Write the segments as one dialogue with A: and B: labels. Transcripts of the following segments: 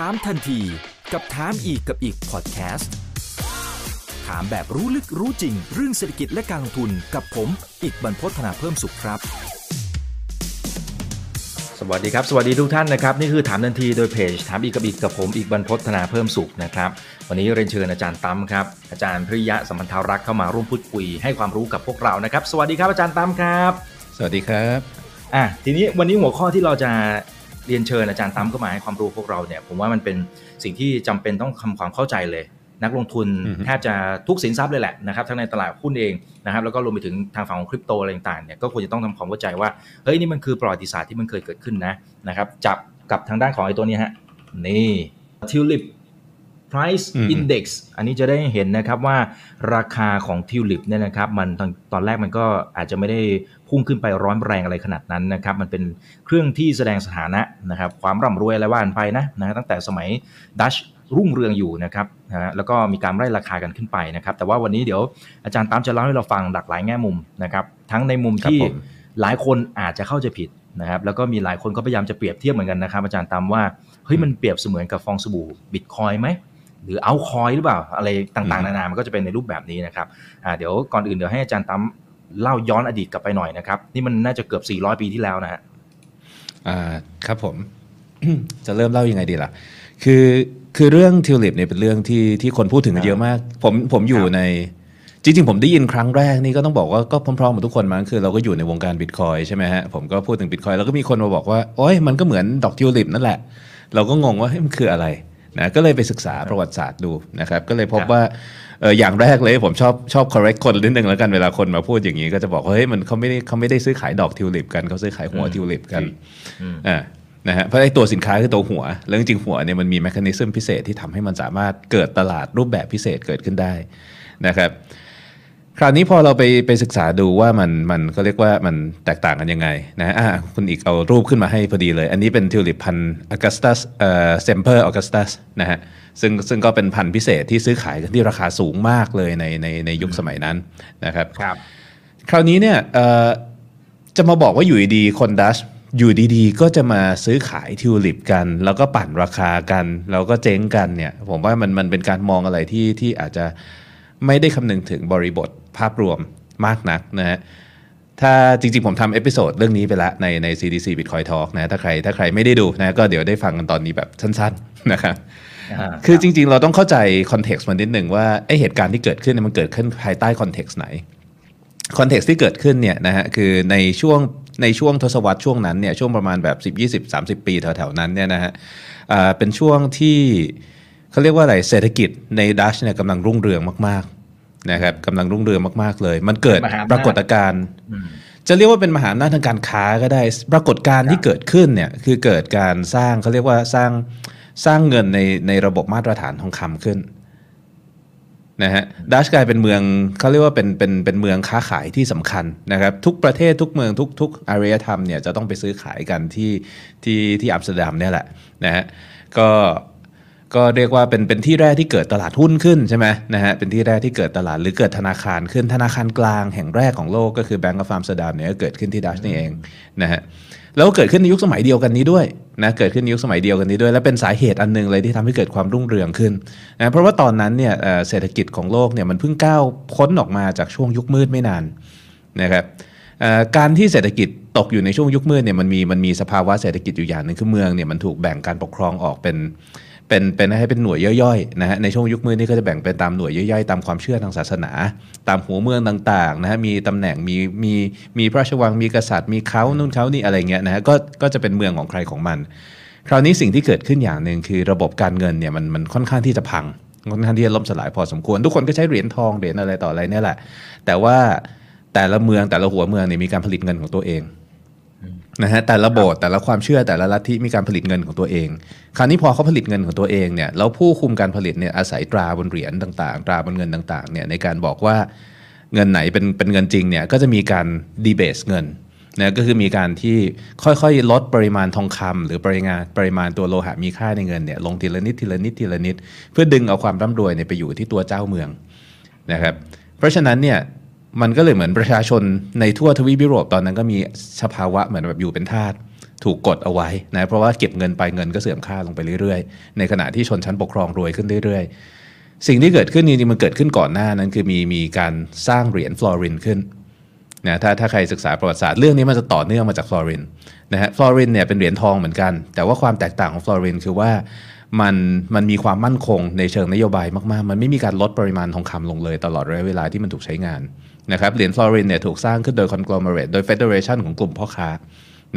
A: ถามทันทีกับถามอีกกับอีกพอดแคสต์ถามแบบรู้ลึกรู้จริง เรื่องเศรษฐกิจและการลงทุนกับผม อีกบรรพฒนาเพิ่มสุขครับ
B: สวัสดีครับ สวัสดีทุกท่านนะครับ นี่คือถามทันทีโดยเพจถามอีกกับอีกกับผมอีกบรรพฒนาเพิ่มสุขนะครับ วันนี้เรียนเชิญอาจารย์ตั้มครับ อาจารย์พริยะสัมพันธารักษ์เข้ามาร่วมพูดคุยให้ความรู้กับพวกเรานะครับ สวัสดีครับอาจารย์ตั้มครับ
C: สวัสดีครับ
B: อะทีนี้วันนี้หัวข้อที่เราจะ เรียนเชิญอาจารย์ตั้มเข้ามาให้ความรู้พวกเราเนี่ยผมว่ามันเป็นสิ่งที่จำเป็นต้องทำความเข้าใจเลย นักลงทุน
C: อือฮึ
B: แทบจะทุกสินทรัพย์เลยแหละนะครับทั้งในตลาดหุ้นเองนะครับแล้วก็รวมไปถึงทางฝั่งของคริปโตอะไรต่างๆเนี่ยก็ควรจะต้องทำความเข้าใจว่าเฮ้ยนี่มันคือประวัติศาสตร์ที่มันเคยเกิดขึ้นนะนะครับจับกับทางด้านของไอ้ตัวนี้ฮะนี่ Tulip Price
C: อื ม
B: Index อันนี้จะได้เห็นนะครับว่าราคาของทิวลิปเนี่ยนะครับมันตอนตอนแรกมันก็อาจจะไม่ได้พุ่งขึ้นไปร้อนแรงอะไรขนาดนั้นนะครับมันเป็นเครื่องที่แสดงสถานะนะครับความร่ำรวยอะไรว่ากันไปนะนะฮะตั้งแต่สมัยดัชรุ่งเรืองอยู่นะครับนะฮะแล้วก็มีการไล่ราคากันขึ้นไปนะครับแต่ว่าวันนี้เดี๋ยวอาจารย์ตามจะเล่าให้เราฟังหลากหลายแง่มุมนะครับทั้งในมุม
C: ครับ
B: ที่
C: ผม
B: หลายคนอาจจะเข้าใจผิดนะครับแล้วก็มีหลายคนก็พยายามจะเปรียบเทียบเหมือนกันนะครับอาจารย์ตามว่าเฮ้ยมันเปรียบเสมือนกับฟองสบู่บิตคอยไหม หรือเอาคอยหรือเปล่า อะไรต่างๆ
C: อืม
B: นานา มันก็จะเป็นในรูปแบบนี้นะครับอ่าเดี๋ยวก่อนอื่นเดี๋ยวให้อาจารย์ตั้มเล่าย้อนอดีตกลับไปหน่อยนะครับ นี่มันน่าจะเกือบ 400 ปีที่แล้วนะฮะ
C: อ่าครับผม จะเริ่มเล่ายังไงดีล่ะ คือคือเรื่องทิวลิปเนี่ยเป็นเรื่องที่ที่คนพูดถึงกันเยอะมาก ผมผมอยู่
B: ครับ
C: ในจริงๆ ผมได้ยินครั้งแรกนี่ก็ต้องบอกว่าก็พร้อมๆกับทุกคนมั้งคือเราก็อยู่ในวงการบิตคอยใช่ไหมฮะผมก็พูดถึงบิตคอยแล้วก็มีคนมาบอกว่าโอ้ยมันก็เหมือนดอกทิวลิปนั่นแหละ เราก็งงว่าเฮ้ยมันคืออะไร นะก็เลยไปศึกษาประวัติศาสตร์ดูนะครับก็เลยพบ
B: ครับ
C: ว่าเอออย่างแรกเลยผมชอบชอบ correct คนนิดนึงแล้วกันเวลาคนมาพูดอย่างนี้ก็จะบอกว่าเฮ้ยมันเขาไม่ได้เขาไม่ได้ซื้อขายดอกทิวลิปกันเขาซื้อขายหัวทิวลิปกัน
B: อืม
C: อ่านะฮะเพราะไอ้ตัวสินค้าคือตัวหัว แล้วจริงๆหัวเนี่ยมันมี mechanism พิเศษที่ทำให้มันสามารถเกิดตลาดรูปแบบพิเศษเกิดขึ้นได้นะครับ คราวนี้พอเราไปไปศึกษาดูว่ามันมันก็เรียกว่ามันแตกต่างกันยังไงนะฮะอ่าคุณอีกเอารูปขึ้นมาให้พอดีเลย อันนี้เป็นทิวลิปพันธุ์อ g กัสตัสเอ่อเซมเพอร์อ g กัสตัสนะฮะซึ่งซึ่งก็เป็นพันธุ์พิเศษที่ซื้อขายกันที่ราคาสูงมากเลยในในในยุคสมัยนั้นนะครับ
B: ครับ
C: คราวนี้เนี่ยเอ่อจะมาบอกว่าอยู่ดีๆคนดัตช์อยู่ดีๆ ก็จะมาซื้อขายทิวลิปกัน แล้วก็ปั่นราคากัน แล้วก็เจ๊งกันเนี่ยผมว่ามันมันเป็นการมองอะไรที่ที่อาจจะไม่ได้คำนึงถึงบริบท ภาพรวมมากนักนะฮะถ้าจริงๆ ผมทำ episode เรื่องนี้ไปแล้วในใน CDC Bitcoin Talk นะถ้าใครถ้าใครไม่ได้ดูนะก็เดี๋ยวได้ฟังกันตอนนี้แบบสั้นๆนะครับ
B: อ่า
C: คือจริงๆ เราต้องเข้าใจ context มันนิดหนึ่งว่าไอ้เหตุการณ์ที่เกิดขึ้นเนี่ยมันเกิดขึ้นภายใต้ context ไหน context ที่เกิดขึ้นเนี่ยนะฮะคือในช่วงในช่วงทศวรรษช่วงนั้นเนี่ยช่วงประมาณแบบ 10 20 30 ปีแถวๆนั้นเนี่ยนะฮะอ่าเป็นช่วงที่เขาเรียกว่าอะไรเศรษฐกิจในดัชเนี่ยกำลังรุ่งเรืองมากๆ นะครับกำลังรุ่งเรืองมากๆเลย มันเกิด
B: มหาอำนาจ
C: ปรากฏการณ์
B: อืม
C: จะเรียกว่าเป็นมหาอำนาจทางการค้าก็ได้ ปรากฏการณ์ที่เกิดขึ้นเนี่ยคือเกิดการสร้างเขาเรียกว่าสร้างสร้างเงินในในระบบมาตรฐานทองคำขึ้นนะฮะดัชกลายเป็นเมืองเขาเรียกว่าเป็นเป็นเป็นเมืองค้าขายที่สำคัญนะครับ ทุกประเทศทุกเมืองทุกทุกอารยธรรมเนี่ยจะต้องไปซื้อขายกันที่ที่ที่อัมสเตอร์ดัมเนี่ยแหละนะฮะก็ ก็เรียกว่าเป็นเป็นที่แรกที่เกิดตลาดหุ้นขึ้นใช่ไหมนะฮะเป็นที่แรกที่เกิดตลาดหรือเกิดธนาคารขึ้นธนาคารกลางแห่งแรกของโลกก็คือ Bank of Amsterdam เนี่ยก็เกิดขึ้นที่ดัตช์นี่เองนะฮะแล้วก็เกิดขึ้นในยุคสมัยเดียวกันนี้ด้วยนะเกิดขึ้นในยุคสมัยเดียวกันนี้ด้วย และเป็นสาเหตุอันหนึ่งเลยที่ทำให้เกิดความรุ่งเรืองขึ้นนะเพราะว่าตอนนั้นเนี่ยเศรษฐกิจของโลกเนี่ยมันเพิ่งก้าวพ้นออกมาจากช่วงยุคมืดไม่นานนะครับการที่เศรษฐกิจตกอยู่ในช่วงยุคมืดเนี่ยมันมีมันมีสภาวะเศรษฐกิจอยู่อย่างหนึ่งคือเมืองเนี่ยมันถูกแบ่งการปกครองออกเป็น เป็นเป็นให้เป็นหน่วยย่อยๆนะฮะในช่วงยุคมืดนี่ก็จะแบ่งเป็นตามหน่วยย่อยๆ ตามความเชื่อทางศาสนา ตามหัวเมืองต่างๆนะฮะมีตำแหน่งมีมีมีพระราชวังมีกษัตริย์มีเขานู่นเขานี่อะไรเงี้ยนะฮะก็ก็จะเป็นเมืองของใครของมัน คราวนี้สิ่งที่เกิดขึ้นอย่างหนึ่งคือระบบการเงินเนี่ยมันมันค่อนข้างที่จะพังค่อนข้างที่จะล่มสลายพอสมควร ทุกคนก็ใช้เหรียญทองเหรียญอะไรต่ออะไรเนี่ยแหละ แต่ว่าแต่ละเมืองแต่ละหัวเมืองเนี่ยมีการผลิตเงินของตัวเอง นะฮะแต่ละโบสถ์แต่ละความเชื่อแต่ละลัทธิมีการผลิตเงินของตัวเอง คราวนี้พอเขาผลิตเงินของตัวเองเนี่ยแล้วผู้คุมการผลิตเนี่ยอาศัยตราบนเหรียญต่างๆ ตราบนเงินต่างๆเนี่ยในการบอกว่าเงินไหนเป็นเป็นเงินจริงเนี่ยก็จะมีการดีเบสเงินนะก็คือมีการที่ค่อยๆ ลดปริมาณทองคำหรือปริมาณปริมาณตัวโลหะมีค่าในเงินเนี่ยลงทีละนิดทีละนิดทีละนิด เพื่อดึงเอาความร่ำรวยเนี่ยไปอยู่ที่ตัวเจ้าเมืองนะครับเพราะฉะนั้นเนี่ย มันก็เลยเหมือนประชาชนในทั่วทวีปยุโรปตอนนั้นก็มีสภาวะเหมือนแบบอยู่เป็นทาสถูกกดเอาไว้นะเพราะว่าเก็บเงินไปเงินก็เสื่อมค่าลงไปเรื่อยๆ ในขณะที่ชนชั้นปกครองรวยขึ้นเรื่อยๆ สิ่งที่เกิดขึ้นจริงๆมันเกิดขึ้นก่อนหน้านั้น คือมีมีการสร้างเหรียญฟลอรินขึ้นนะถ้าถ้าใครศึกษาประวัติศาสตร์เรื่องนี้มันจะต่อเนื่องมาจากฟลอรินนะฮะฟลอรินเนี่ยเป็นเหรียญทองเหมือนกัน แต่ว่าความแตกต่างของฟลอรินคือว่ามันมันมีความมั่นคงในเชิงนโยบายมากๆ มันไม่มีการลดปริมาณทองคำลงเลยตลอดระยะเวลาที่มันถูกใช้งาน นะครับเหรียญฟลอรินเนี่ยถูกสร้างขึ้นโดย conglomerate โดย federation ของกลุ่มพ่อค้า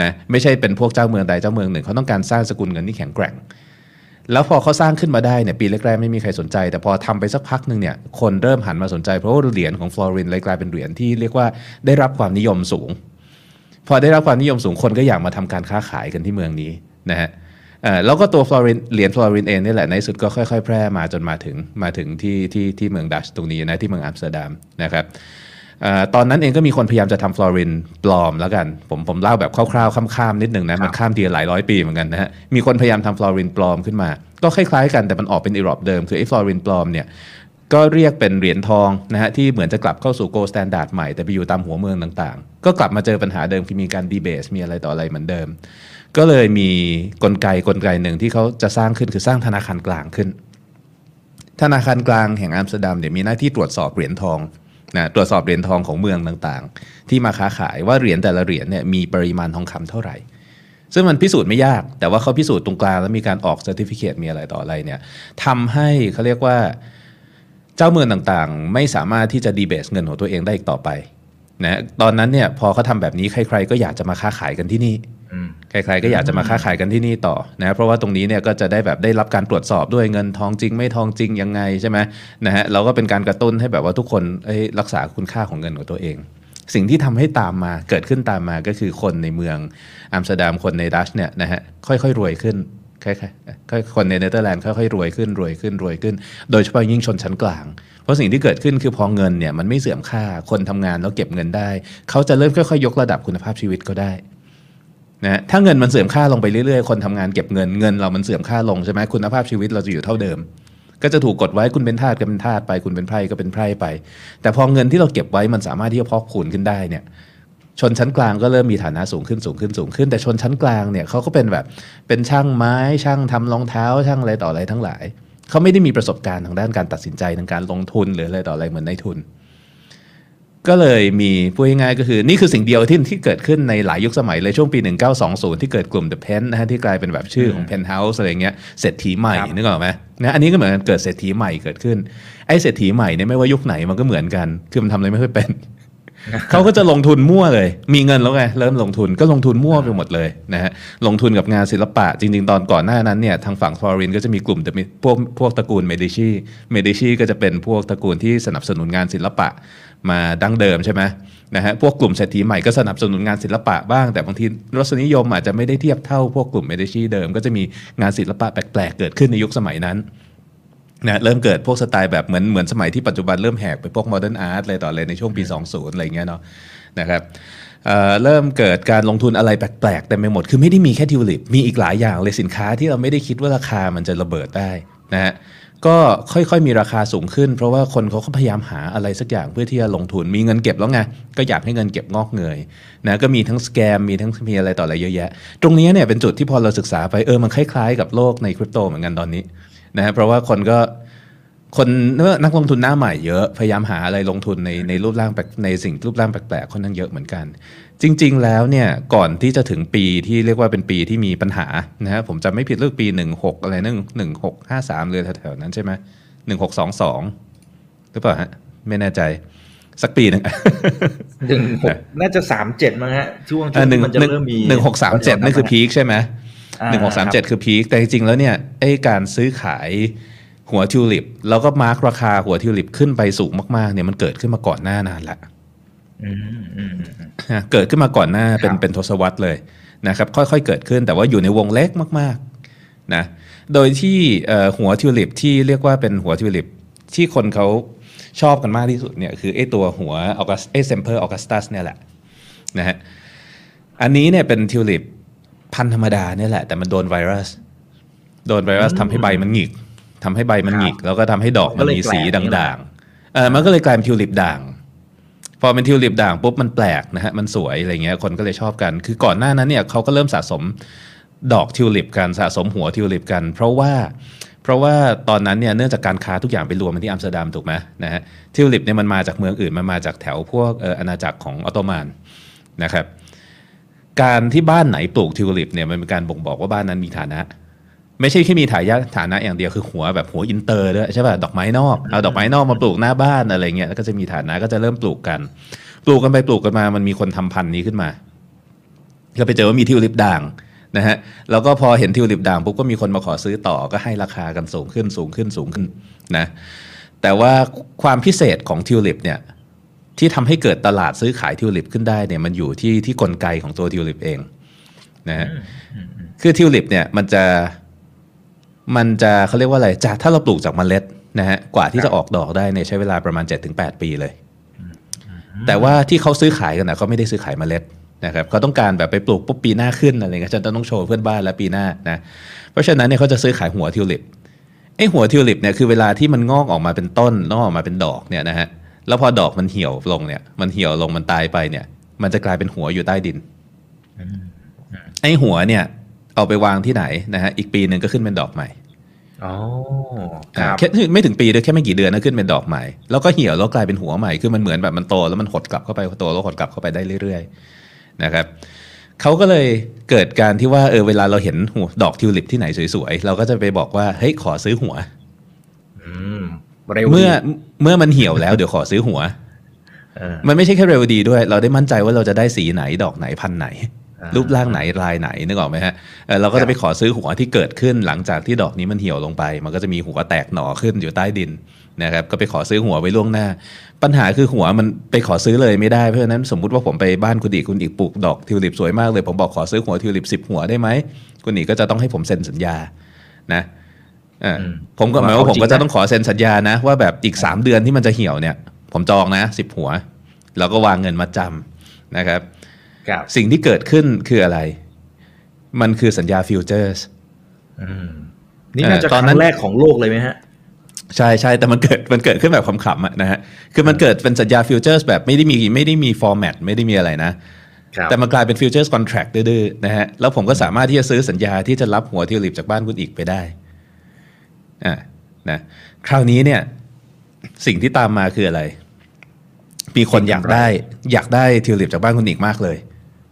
C: นะไม่ใช่เป็นพวกเจ้าเมืองใดเจ้าเมืองหนึ่งเขาต้องการสร้างสกุลเงินที่แข็งแกร่ง แล้วพอเขาสร้างขึ้นมาได้เนี่ยปีแรกๆไม่มีใครสนใจ แต่พอทำไปสักพักหนึ่งเนี่ยคนเริ่มหันมาสนใจ เพราะว่าเหรียญของฟลอรินเลยกลายเป็นเหรียญที่เรียกว่าได้รับความนิยมสูง พอได้รับความนิยมสูงคนก็อยากมาทำการค้าขายกันที่เมืองนี้นะฮะแล้วก็ตัวฟลอรินเหรียญฟลอรินเองนี่แหละในสุดก็ค่อย ๆ แพร่มาจนมาถึงมาถึงที่ที่ที่เมืองดัตช์ตรงนี้นะที่เมืองอัมสเตอร์ดัมนะครับ ตอนนั้นเองก็มีคนพยายามจะทำฟลอรินปลอมแล้วกัน ผมผมเล่าแบบคร่าวๆข้ามๆนิดหนึ่งนะมันข้ามทีหลายร้อยปีเหมือนกันนะฮะมีคนพยายามทำฟลอรินปลอมขึ้นมา ก็คล้ายๆกันแต่มันออกเป็นอีหรอบเดิมคือไอ้ฟลอรินปลอมเนี่ยก็เรียกเป็นเหรียญทองนะฮะที่เหมือนจะกลับเข้าสู่ gold standard ใหม่ แต่ไปอยู่ตามหัวเมืองต่างๆ ก็กลับมาเจอปัญหาเดิมคือมีการ debase มีอะไรต่ออะไรเหมือนเดิม ก็เลยมีกลไกกลไกหนึ่งที่เขาจะสร้างขึ้นคือสร้างธนาคารกลางขึ้น ธนาคารกลางแห่งอัมสเตอร์ดัมเนี่ยมีหน้าที่ตรวจสอบเหรียญทอง นะตรวจสอบเหรียญทองของเมืองต่างๆ ที่มาค้าขายว่าเหรียญแต่ละเหรียญเนี่ยมีปริมาณทองคำเท่าไหร่ ซึ่งมันพิสูจน์ไม่ยาก แต่ว่าเขาพิสูจน์ตรงกลางแล้วมีการออก certificate มีอะไรต่ออะไรเนี่ยทำให้เขาเรียกว่าเจ้าเมืองต่างๆ ไม่สามารถที่จะ debase เงินของตัวเองได้อีกต่อไปนะตอนนั้นเนี่ยพอเขาทำแบบนี้ใคร ๆ ก็อยากจะมาค้าขายกันที่นี่ ใครๆก็อยากจะมาค้าขายกันที่นี่ต่อนะเพราะว่าตรงนี้เนี่ยก็จะได้แบบได้รับการตรวจสอบด้วยเงินทองจริง ไม่ทองจริงยังไงใช่ไหมนะฮะเราก็เป็นการกระตุ้นให้แบบว่าทุกคนรักษาคุณค่าของเงินของตัวเอง สิ่งที่ทำให้ตามมาเกิดขึ้นตามมาก็คือคนในเมืองอัมสเตอร์ดัมคนในดัตช์เนี่ยนะฮะค่อยๆรวยขึ้นค่อยๆคนในเนเธอร์แลนด์ค่อยๆรวยขึ้นรวยขึ้นรวยขึ้น โดยเฉพาะยิ่งชนชั้นกลาง เพราะสิ่งที่เกิดขึ้นคือพอเงินเนี่ยมันไม่เสื่อมค่า คนทำงานแล้วเก็บเงินได้ เขาจะเริ่มค่อยๆ ยกระดับคุณภาพชีวิตก็ได้ นะถ้าเงินมันเสื่อมค่าลงไปเรื่อยๆ คนทำงานเก็บเงินเงินเรามันเสื่อมค่าลงใช่ไหมคุณภาพชีวิตเราจะอยู่เท่าเดิม ก็จะถูกกดไว้คุณเป็นทาสก็เป็นทาสไป คุณเป็นไพร่ก็เป็นไพร่ไป แต่พอเงินที่เราเก็บไว้มันสามารถที่จะพอกคูณขึ้นได้เนี่ยชนชั้นกลางก็เริ่มมีฐานะสูงขึ้นสูงขึ้นสูงขึ้น แต่ชนชั้นกลางเนี่ยเขาก็เป็นแบบเป็นช่างไม้ช่างทำรองเท้าช่างอะไรต่ออะไรทั้งหลายเขาไม่ได้มีประสบการณ์ทางด้านการตัดสินใจทางการลงทุนหรืออะไรต่ออะไรเหมือนในทุน ก็เลยมีพูดง่ายๆก็คือนี่คือสิ่งเดียวที่ที่เกิดขึ้นในหลายยุคสมัยเลยช่วงปี 1920 ที่เกิดกลุ่ม The Pen นะฮะที่กลายเป็นแบบชื่อของ Penthouse อะไรเงี้ยเศรษฐีใหม่นึกออกไหมนะอันนี้ก็เหมือนกันเกิดเศรษฐีใหม่เกิดขึ้นไอ้เศรษฐีใหม่เนี่ยไม่ว่ายุคไหนมันก็เหมือนกันคือมันทำอะไรไม่ค่อยเป็นเขาก็จะลงทุนมั่วเลย มีเงินแล้วไงเริ่มลงทุนก็ลงทุนมั่วไปหมดเลยนะฮะลงทุนกับงานศิลปะ จริง ๆ ตอนก่อนหน้านั้นเนี่ยทางฝั่งฟลอเรนซ์ก็จะมีกลุ่มแต่พวกพวกตระกูลเมดิชีเมดิชีก็จะเป็นพวกตระกูลที่สนับสนุนงานศิลปะ มาดั้งเดิมใช่ไหมนะฮะพวกกลุ่มเศรษฐีใหม่ก็สนับสนุนงานศิลปะบ้าง แต่บางทีรสนิยมอาจจะไม่ได้เทียบเท่าพวกกลุ่มเมดิชีเดิม ก็จะมีงานศิลปะแปลกๆ เกิดขึ้นในยุคสมัยนั้นนะเริ่มเกิดพวกสไตล์แบบเหมือนเหมือนสมัยที่ปัจจุบันเริ่มแหกไปพวก modern art อะไรต่ออะไรในช่วงปี 20 อะไรเงี้ยเนาะนะครับเเริ่มเกิดการลงทุนอะไรแปลกๆ แต่ไม่หมดคือไม่ได้มีแค่ทิวลิป มีอีกหลายอย่างเลยสินค้าที่เราไม่ได้คิดว่าราคามันจะระเบิดได้นะฮะ ก็ค่อยๆมีราคาสูงขึ้น เพราะว่าคนเขาก็พยายามหาอะไรสักอย่างเพื่อที่จะลงทุนมีเงินเก็บแล้วไงก็อยากให้เงินเก็บงอกเงยนะก็มีทั้งสแกมมีทั้งมีอะไรต่ออะไรเยอะแยะ ตรงนี้เนี่ยเป็นจุดที่พอเราศึกษาไปเออมันคล้ายๆกับโลกในคริปโตเหมือนกันตอนนี้นะเพราะว่าคนก็คนนักลงทุนหน้าใหม่เยอะ พยายามหาอะไรลงทุนในในรูปร่างในสิ่งรูปร่างแปลกๆค่อนข้างเยอะเหมือนกัน จริง ๆ แล้วเนี่ยก่อนที่จะถึงปีที่เรียกว่าเป็นปีที่มีปัญหานะฮะผมจำไม่ผิดเรื่องปี 16 อะไรนั่นหนึ่งหกห้าสามเลยแถวๆนั้นใช่ไหมหนึ่งหกสองสองหรือเปล่าฮะไม่แน่ใจสักปีหนึ่ง
B: หนึ่งหกน่าจะสามเจ็ดมั้งฮะช่วงช่วงมันจะเริ่มมี
C: หนึ่งหกสามเจ็ดนั่นคือพีคใช่ไหมหนึ่งหกสามเจ็ดคือพีคแต่จริงๆแล้วเนี่ยไอ้การซื้อขายหัวทิวลิป แล้วก็ mark ราคาหัวทิวลิปขึ้นไปสูงมากๆเนี่ยมันเกิดขึ้นมาก่อนหน้านานละ เกิดขึ้นมาก่อนหน้าเป็นเป็นทศวรรษเลยนะครับค่อยๆเกิดขึ้นแต่ว่าอยู่ในวงเล็กมากๆนะโดยที่หัวทิวลิปที่เรียกว่าเป็นหัวทิวลิปที่คนเขาชอบกันมากที่สุดเนี่ยคือไอ้ตัวหัวออกัสไอ้ Semper Augustus เนี่ยแหละนะฮะอันนี้เนี่ยเป็นทิวลิปพันธุ์ธรรมดาเนี่ยแหละแต่มันโดนไวรัส โดนไวรัสทำให้ใบมันหงิกทำให้ใบมันหงิก แล้วก็ทำให้ดอกมันมีสีด่างๆเออมันก็เลยกลายเป็นทิวลิปด่าง พอเป็นทิวลิปด่างปุ๊บมันแปลกนะฮะมันสวยอะไรเงี้ยคนก็เลยชอบกัน คือก่อนหน้านั้นเนี่ยเขาก็เริ่มสะสมดอกทิวลิปกันสะสมหัวทิวลิปกัน เพราะว่าเพราะว่าตอนนั้นเนี่ยเนื่องจากการค้าทุกอย่างไปรวมกันที่อัมสเตอร์ดัมถูกไหมนะฮะทิวลิปเนี่ยมันมาจากเมืองอื่นมันมาจากแถวพวกเอออาณาจักรของออตโตมันนะครับการที่บ้านไหนปลูกทิวลิปเนี่ยมันเป็นการบ่งบอกว่าบ้านนั้นมีฐานะ ไม่ใช่แค่มีฐายาฐานะอย่างเดียวคือหัวแบบหัวอินเตอร์ด้วยใช่ป่ะดอกไม้นอกเอาดอกไม้นอกมาปลูกหน้าบ้านอะไรเงี้ยแล้วก็จะมีฐานะก็จะเริ่มปลูกกัน ปลูกกันไปปลูกกันมามันมีคนทำพันธุ์นี้ขึ้นมา ก็ไปเจอว่ามีทิวลิปด่างนะฮะแล้วก็พอเห็นทิวลิปด่างปุ๊บก็มีคนมาขอซื้อต่อก็ให้ราคากันสูงขึ้นสูงขึ้นสูงขึ้นนะแต่ว่าความพิเศษของทิวลิปเนี่ยที่ทำให้เกิดตลาดซื้อขายทิวลิปขึ้นได้เนี่ยมันอยู่ที่ที่กลไกของตัวทิวลิปเองนะฮะคือทิวลิปเนี่ยมันจะ มันจะเขาเรียกว่าอะไรจากถ้าเราปลูกจากเมล็ดนะฮะกว่าที่จะออกดอกได้เนี่ยใช้เวลาประมาณ 7-8 ปีเลย แต่ว่าที่เขาซื้อขายกันนะเขาไม่ได้ซื้อขายเมล็ดนะครับเขาต้องการแบบไปปลูกปุ๊บปีหน้าขึ้นอะไรเงี้ยฉันต้องโชว์เพื่อนบ้านแล้วปีหน้านะเพราะฉะนั้นเนี่ยเขาจะซื้อขายหัวทิวลิปไอ้หัวทิวลิปเนี่ยคือเวลาที่มันงอกออกมาเป็นต้นงอกออกมาเป็นดอกเนี่ยนะฮะแล้วพอดอกมันเหี่ยวลงเนี่ย มันเหี่ยวลงมันตายไปเนี่ย มันจะกลายเป็นหัวอยู่ใต้ดินไอ้หัวเนี่ย เอาไปวางที่ไหนนะฮะอีกปีหนึ่งก็ขึ้นเป็นดอกใหม่
B: อ๋อค
C: อ่า
B: รับ
C: แค่ไม่ถึงปีด้วยแค่ไม่กี่เดือนนะขึ้นเป็นดอกใหม่ แล้วก็เหี่ยวแล้วกลายเป็นหัวใหม่คือมันเหมือนแบบมันโตแล้วมันหดกลับเข้าไปโตแล้วหดกลับเข้าไปได้เรื่อย ๆ นะครับเขาก็เลยเกิดการที่ว่าเออเวลาเราเห็นหัวดอกทิวลิปที่ไหนสวยๆเราก็จะไปบอกว่าเฮ้ยขอซื้อหัว
B: อืมเร็ว
C: เมื่อ
B: ดี
C: เมื่อมันเหี่ยวแล้วเดี๋ยวขอซื้อหัว
B: เออ
C: มันไม่ใช่แค่เร็วดีด้วย เราได้มั่นใจว่าเราจะได้สีไหนดอกไหนพันธุ์ไหน
B: อ่า
C: รูปร่างไหนลายไหนนึกออกไหมฮะเออเราก็จะไปขอซื้อหัวที่เกิดขึ้นหลังจากที่ดอกนี้มันเหี่ยวลงไป มันก็จะมีหัวแตกหน่อขึ้นอยู่ใต้ดินนะครับก็ไปขอซื้อหัวไว้ล่วงหน้า ปัญหาคือหัวมันไปขอซื้อเลยไม่ได้เพราะฉะนั้นสมมุติว่าผมไปบ้านคุณอีกคุณอีกปลูกดอกทิวลิปสวยมากเลยผมบอกขอซื้อหัวทิวลิปสิบหัวได้ไหมคุณอีกก็จะต้องให้ผมเซ็นสัญญานะอ่า
B: อืม
C: ผมก็หมายว่า
B: ว่า
C: ผม
B: เอาจริง
C: ก็จะ
B: นะ
C: ต้องขอเซ็นสัญญานะ ว่าแบบอีกสามเดือนที่มันจะเหี่ยวเนี่ย ผมจองนะสิบหัว แล้วก็วางเงินมัดจำนะครับ
B: ครับ
C: สิ่งที่เกิดขึ้นคืออะไร มันคือสัญญา futures อื
B: มนี่น่าจะ
C: เออตอนนั้
B: รั้งแรกของโลกเลยไหมฮะ
C: ใช่ใช่แต่มันเกิดมันเกิดขึ้นแบบขำๆอะนะฮะคือมันเกิดเป็นสัญญา futures แบบไม่ได้มีไม่ได้มี format ไม่ได้มีอะไรนะ
B: ครับ
C: แต่มันกลายเป็น futures contract ดื้อๆนะฮะแล้วผมก็สามารถที่จะซื้อสัญญาที่จะรับหัวทิวลิปจากบ้านคุณอีกไปได้อ่านะคราวนี้เนี่ยสิ่งที่ตามมาคืออะไร มีคนอยากได้ อยากได้ทิวลิปจากบ้านคุณอีกมากเลย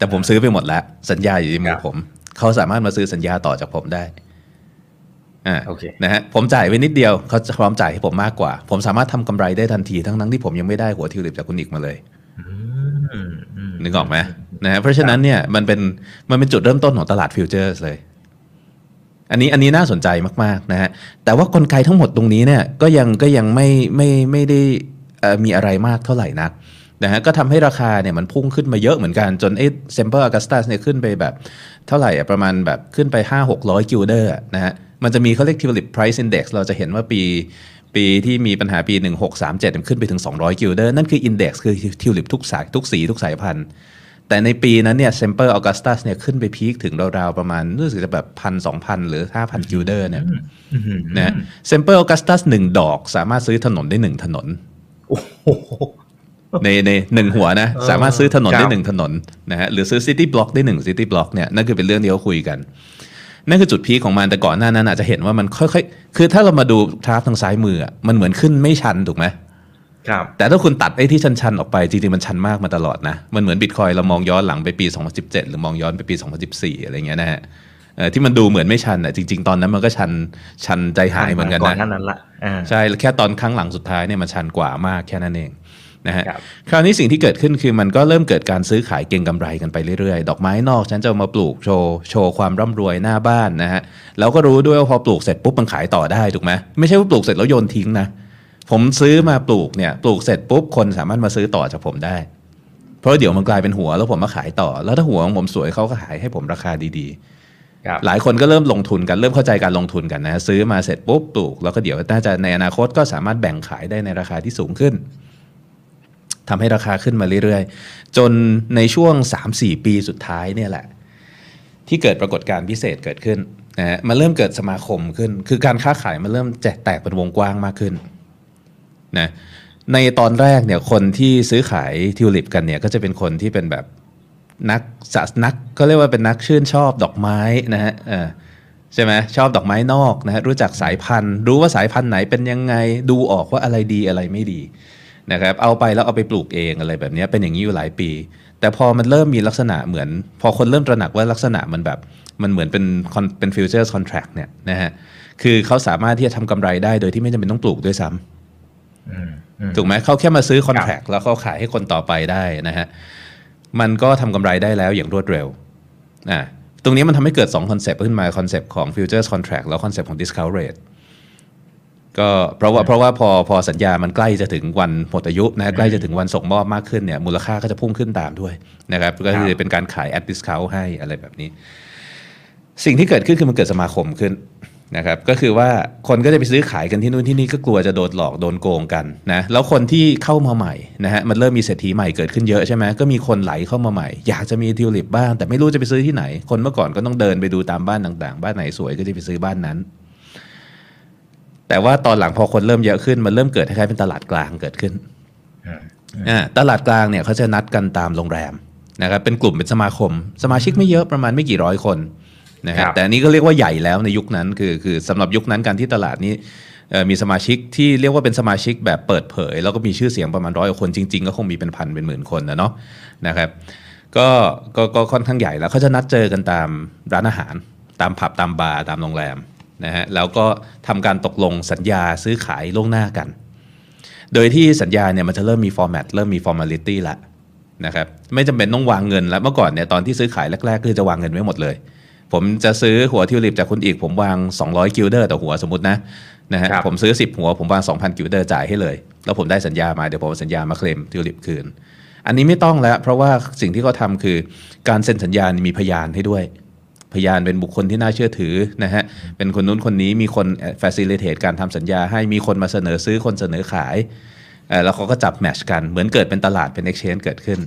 C: แต่ผมซื้อไปหมดแล้ว สัญญาอยู่ในมือผม เขาสามารถมาซื้อสัญญาต่อจากผมได้อ่า
B: โอเค
C: นะฮะผมจ่ายไปนิดเดียวเขาจะพร้อมจ่ายให้ผมมากกว่า ผมสามารถทำกำไรได้ทันทีทั้งทั้งๆที่ผมยังไม่ได้หัวทิวลิปจากคุณอีกมาเลย
B: อืมอืม
C: นึกออกไหมนะฮะเพราะฉะนั้นเนี่ยมันเป็นมันเป็นจุดเริ่มต้นของตลาด futures เลย อันนี้อันนี้น่าสนใจมากๆนะฮะแต่ว่ากลไกทั้งหมดตรงนี้เนี่ยก็ยังก็ยังไม่ไม่ไม่ได้เอ่อมีอะไรมากเท่าไหร่นัก นะฮะก็ทำให้ราคาเนี่ยมันพุ่งขึ้นมาเยอะเหมือนกัน จนไอ้เซมเปอร์อ g กัสตัสเนี่ยขึ้นไปแบบ เท่าไหร่อะประมาณแบบขึ้นไป 5 6 0 0 กิลเดอร์นะฮะมันจะมีเขาเรียก Tulip Price Index เราจะเห็นว่าปีปีที่มีปัญหาปี 1637 มันขึ้นไปถึง 200 กิลเดอร์ นั่นคือ Index คือ Tulip ทุกสายทุกสีทุกสายพันธุ์ แต่ในปีนั้นเนี่ยเซมเปอร์อ g กัสตัสเนี่ยขึ้นไป peak ถึงราวๆ ประมาณรู้สึกจะแบบพันสองพันหรือห้าพันกิลเดอร์เนี่ย
B: อืม
C: นะเซมเปอร์อ g กัสตัสหนึ่งดอกสามารถซื้อถนนได้หนึ่งถนน
B: โอ้โห
C: ในในหนึ่งหัวนะ
B: เออ
C: สามารถซื้อถนนได้
B: ครับ
C: หนึ่งถนนนะฮะหรือซื้อ city block ได้หนึ่ง city block เนี่ยนั่นคือเป็นเรื่องที่เขาคุยกัน นั่นคือจุดพีคของมันแต่ก่อนหน้านั้นอาจจะเห็นว่ามันค่อยๆ คือถ้าเรามาดูทราฟทางซ้ายมืออะมันเหมือนขึ้นไม่ชันถูกไหม
B: ครับ
C: แต่ถ้าคุณตัดไอ้ที่ชันๆ ออกไปจริงๆมันชันมากมาตลอดนะ มันเหมือนบิตคอยเรามองย้อนหลังไปปี 2017 หรือมองย้อนไปปี 2014 อะไรเงี้ยนะฮะเอ่อที่มันดูเหมือนไม่ชันอะจริง ๆ ตอนนั้นมันก็ชันชันใจหายเหมือนกัน
B: ก่อน
C: นะ
B: หน้านั้นละอ่า
C: ใช่แค่ตอนครั้งหลังสุดท้ายเนี่ยมันชันกว่ามากแค่นั้นเอง นะฮะ
B: ครับ
C: คราวนี้สิ่งที่เกิดขึ้นคือมันก็เริ่มเกิดการซื้อขายเก็งกำไรกันไปเรื่อยๆ ดอกไม้นอกฉันจะเอามาปลูกโชว์โชว์ความร่ำรวยหน้าบ้านนะฮะแล้วก็รู้ด้วยว่าพอปลูกเสร็จปุ๊บมันขายต่อได้ถูกไหมไม่ใช่ว่าปลูกเสร็จแล้วโยนทิ้งนะผมซื้อมาปลูกเนี่ยปลูกเสร็จปุ๊บคนสามารถมาซื้อต่อจากผมได้ เพราะเดี๋ยวมันกลายเป็นหัวแล้วผมมาขายต่อ แล้วถ้าหัวของผมสวยเขาก็ขายให้ผมราคาดีๆ
B: ครับ
C: หลายคนก็เริ่มลงทุนกันเริ่มเข้าใจการลงทุนกันนะซื้อมาเสร็จปุ๊บปลูกแล้วก็เดี๋ยวน่าจะในอนาคตก็สามารถแบ่งขายได้ในราคาที่สูงขึ้น ทำให้ราคาขึ้นมาเรื่อยๆ จนในช่วง 3-4 ปีสุดท้ายเนี่ยแหละ ที่เกิดปรากฏการณ์พิเศษเกิดขึ้นนะฮะมันเริ่มเกิดสมาคมขึ้น คือการค้าขายมันเริ่มแจกแตกเป็นวงกว้างมากขึ้นนะในตอนแรกเนี่ยคนที่ซื้อขายทิวลิปกันเนี่ยก็จะเป็นคนที่เป็นแบบนักสะนักก็เรียกว่าเป็นนักชื่นชอบดอกไม้นะฮะใช่ไหมชอบดอกไม้นอกนะฮะรู้จักสายพันธุ์ รู้ว่าสายพันธุ์ไหนเป็นยังไงดูออกว่าอะไรดีอะไรไม่ดี นะครับเอาไปแล้วเอาไปปลูกเองอะไรแบบเนี้ยเป็นอย่างนี้อยู่หลายปี แต่พอมันเริ่มมีลักษณะเหมือน พอคนเริ่มตระหนักว่าลักษณะมันแบบมันเหมือนเป็น con- เป็น future contract เนี่ยนะฮะคือเขาสามารถที่จะทำกำไรได้โดยที่ไม่จำเป็นต้องปลูกด้วยซ้ำ
B: อืมอืม
C: ถูกไหมเขาแค่มาซื้อคอนแท c t แล้วเขาขายให้คนต่อไปได้นะฮะมันก็ทำกำไรได้แล้วอย่างรวดเร็วอ่าตรงนี้มันทำให้เกิด2 concept ขึ้นมา concept ของ futures contract แล้ว concept ของ discount rate ก็เพราะว่าเพราะว่าพอพอสัญญามันใกล้จะถึงวันหมดอายุนะใกล้จะถึงวันส่งมอบมากขึ้นเนี่ยมูลค่าก็จะพุ่งขึ้นตามด้วยนะครับก็คือเป็นการขาย at discount ให้อะไรแบบนี้ สิ่งที่เกิดขึ้นคือมันเกิดสมาคมขึ้นนะครับก็คือว่าคนก็จะไปซื้อขายกันที่นู่นที่นี่ก็กลัวจะโดนหลอกโดนโกงกันนะแล้วคนที่เข้ามาใหม่นะฮะมันเริ่มมีเศรษฐีใหม่เกิดขึ้นเยอะใช่ไหมก็มีคนไหลเข้ามาใหม่ อยากจะมีทิวลิปบ้างแต่ไม่รู้จะไปซื้อที่ไหน คนเมื่อก่อนก็ต้องเดินไปดูตามบ้านต่างๆ บ้านไหนสวยก็จะไปซื้อบ้านนั้น แต่ว่าตอนหลังพอคนเริ่มเยอะขึ้น มันเริ่มเกิดคล้ายๆเป็นตลาดกลางเกิดขึ้นอ่าตลาดกลางเนี่ยเขาจะนัดกันตามโรงแรมนะครับเป็นกลุ่มเป็นสมาคม สมาชิกไม่เยอะประมาณไม่กี่ร้อยคนนะค
B: ค
C: รั
B: รั
C: บบแต่อันนี้ก็เรียกว่าใหญ่แล้วในยุคนั้นคือคือสำหรับยุคนั้นการที่ตลาดนี้เอ่อมีสมาชิกที่เรียกว่าเป็นสมาชิกแบบเปิดเผย แล้วก็มีชื่อเสียงประมาณร้อยกว่าคนจริง ๆ ก็คงมีเป็นพันเป็นหมื่นคนนะเนาะนะครับก็ก็ก็ค่อนข้างใหญ่แล้วเขาจะนัดเจอกันตามร้านอาหาร ตามผับตามบาร์ตามโรงแรม นะฮะแล้วก็ทำการตกลงสัญญาซื้อขายล่วงหน้ากัน โดยที่สัญญาเนี่ยมันจะเริ่มมี format เริ่มมี formality ละนะครับไม่จำเป็นต้องวางเงินแล้วเมื่อก่อนเนี่ยตอนที่ซื้อขายแรกๆคือจะวางเงินไว้หมดเลย ผมจะซื้อหัวทิวลิปจากคุณอีกผมวาง 200 กิลเดอร์ต่อหัวสมมตินะนะฮะ
B: ครับ
C: ผมซื้อ 10 หัวผมวาง 2,000 กิลเดอร์จ่ายให้เลย แล้วผมได้สัญญามาเดี๋ยวผมเอาสัญญามาเคลมทิวลิปคืน อันนี้ไม่ต้องแล้ว เพราะว่าสิ่งที่เขาทำคือการเซ็นสัญญามีพยานให้ด้วย พยานเป็นบุคคลที่น่าเชื่อถือนะฮะเป็นคนนู้นคนนี้มีคน facilitate การทำสัญญาให้มีคนมาเสนอซื้อคนเสนอขายเอ่อแล้วเขาก็จับ match กันเหมือนเกิดเป็นตลาดเป็น exchange เกิดขึ้น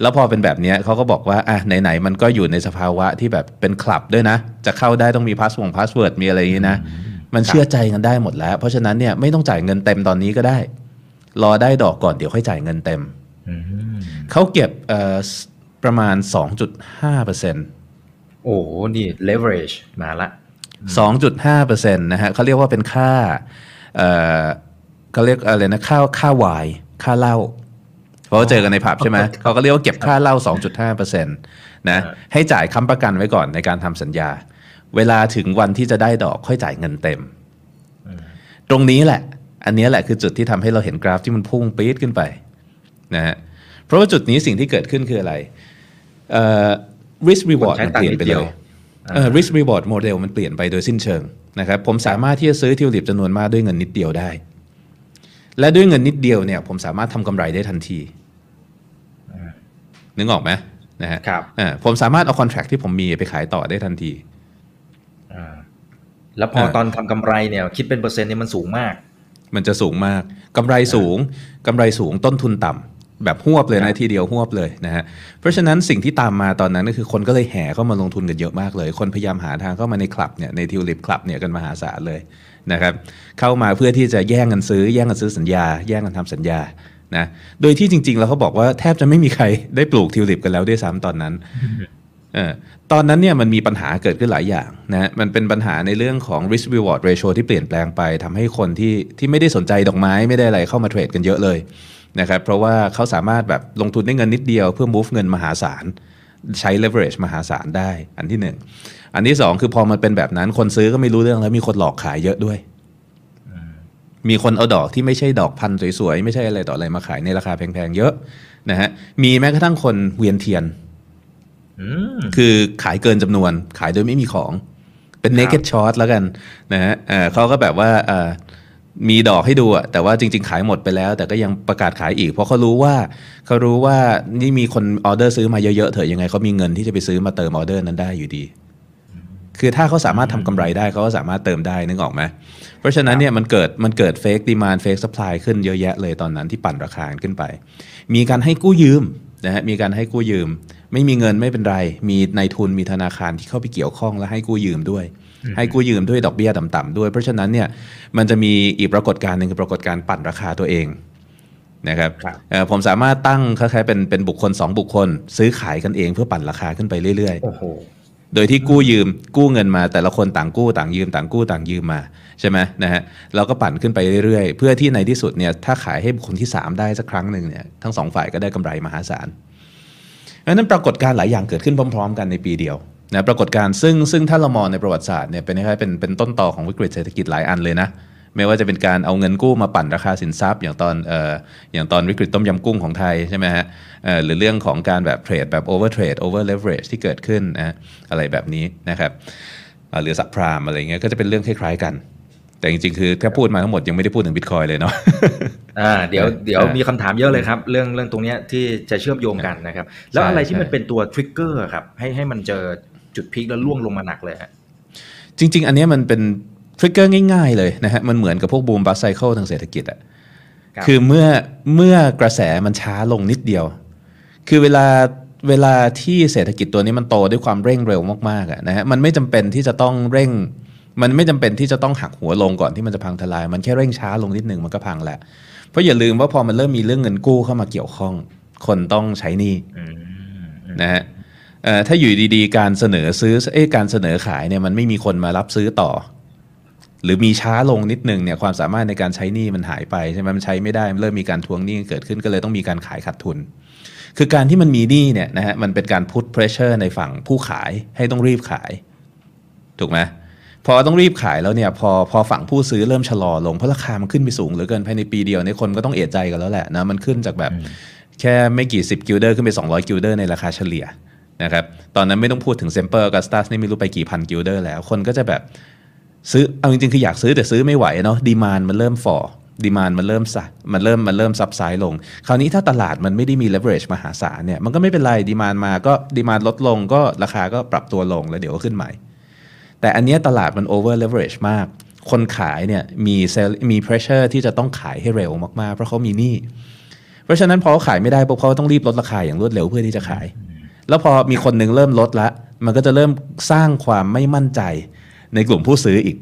C: แล้วพอเป็นแบบเนี้ยเขาก็บอกว่าอะไหนๆมันก็อยู่ในสภาวะที่แบบเป็นคลับด้วยนะ จะเข้าได้ต้องมีพาสวง password มีอะไรอย่างนี้นะมันเชื่อใจกันได้หมดแล้ว เพราะฉะนั้นเนี่ยไม่ต้องจ่ายเงินเต็มตอนนี้ก็ได้ รอได้ดอกก่อนเดี๋ยวค่อยจ่ายเงินเต็ม
B: อืม
C: เขาเก็บเอ่อประมาณ 2.5เปอร์เซ็นต์
B: โอ้โห นี่ leverage มาละ
C: 2.5%นะฮะเขาเรียกว่าเป็นค่าเอ่อเขาเรียกอะไรนะค่าค่าไวน์ค่าเหล้าเพราะว่าเจอกันในผับใช่ไหมเขาก็เรียกว่าเก็บค่าเหล้า2.5%นะให้จ่ายค้ำประกันไว้ก่อนในการทำสัญญา เวลาถึงวันที่จะได้ดอกค่อยจ่ายเงินเต็ม ตรงนี้แหละ อันนี้แหละคือจุดที่ทำให้เราเห็นกราฟที่มันพุ่งปี๊ดขึ้นไปนะฮะเพราะว่าจุดนี้สิ่งที่เกิดขึ้นคืออะไรเอ่อ risk reward
B: คนใช้
C: มัน
B: ตัง
C: เป
B: ค์
C: ลี่ยนไป
B: นิดเดี
C: เลย
B: วย
C: เอ่อ risk reward model มันเปลี่ยนไปโดยสิ้นเชิงนะครับผมสามารถที่จะซื้อทิวลิปจำนวนมากด้วยเงินนิดเดียวได้ และด้วยเงินนิดเดียวเนี่ยผมสามารถทำกำไรได้ทันทีนึกออกไหมนะฮะ
B: ครับ
C: อ่าผมสามารถเอาคอนแท c t ที่ผมมีไปขายต่อได้ทันที
B: อ่าแล้วพอ
C: เออ
B: ตอนทำกำไรเนี่ย คิดเป็นเปอร์เซ็นต์เนี่ยมันสูงมาก
C: มันจะสูงมากกำไรสูงกำไรสูงต้นทุนต่ำ แบบหวบเลยนะทีเดียวหวบเลยนะฮะเพราะฉะนั้นสิ่งที่ตามมาตอนนั้นก็คือคนก็เลยแห่เข้ามาลงทุนกันเยอะมากเลย คนพยายามหาทางเข้ามาในคลับเนี่ยในทิวลิปคลับเนี่ยกันมหาศาลเลยนะครับเข้ามาเพื่อที่จะแย่งกันซื้อ แย่งกันซื้อสัญญา แย่งกันทำสัญญานะโดยที่จริง ๆ แล้วเขาบอกว่าแทบจะไม่มีใครได้ปลูกทิวลิปกันแล้วด้วยซ้ำตอนนั้นเออตอนนั้นเนี่ยมันมีปัญหาเกิดขึ้นหลายอย่างนะฮะมันเป็นปัญหาในเรื่องของ risk reward ratio ที่เปลี่ยนแปลงไปทำให้คนที่ที่ไม่ได้สนใจดอกไม้ไม่ได้อะไรเข้ามาเทรดกันเยอะเลย นะครับเพราะว่าเขาสามารถแบบลงทุนได้เงินนิดเดียวเพื่อ move เงินมหาศาล ใช้ leverage มหาศาลได้อันที่หนึ่งอันที่สองคือพอมันเป็นแบบนั้นคนซื้อก็ไม่รู้เรื่องแล้วมีคนหลอกขายเยอะด้วย มีคนเอาดอกที่ไม่ใช่ดอกพันธุ์สวยๆ ไม่ใช่อะไรต่ออะไรมาขายในราคาแพงๆ เยอะนะฮะมีแม้กระทั่งคนเวียนเทียน
B: อืม
C: คือขายเกินจำนวนขายโดยไม่มีของเป็น naked short แล้วกันนะฮะเอ่อเขาก็แบบว่าเอ่อ มีดอกให้ดูอะแต่ว่าจริง ๆ ขายหมดไปแล้ว แต่ก็ยังประกาศขายอีก เพราะเขารู้ว่าเขารู้ว่านี่มีคนออเดอร์ซื้อมาเยอะๆเถอะยังไงเขามีเงินที่จะไปซื้อมาเติมออเดอร์นั้นได้อยู่ดี คือถ้าเขาสามารถทำกำไรได้เขาก็สามารถเติมได้นึกออกไหมเพราะฉะนั้นเนี่ยมันเกิดมันเกิด fake demand fake supply ขึ้นเยอะแยะเลยตอนนั้นที่ปั่นราคาขึ้นไป มีการให้กู้ยืมนะฮะมีการให้กู้ยืม ไม่มีเงินไม่เป็นไร มีนายทุนมีธนาคารที่เข้าไปเกี่ยวข้องและให้กู้ยืมด้วย ให้กู้ยืมด้วยดอกเบี้ยต่ำๆด้วย เพราะฉะนั้นเนี่ยมันจะมีอีกปรากฏการณ์หนึ่งคือปรากฏการณ์ปั่นราคาตัวเองนะครับ
B: ครับ
C: เอ่อผมสามารถตั้งคล้ายๆเป็นเป็นบุคคล 2 บุคคล ซื้อขายกันเองเพื่อปั่นราคาขึ้นไปเรื่อย
B: โอ้โห
C: ๆโดยที่กู้ยืมกู้เงินมาแต่ละคนต่างกู้ต่างยืมต่างกู้ต่างยืมมาใช่ไหมนะฮะเราก็ปั่นขึ้นไปเรื่อยๆ เพื่อที่ในที่สุดเนี่ยถ้าขายให้บุคคลที่ 3 ได้สักครั้งหนึ่งเนี่ยทั้งสองฝ่ายก็ได้กำไรมหาศาลดังนั้นปรากฏการณ์หลายอย่างเกิดขึ้นพร้อม ๆ กันในปีเดียว นะปรากฏการณ์ซึ่งซึ่งถ้าเรามองในประวัติศาสตร์เนี่ยเป็นคล้ายๆเป็นเป็นต้นตอของวิกฤตเศรษฐกิจหลายอันเลยนะไม่ว่าจะเป็นการเอาเงินกู้มาปั่นราคาสินทรัพย์ อย่างตอนเอ่ออย่างตอนวิกฤตต้มยำกุ้งของไทยใช่ไหมฮะเอ่อหรือเรื่องของการแบบ trade แบบ overtrade overleverage ที่เกิดขึ้นนะอะไรแบบนี้นะครับเอ่อหรือสับพรามอะไรเงี้ยก็จะเป็นเรื่องคล้ายๆกัน แต่จริงๆคือถ้าพูดมาทั้งหมดยังไม่ได้พูดถึงบิตคอยเลยเนาะ
B: อ่าเดี๋ยว
C: เออ
B: เดี๋ยว
C: เออ
B: มีคำถามเยอะเลยครับเรื่องเรื่องตรงเนี้ยที่จะเชื่อมโยงกันนะครับ แล้ว
C: ใช่
B: อะไรที่
C: ใช่
B: มันเป็นตัวทริกเกอร์ครับให้ให้มันเจอ จุดพีคแล้วล่วงลงมาหนักเลยฮะ
C: จริง ๆ อันเนี้ยมันเป็นทริกเกอร์ง่ายๆเลยนะฮะมันเหมือนกับพวกบูมบัสไซเคิลทางเศรษฐกิจอะ
B: ครับ
C: คือเมื่อเมื่อกระแสมันช้าลงนิดเดียว คือเวลาเวลาที่เศรษฐกิจตัวนี้มันโตด้วยความเร่งเร็วมากๆอะนะฮะมันไม่จำเป็นที่จะต้องเร่ง มันไม่จำเป็นที่จะต้องหักหัวลงก่อนที่มันจะพังทลาย มันแค่เร่งช้าลงนิดหนึ่งมันก็พังแหละ เพราะอย่าลืมว่าพอมันเริ่มมีเรื่องเงินกู้เข้ามาเกี่ยวข้อง คนต้องใช้หนี้
B: อืมอืม
C: นะฮะเอ่อ ถ้าอยู่ดีๆ การเสนอซื้อเอ้ยการเสนอขายเนี่ยมันไม่มีคนมารับซื้อต่อ หรือมีช้าลงนิดนึงเนี่ยความสามารถในการใช้หนี้มันหายไปใช่ไหมมันใช้ไม่ได้มันเริ่มมีการทวงหนี้เกิดขึ้นก็เลยต้องมีการขายขาดทุน คือการที่มันมีหนี้เนี่ยนะฮะมันเป็นการพุท pressure ในฝั่งผู้ขายให้ต้องรีบขาย ถูกไหมพอต้องรีบขายแล้วเนี่ยพอพอฝั่งผู้ซื้อเริ่มชะลอลงเพราะราคามันขึ้นไปสูงเหลือเกินภายในปีเดียวเนี่ยคนก็ต้องเอะใจกันแล้วแหละนะมันขึ้นจากแบบแค่ไม่กี่สิบกิลเดอร์ขึ้นไป 200 กิลเดอร์ในราคาเฉลี่ย นะครับตอนนั้นไม่ต้องพูดถึง Semper Augustus นี่ไม่รู้ไปกี่พันกิลเดอร์แล้ว คนก็จะแบบซื้อเอาจริงๆ คืออยากซื้อแต่ซื้อไม่ไหวเนาะ demand มันเริ่ม fall demand มันเริ่มสัมันเริ่มมันเริ่ม subside ลง คราวนี้ถ้าตลาดมันไม่ได้มี leverage มหาศาลเนี่ยมันก็ไม่เป็นไร demand มาก็ demand ลดลงก็ราคาก็ปรับตัวลงแล้วเดี๋ยวก็ขึ้นใหม่ แต่อันนี้ตลาดมัน over leverage มาก คนขายเนี่ยมี sell มี pressure ที่จะต้องขายให้เร็วมากๆ เพราะเขามีหนี้ เพราะฉะนั้นพอเขาขายไม่ได้ปุ๊บเขาต้องรีบลดราคาอย่างรวดเร็วเพื่อที่จะขาย แล้วพอมีคนหนึ่งเริ่มลดละมันก็จะเริ่มสร้างความไม่มั่นใจในกลุ่มผู้ซื้ออีก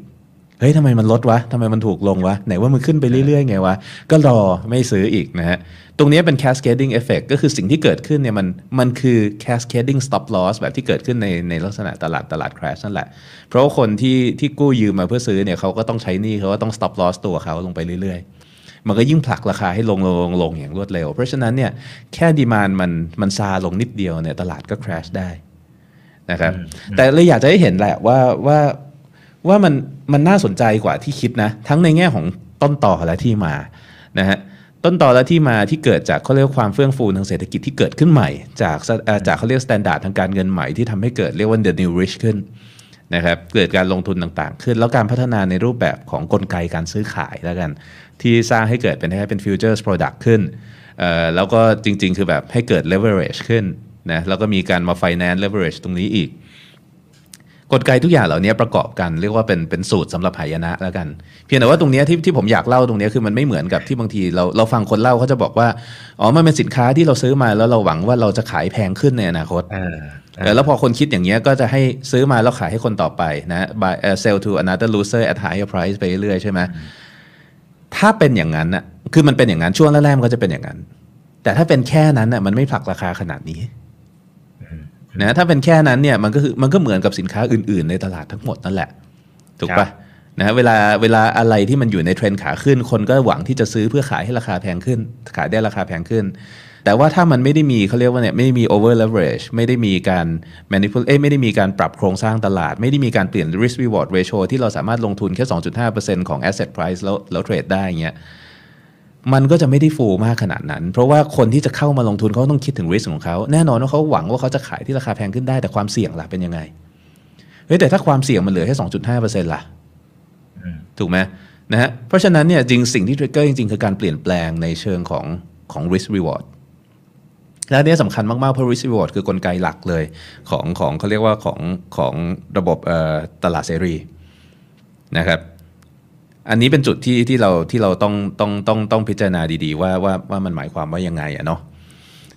C: เฮ้ยทำไมมันลดวะทำไมมันถูกลงวะ ไหนว่ามันขึ้นไปเรื่อยๆไงวะ ก็รอไม่ซื้ออีกนะฮะ ตรงนี้เป็น cascading effect ก็คือสิ่งที่เกิดขึ้นเนี่ยมันมันคือ cascading stop loss แบบที่เกิดขึ้นในในลักษณะตลาดตลาด crash นั่นแหละ เพราะคนที่ที่กู้ยืมมาเพื่อซื้อเนี่ยเขาก็ต้องใช้หนี้เขาก็ต้อง stop loss ตัวเขาลงไปเรื่อยๆ มันก็ยิ่งผลักราคาให้ลงลงลงลงอย่างรวดเร็ว เพราะฉะนั้นเนี่ยแค่ดีมานมันมันซาลงนิดเดียวเนี่ยตลาดก็ crash ได้นะครับแต่เลยอยากจะให้เห็นแหละว่าว่าว่ามันมันน่าสนใจกว่าที่คิดนะ ทั้งในแง่ของต้นต่อและที่มานะฮะต้นต่อและที่มาที่เกิดจากเขาเรียกว่าความเฟื่องฟูทางเศรษฐกิจที่เกิดขึ้นใหม่ จากเอ่อจากเขาเรียก standard ทางการเงินใหม่ที่ทำให้เกิดเรียกว่า the new rich ขึ้นนะครับเกิดการลงทุนต่างๆ ขึ้นแล้วการพัฒนาในรูปแบบของกลไกการซื้อขายแล้วกัน ที่สร้างให้เกิดเป็นให้เป็น futures product ขึ้นเอ่อแล้วก็จริง ๆ คือแบบให้เกิด leverage ขึ้นนะแล้วก็มีการมา finance leverage ตรงนี้อีก กลไกทุกอย่างเหล่านี้ประกอบกัน เรียกว่าเป็นเป็นสูตรสำหรับหายนะแล้วกัน เพียงแต่ว่าตรงเนี้ยที่ที่ผมอยากเล่าตรงเนี้ยคือมันไม่เหมือนกับที่บางทีเราเราฟังคนเล่าเขาจะบอกว่าอ๋อมันเป็นสินค้าที่เราซื้อมาแล้วเราหวังว่าเราจะขายแพงขึ้นในอนาคต
B: อ่า
C: เออแล้วพอคนคิดอย่างเงี้ยก็จะให้ซื้อมาแล้วขายให้คนต่อไปนะ buy uh, sell to another loser at higher price ไปเรื่อยๆใช่ไหม ถ้าเป็นอย่างนั้นน่ะคือมันเป็นอย่างนั้นช่วงแรกๆมันก็จะเป็นอย่างนั้น แต่ถ้าเป็นแค่นั้นน่ะมันไม่ผลักราคาขนาดนี้นะถ้าเป็นแค่นั้นเนี่ยมันก็คือมันก็เหมือนกับสินค้าอื่นๆ ในตลาดทั้งหมดนั่นแหละถูก
B: ครั
C: ปะ
B: บ
C: นะเวลาเวลาอะไรที่มันอยู่ในเทรนด์ขาขึ้น คนก็หวังที่จะซื้อเพื่อขายให้ราคาแพงขึ้น ขายได้ราคาแพงขึ้น แต่ว่าถ้ามันไม่ได้มีเขาเรียกว่าเนี่ยไม่ได้มี over leverage ไม่ได้มีการ manipulate เอ้ยไม่ได้มีการปรับโครงสร้างตลาด ไม่ได้มีการเปลี่ยน risk reward ratio ที่เราสามารถลงทุนแค่ 2.5%ของ asset price แล้วแล้วเทรดได้เงี้ยมันก็จะไม่ได้ฟูมากขนาดนั้น เพราะว่าคนที่จะเข้ามาลงทุนเขาต้องคิดถึง risk ของเขา แน่นอนว่าเขาหวังว่าเขาจะขายที่ราคาแพงขึ้นได้แต่ความเสี่ยงล่ะเป็นยังไงเฮ้ยแต่ถ้าความเสี่ยงมันเหลือแค่ 2.5%ล่ะถูกไหมนะฮะเพราะฉะนั้นเนี่ยจริงสิ่งที่ทริกเกอร์จริงๆ คือการเปลี่ยนแปลงในเชิงของของ risk reward และนนี้สำคัญมากๆเพราะ risk reward คือกลไกหลักเลยของของเขาเรียกว่าของของระบบตลาดเสรีนะครับอันนี้เป็นจุดที่ที่เราที่เราต้องต้องต้องต้องพิจารณาดีๆ ว่าว่าว่ามันหมายความว่ายังไงอะเนาะ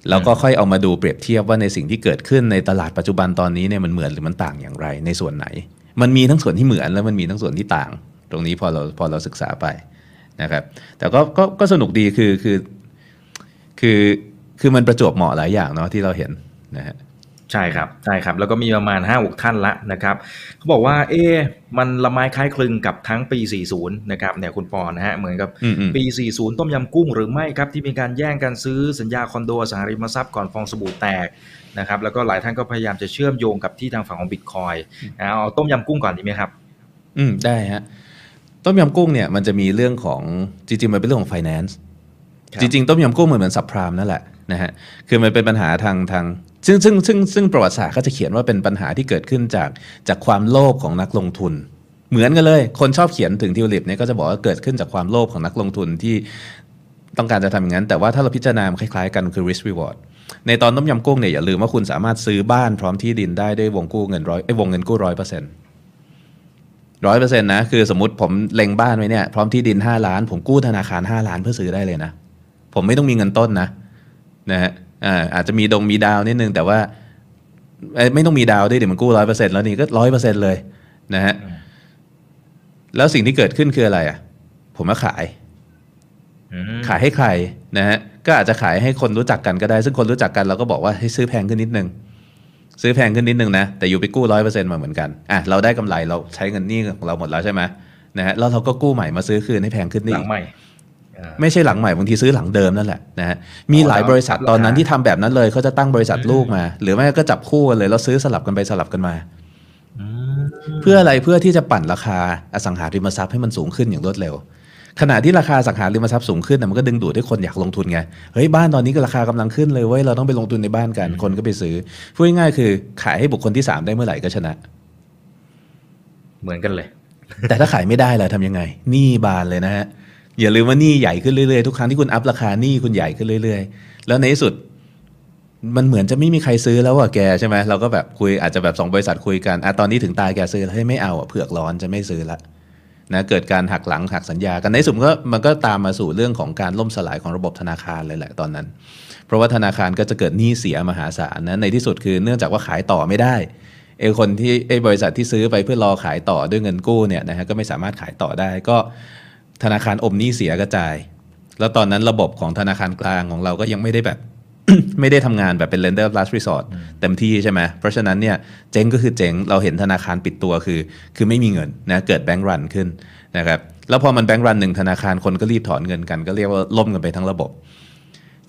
C: แล้วก็ค่อยเอามาดูเปรียบเทียบว่าในสิ่งที่เกิดขึ้นในตลาดปัจจุบันตอนนี้เนี่ยมันเหมือนหรือมันต่างอย่างไรในส่วนไหน มันมีทั้งส่วนที่เหมือนแล้วมันมีทั้งส่วนที่ต่าง ตรงนี้พอเราพอเราศึกษาไปนะครับ แต่ก็ก็ก็สนุกดีคือคือคือ คือมันประจวบเหมาะหลายอย่างเนาะที่เราเห็นนะฮะ
B: ใช่ครับใช่ครับ แล้วก็มีประมาณ 5 6 ท่านละนะครับเขาบอกว่า เอ๊ะมันละไม้คล้ายคลึงกับทั้งปี 40 นะครับเนี่ยคุณปอนะฮะเหมือนกับ
C: อืมอืม
B: ปี 40 ต้มยำกุ้งหรือไม่ครับ ที่มีการแย่งกันซื้อสัญญาคอนโดอสังหาริมทรัพย์ก่อนฟองสบู่แตกนะครับแล้วก็หลายท่านก็พยายามจะเชื่อมโยงกับที่ทางฝั่งของบิตคอยนะเอาต้มยำกุ้งก่อนดีไหมครับ
C: อืมได้ฮะต้มยำกุ้งเนี่ยมันจะมีเรื่องของจริงๆมันเป็นเรื่องของ finance
B: ครับ
C: จริงๆต้มยำกุ้งมันเหมือนสับพรามนั่นแหละ นะฮะคือมันเป็นปัญหาทางทางซึ่งซึ่งซึ่งซึ่งประวัติศาสตร์เขาจะเขียนว่าเป็นปัญหาที่เกิดขึ้นจากจากความโลภของนักลงทุน เหมือนกันเลย คนชอบเขียนถึงทิวลิปเนี่ยก็จะบอกว่าเกิดขึ้นจากความโลภของนักลงทุนที่ต้องการจะทำอย่างนั้น แต่ว่าถ้าเราพิจารณาคล้ายๆกันคือ risk reward ในตอนต้มยำกุ้งเนี่ยอย่าลืมว่าคุณสามารถซื้อบ้านพร้อมที่ดินได้ด้วยวงกู้เงินร้อยไอ้วงเงินกู้ร้อยเปอร์เซ็นต์ร้อยเปอร์เซ็นต์นะคือสมมติผมเล็งบ้านไว้เนี่ยพร้อมที่ดินห้าล้าน ผมกู้ธนาคารห้าล้านเพื่อซื้อได้เลยนะ ผมไม่ต้องมีเงินต้นนะ นะฮะอ่าอาจจะมีดงมีดาวนิดนึง แต่ว่าเอ้ยไม่ต้องมีดาวด้วยเดี๋ยวมันกู้ร้อยเปอร์เซ็นต์แล้วนี่ก็ร้อยเปอร์เซ็นต์เลยนะฮะแล้วสิ่งที่เกิดขึ้นคืออะไรอะ ผมมาขาย
B: อืม
C: ขายให้ใครนะฮะก็อาจจะขายให้คนรู้จักกันก็ได้ ซึ่งคนรู้จักกันเราก็บอกว่าให้ซื้อแพงขึ้นนิดนึงซื้อแพงขึ้นนิดนึงนะ แต่อยู่ไปกู้ร้อยเปอร์เซ็นต์มาเหมือนกันอะเราได้กำไรเราใช้เงินหนี้ของเราหมดแล้วใช่ไหมนะฮะแล้วเราก็กู้ใหม่มาซื้อคืนให้แพงขึ้น
B: ห
C: นี่
B: ลังใหม่อ่า
C: ไม่ใช่หลังใหม่บางทีซื้อหลังเดิมนั่นแหละนะฮะมีหลายบริษัทตอนนั้นที่ทำแบบนั้นเลยเขาจะตั้งบริษัทลูกมา หรือไม่ก็จับคู่กันเลยแล้วซื้อสลับกันไปสลับกันมา
B: อืม
C: เพื่ออะไรเพื่อที่จะปั่นราคาอสังหาริมทรัพย์ให้มันสูงขึ้นอย่างรวดเร็ว ขณะที่ราคาอสังหาริมทรัพย์สูงขึ้นนะมันก็ดึงดูดให้คนอยากลงทุนไงเฮ้ยบ้านตอนนี้ก็ราคากำลังขึ้นเลยเว้ยเราต้องไปลงทุนในบ้านกันคนก็ไปซื้อพูดง่ายๆคือขายให้บุคคลที่สามได้เมื่อไหร่ก็ชนะ
B: เหมือนกันเลย
C: แต่ถ้าขายไม่ได้ล่ะทำยังไงหนี้บานเลยนะฮะ อย่าลืมว่านี้ใหญ่ขึ้นเรื่อยๆทุกครั้งที่คุณอัพราคาหนี้คุณใหญ่ขึ้นเรื่อย ๆ แล้วในที่สุดมันเหมือนจะไม่มีใครซื้อแล้วอะแกใช่ไหมเราก็แบบคุยอาจจะแบบสองบริษัทคุยกันอะตอนนี้ถึงตายแกซื้อแล้วให้ยไม่เอาอะเผือกร้อนจะไม่ซื้อละนะเกิดการหักหลังหักสัญญากันในที่สุดก็มันก็ตามมาสู่เรื่องของการล่มสลายของระบบธนาคารเลยแหละตอนนั้น เพราะว่าธนาคารก็จะเกิดหนี้เสียมหาศาลนะในที่สุดคือเนื่องจากว่าขายต่อไม่ได้ไอ้คนที่ไอ้บริษัทที่ซื้อไปเพื่อรอขายต่อด้วยเงินกู้เนี่ยนะฮะก็ไม่สามารถขายต่อได้ก็ ธนาคารอมหนี้เสียกระจาย แล้วตอนนั้นระบบของธนาคารกลางของเราก็ยังไม่ได้แบบ ไม่ได้ทำงานแบบเป็น lender of last resort เต็มที่ใช่ไหมเพราะฉะนั้นเนี่ยเจ๊งก็คือเจ๊งเราเห็นธนาคารปิดตัวคือ คือไม่มีเงินนะเกิดแบงก์รันขึ้นนะครับแล้วพอมันแบงก์รันหนึ่งธนาคารคนก็รีบถอนเงินกันก็เรียกว่าล่มกันไปทั้งระบบ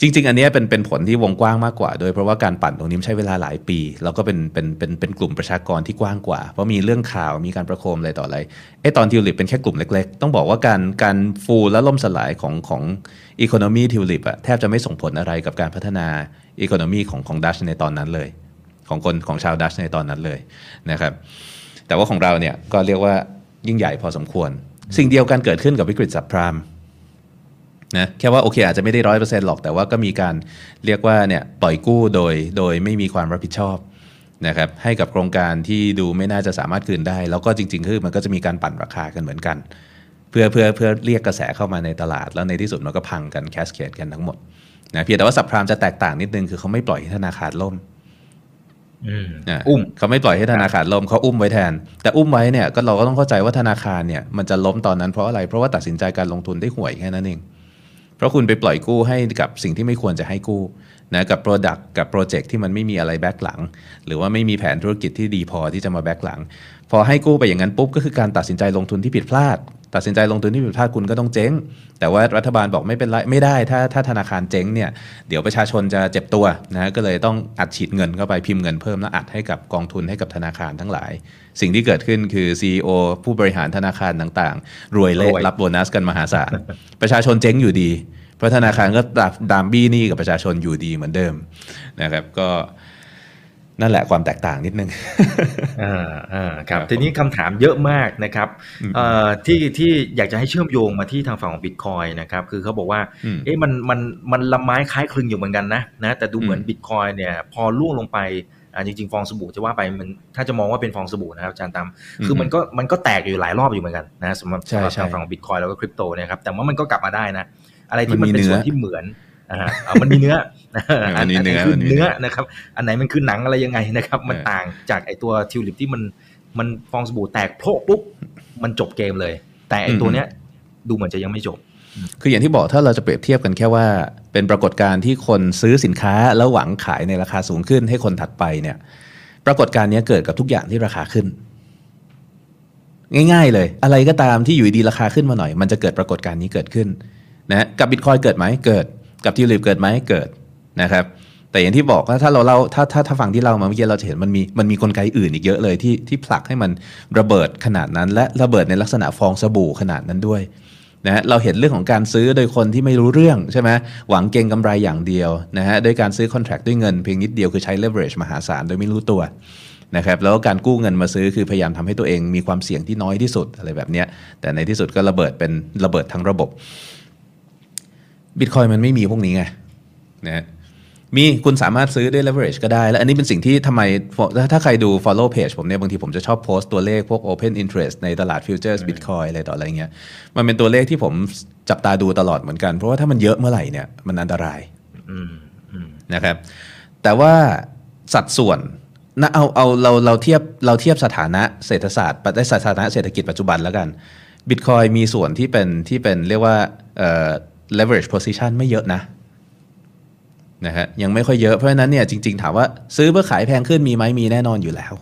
C: จริง ๆ อันนี้เป็นเป็นผลที่วงกว้างมากกว่าโดยเพราะว่าการปั่นตรงนี้ใช้เวลาหลายปี แล้วก็เป็นเป็นเป็นเป็นกลุ่มประชากรที่กว้างกว่า เพราะมีเรื่องข่าวมีการประโคมอะไรต่ออะไรไอ้ตอนทิวลิปเป็นแค่กลุ่มเล็ก ๆ ต้องบอกว่าการการฟูและล่มสลายของของอีโคโนมีทิวลิปอะแทบจะไม่ส่งผลอะไรกับการพัฒนาอีโคโนมีของของดัชในตอนนั้นเลย ของคนของชาวดัชในตอนนั้นเลยนะครับแต่ว่าของเราเนี่ยก็เรียกว่ายิ่งใหญ่พอสมควร สิ่งเดียวกันเกิดขึ้นกับวิกฤตซับพราม นะแค่ว่าโอเคอาจจะไม่ได้ร้อยเปอร์เซ็นต์หรอกแต่ว่าก็มีการเรียกว่าเนี่ยปล่อยกู้โดยโดยไม่มีความรับผิดชอบนะครับให้กับโครงการที่ดูไม่น่าจะสามารถคืนได้ แล้วก็จริง ๆ คือมันก็จะมีการปั่นราคากันเหมือนกัน เพื่อเพื่อเพื่อเรียกกระแสเข้ามาในตลาด แล้วในที่สุดมันก็พังกันแคสเคดกันทั้งหมดนะเพียงแต่ว่าสับพรามจะแตกต่างนิดนึงคือเขาไม่ปล่อยให้ธนาคารล่ม
B: อืม
C: อะ
B: อุ้ม
C: เขาไม่ปล่อยให้ธนาคารล้มเขาอุ้มไว้แทน แต่อุ้มไว้เนี่ยก็เราก็ต้องเข้าใจว่าธนาคารเนี่ยมันจะล้มตอนนั้นเพราะอะไรเพราะว่าตัดสินใจการลงทุนได้ห่วยแค่นั้นเอง เพราะคุณไปปล่อยกู้ให้กับสิ่งที่ไม่ควรจะให้กู้นะกับ Product กับโปรเจกต์ที่มันไม่มีอะไร back หลัง หรือว่าไม่มีแผนธุรกิจที่ดีพอที่จะมา back หลัง พอให้กู้ไปอย่างนั้นปุ๊บก็คือการตัดสินใจลงทุนที่ผิดพลาด ตัดสินใจลงทุนที่ผิดพลาดคุณก็ต้องเจ๊ง แต่ว่ารัฐบาลบอกไม่เป็นไรไม่ได้ถ้าถ้าธนาคารเจ๊งเนี่ยเดี๋ยวประชาชนจะเจ็บตัวนะก็เลยต้องอัดฉีดเงินเข้าไปพิมพ์เงินเพิ่มแล้วอัดให้กับกองทุนให้กับธนาคารทั้งหลาย สิ่งที่เกิดขึ้นคือ CEO ผู้บริหารธนาคารต่างๆ รวยเละ
B: รวย
C: รับโบนัสกันมหาศาลประชาชนเจ๊งอยู่ดี เพราะธนาคารก็ดามบี้หนี้กับประชาชนอยู่ดีเหมือนเดิมนะครับก็ นั่นแหละความแตกต่างนิดนึง
B: อ่าอ่าครับ
C: ครับ
B: ทีนี้คำถามเยอะมากนะครับเอ่อที่ที่อยากจะให้เชื่อมโยงมาที่ทางฝั่งของบิตคอยนะครับคือเขาบอกว่า
C: อืม
B: เอ๊ะมันมันมันละไม้คล้ายคลึงอยู่เหมือนกันนะนะแต่ดูเหมือน
C: อืม
B: บิตคอยเนี่ยพอล่วงลงไปอ่าจริงๆฟองสบู่จะว่าไปมันถ้าจะมองว่าเป็นฟองสบู่นะครับอาจารย์ตามคือมันก็มันก็แตกอยู่หลายรอบอยู่เหมือนกันนะสำหรับ
C: ใช่
B: สำหรับ
C: ใช่
B: ทางฝั่งของบิตคอยแล้วก็คริปโตเนี่ยครับแต่ว่ามันก็กลับมาได้นะอะไรที่
C: มั
B: มัน
C: นมี
B: เป็นส่วน
C: เนื้อ
B: ที่เหมือน อ่าฮะเอามันมีเนื้อ
C: มันมีเนื้อ
B: อัคือ
C: มันมีเนื้
B: เนื้
C: อ
B: อนะครับ อันไหนมันคือหนังอะไรยังไงนะครับ มัน
C: เออ
B: ต่างจากไอตัวทิวลิปที่มันมันฟองสบู่แตกโพะปุ๊บมันจบเกมเลย แต่ไอตัวเนี้ยดูเหมือนจะยังไม่จบ
C: คืออย่างที่บอกถ้าเราจะเปรียบเทียบกันแค่ว่า เป็นปรากฏการณ์ที่คนซื้อสินค้าแล้วหวังขายในราคาสูงขึ้นให้คนถัดไปเนี่ย ปรากฏการณ์นี้เกิดกับทุกอย่างที่ราคาขึ้น ง่าย ๆ เลย อะไรก็ตามที่อยู่ดีราคาขึ้นมาหน่อย มันจะเกิดปรากฏการณ์นี้เกิดขึ้นนะกับบิตคอยเกิดไหมเกิด กับทิวลิปเกิดไหมเกิดนะครับ แต่อย่างที่บอกว่าถ้าเราเล่าถ้าถ้าถ้าฟังที่เรามาเมื่อกี้เราจะเห็นมันมีมันมีกลไกอื่นอีกเยอะเลยที่ที่ผลักให้มันระเบิดขนาดนั้น และระเบิดในลักษณะฟองสบู่ขนาดนั้นด้วยนะเราเห็นเรื่องของการซื้อโดยคนที่ไม่รู้เรื่องใช่ไหมหวังเก็งกำไรอย่างเดียวนะฮะโดยการซื้อคอนแทรคด้วยเงินเพียงนิดเดียวคือใช้ leverage มหาศาลโดยไม่รู้ตัวนะครับแล้วการกู้เงินมาซื้อคือพยายามทำให้ตัวเองมีความเสี่ยงที่น้อยที่สุดอะไรแบบนี้แต่ในที่สุดก็ระเบิดเป็นระเบิดทั้งระบบ บิตคอยมันไม่มีพวกนี้ไงนะฮะมีคุณสามารถซื้อด้วย leverage ก็ได้ และอันนี้เป็นสิ่งที่ทำไมถ้าถ้าใครดู follow page ผมเนี่ย บางทีผมจะชอบโพสต์ตัวเลขพวก open interest ในตลาด futures bitcoin อะไรต่ออะไรเงี้ย มันเป็นตัวเลขที่ผมจับตาดูตลอดเหมือนกัน เพราะว่าถ้ามันเยอะเมื่อไหร่เนี่ย มันอันตรายนะครับ แต่ว่าสัดส่วนนะเอาเอาเราเราเทียบเราเทียบสถานะเศรษฐศาสตร์ได้สถานะเศรษฐกิจปัจจุบันแล้วกันบิตคอยมีส่วนที่เป็นที่เป็นเรียกว่าเอ่อ leverage position ไม่เยอะนะนะฮะยังไม่ค่อยเยอะเพราะฉะนั้นเนี่ยจริงๆ ถามว่าซื้อเพื่อขายแพงขึ้นมีไหมมีแน่นอนอยู่แล้ว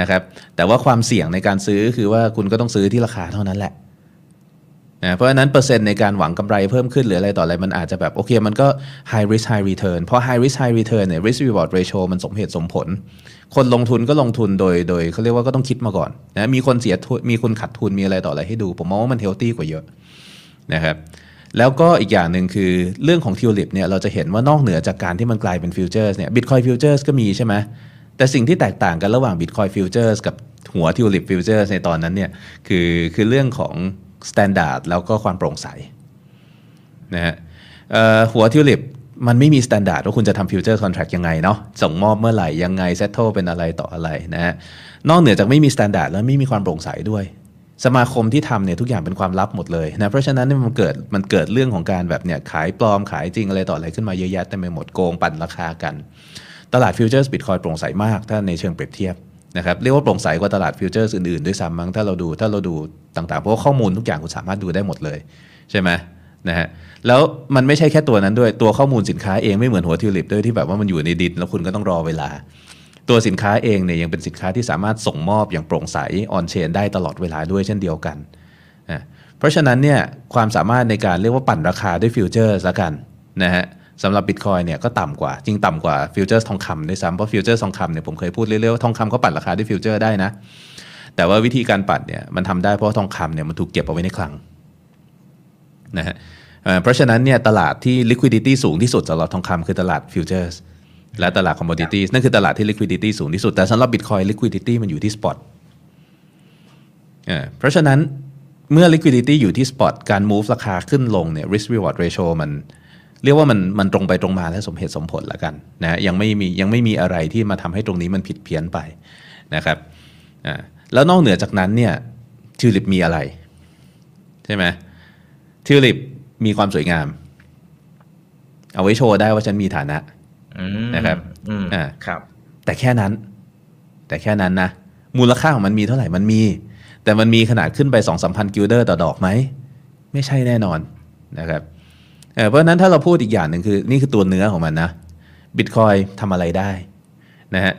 C: นะครับแต่ว่าความเสี่ยงในการซื้อคือว่าคุณก็ต้องซื้อที่ราคาเท่านั้นแหละนะเพราะฉะนั้นเปอร์เซ็นต์ในการหวังกำไรเพิ่มขึ้นหรืออะไรต่ออะไรมันอาจจะแบบโอเคมันก็ high risk high return เพราะ high risk high return เนี่ย risk reward ratio มันสมเหตุสมผล คนลงทุนก็ลงทุนโดยโดยเขาเรียกว่าก็ต้องคิดมาก่อนนะมีคนเสียทุนมีคนขาดทุนมีอะไรต่ออะไรให้ดู ผมมองว่ามัน healthy กว่าเยอะนะครับ แล้วก็อีกอย่างหนึ่งคือเรื่องของทิวลิปเนี่ยเราจะเห็นว่านอกเหนือจากการที่มันกลายเป็น futures เนี่ยบิตคอยน์ futures ก็มีใช่ไหมแต่สิ่งที่แตกต่างกันระหว่างบิตคอยน์ futures กับหัวทิวลิป futures ในตอนนั้นเนี่ยคือคือเรื่องของ standard แล้วก็ความโปร่งใสนะฮะหัวทิวลิปมันไม่มี standard ว่าคุณจะทำ future contract ยังไงเนาะส่งมอบเมื่อไหร่ยังไง settle เป็นอะไรต่ออะไรนะฮะนอกเหนือจากไม่มี standard แล้วไม่มีความโปร่งใสด้วย สมาคมที่ทำเนี่ยทุกอย่างเป็นความลับหมดเลยนะเพราะฉะนั้นมันเกิดมันเกิดเรื่องของการแบบเนี่ยขายปลอมขายจริงอะไรต่ออะไรขึ้นมาเยอะแยะเต็มไปหมดโกงปั่นราคากัน ตลาด futures บิตคอยน์โปร่งใสมาก ถ้าในเชิงเปรียบเทียบนะครับเรียกว่าโปร่งใสกว่าตลาด futures อื่นๆด้วยซ้ำมั้งถ้าเราดูถ้าเราดูต่างๆ เพราะข้อมูลทุกอย่างคุณสามารถดูได้หมดเลยใช่ไหมนะฮะแล้วมันไม่ใช่แค่ตัวนั้นด้วยตัวข้อมูลสินค้าเองไม่เหมือนหัวทิวลิปด้วยที่แบบว่ามันอยู่ในดินแล้วคุณก็ต้องรอเวลา ตัวสินค้าเองเนี่ยยังเป็นสินค้าที่สามารถส่งมอบอย่างโปร่งใส on-chain ได้ตลอดเวลาด้วยเช่นเดียวกัน เพราะฉะนั้นเนี่ยความสามารถในการเรียกว่าปั่นราคาด้วย future ละกันนะฮะสำหรับบิตคอยน์เนี่ยก็ต่ำกว่า จริงต่ำกว่า future ทองคำด้วยซ้ำเพราะ future ทองคำเนี่ยผมเคยพูดเรื่อยๆว่าทองคำก็ปั่นราคาด้วย future ได้นะ แต่ว่าวิธีการปั่นเนี่ยมันทำได้เพราะทองคำเนี่ยมันถูกเก็บเอาไว้ในคลังนะฮะเพราะฉะนั้นเนี่ยตลาดที่ liquidity สูงที่สุดสำหรับทองคำคือตลาด future และตลาด commodities นั่นคือตลาดที่ liquidity สูงที่สุด แต่สำหรับ Bitcoin liquidity มันอยู่ที่ spot เพราะฉะนั้นเมื่อ liquidity อยู่ที่ spot การ move ราคาขึ้นลงเนี่ย risk reward ratio มันเรียกว่ามันมันตรงไปตรงมาและสมเหตุสมผลละกันนะยังไม่มียังไม่มีอะไรที่มาทำให้ตรงนี้มันผิดเพี้ยนไปนะครับแล้วนอกเหนือจากนั้นเนี่ยทิวลิปมีอะไร ใช่ไหมทิวลิปมีความสวยงาม เอาไว้โชว์ได้ว่าฉันมีฐานะ นะครับ
B: อ่าครับ
C: แต่แค่นั้น แต่แค่นั้นนะ มูลค่าของมันมีเท่าไหร่มันมี แต่มันมีขนาดขึ้นไปสองสามพันกิลเดอร์ต่อดอกไหม ไม่ใช่แน่นอนนะครับเพราะฉะนั้นถ้าเราพูดอีกอย่างหนึ่งคือ นี่คือตัวเนื้อของมันนะบิตคอยน์ทำอะไรได้นะฮะ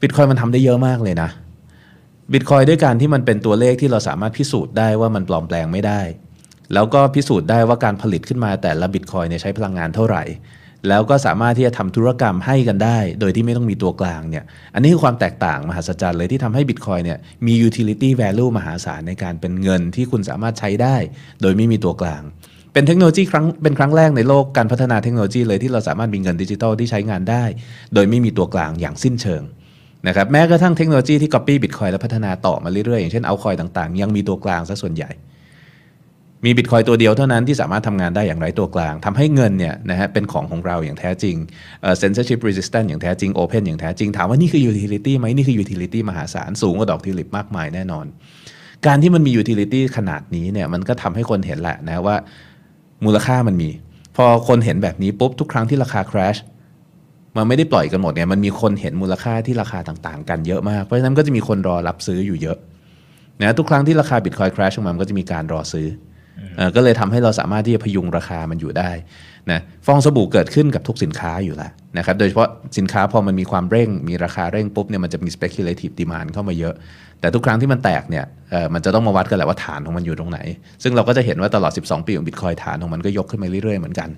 C: บิตคอยน์มันทำได้เยอะมากเลยนะบิตคอยน์ด้วยการที่มันเป็นตัวเลขที่เราสามารถพิสูจน์ได้ว่ามันปลอมแปลงไม่ได้ แล้วก็พิสูจน์ได้ว่าการผลิตขึ้นมาแต่ละบิตคอยน์เนี่ยใช้พลังงานเท่าไหร่ แล้วก็สามารถที่จะทำธุรกรรมให้กันได้ โดยที่ไม่ต้องมีตัวกลางเนี่ย อันนี้คือความแตกต่างมหัศจรรย์เลยที่ทำให้บิตคอยเนี่ยมี utility value มหาศาลในการเป็นเงินที่คุณสามารถใช้ได้ โดยไม่มีตัวกลาง เป็นเทคโนโลยีครั้งเป็นครั้งแรกในโลกการพัฒนาเทคโนโลยีเลยที่เราสามารถมีเงินดิจิทัลที่ใช้งานได้ โดยไม่มีตัวกลางอย่างสิ้นเชิงนะครับแม้กระทั่งเทคโนโลยีที่ copy บิตคอยและพัฒนาต่อมาเรื่อยๆอย่างเช่นเอาคอยต่างๆ ยังมีตัวกลางซะส่วนใหญ่ มีบิตคอยตัวเดียวเท่านั้นที่สามารถทำงานได้อย่างไร้ตัวกลางทำให้เงินเนี่ยนะฮะเป็นของของเราอย่างแท้จริงเอ่อ censorship resistant อย่างแท้จริง open อย่างแท้จริง ถามว่านี่คือ utility ไหมนี่คือ utility มหาศาล สูงกว่าดอกทิลิปมากมายแน่นอน การที่มันมี utility ขนาดนี้เนี่ยมันก็ทำให้คนเห็นแหละนะว่ามูลค่ามันมี พอคนเห็นแบบนี้ปุ๊บทุกครั้งที่ราคา crash มันไม่ได้ปล่อยกันหมดเนี่ยมันมีคนเห็นมูลค่าที่ราคาต่างๆ กันเยอะมาก เพราะฉะนั้นก็จะมีคนรอรับซื้ออยู่เยอะนะทุกครั้งที่ราคาบิตคอย crash ออกมามันก็จะมีการรอซื้อ ก็เลยทำให้เราสามารถที่จะพยุงราคามันอยู่ได้นะฟองสบู่เกิดขึ้นกับทุกสินค้าอยู่แล้วนะครับโดยเฉพาะสินค้าพอมันมีความเร่ง มีราคาเร่งปุ๊บเนี่ยมันจะมี speculative demand เข้ามาเยอะ แต่ทุกครั้งที่มันแตกเนี่ยมันจะต้องมาวัดกันแหละว่าฐานของมันอยู่ตรงไหน ซึ่งเราก็จะเห็นว่าตลอด 12 ปีของบิตคอยฐานของมันก็ยกขึ้นมาเรื่อยๆเหมือนกัน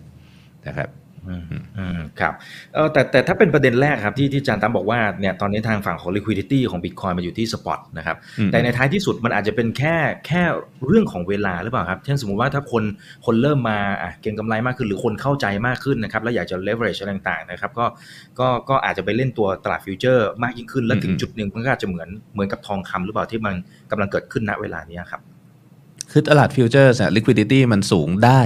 C: นะครับ
B: อืมอืมครับเออแต่แต่ถ้าเป็นประเด็นแรกครับที่ที่อาจารย์ตั้มบอกว่าเนี่ยตอนนี้ทางฝั่งของ liquidity ของ Bitcoin มันอยู่ที่ spot นะครับ
C: อืม
B: แต่ในท้ายที่สุดมันอาจจะเป็นแค่แค่เรื่องของเวลาหรือเปล่าครับเช่นสมมุติว่าถ้าคนคนเริ่มมาอะเก็งกำไรมากขึ้นหรือคนเข้าใจมากขึ้นนะครับแล้วอยากจะ leverage อะไรต่างๆนะครับก็ก็ก็อาจจะไปเล่นตัวตลาด future มากยิ่งขึ้น แล้วถึง
C: อืม
B: จุดหนึ่งมันก็อาจจะเหมือนเหมือนกับทองคำหรือเปล่าที่มันกำลังเกิดขึ้นณเวลานี้ครับ
C: คือตลาดฟิวเจอร์ส liquidity มันสูงได้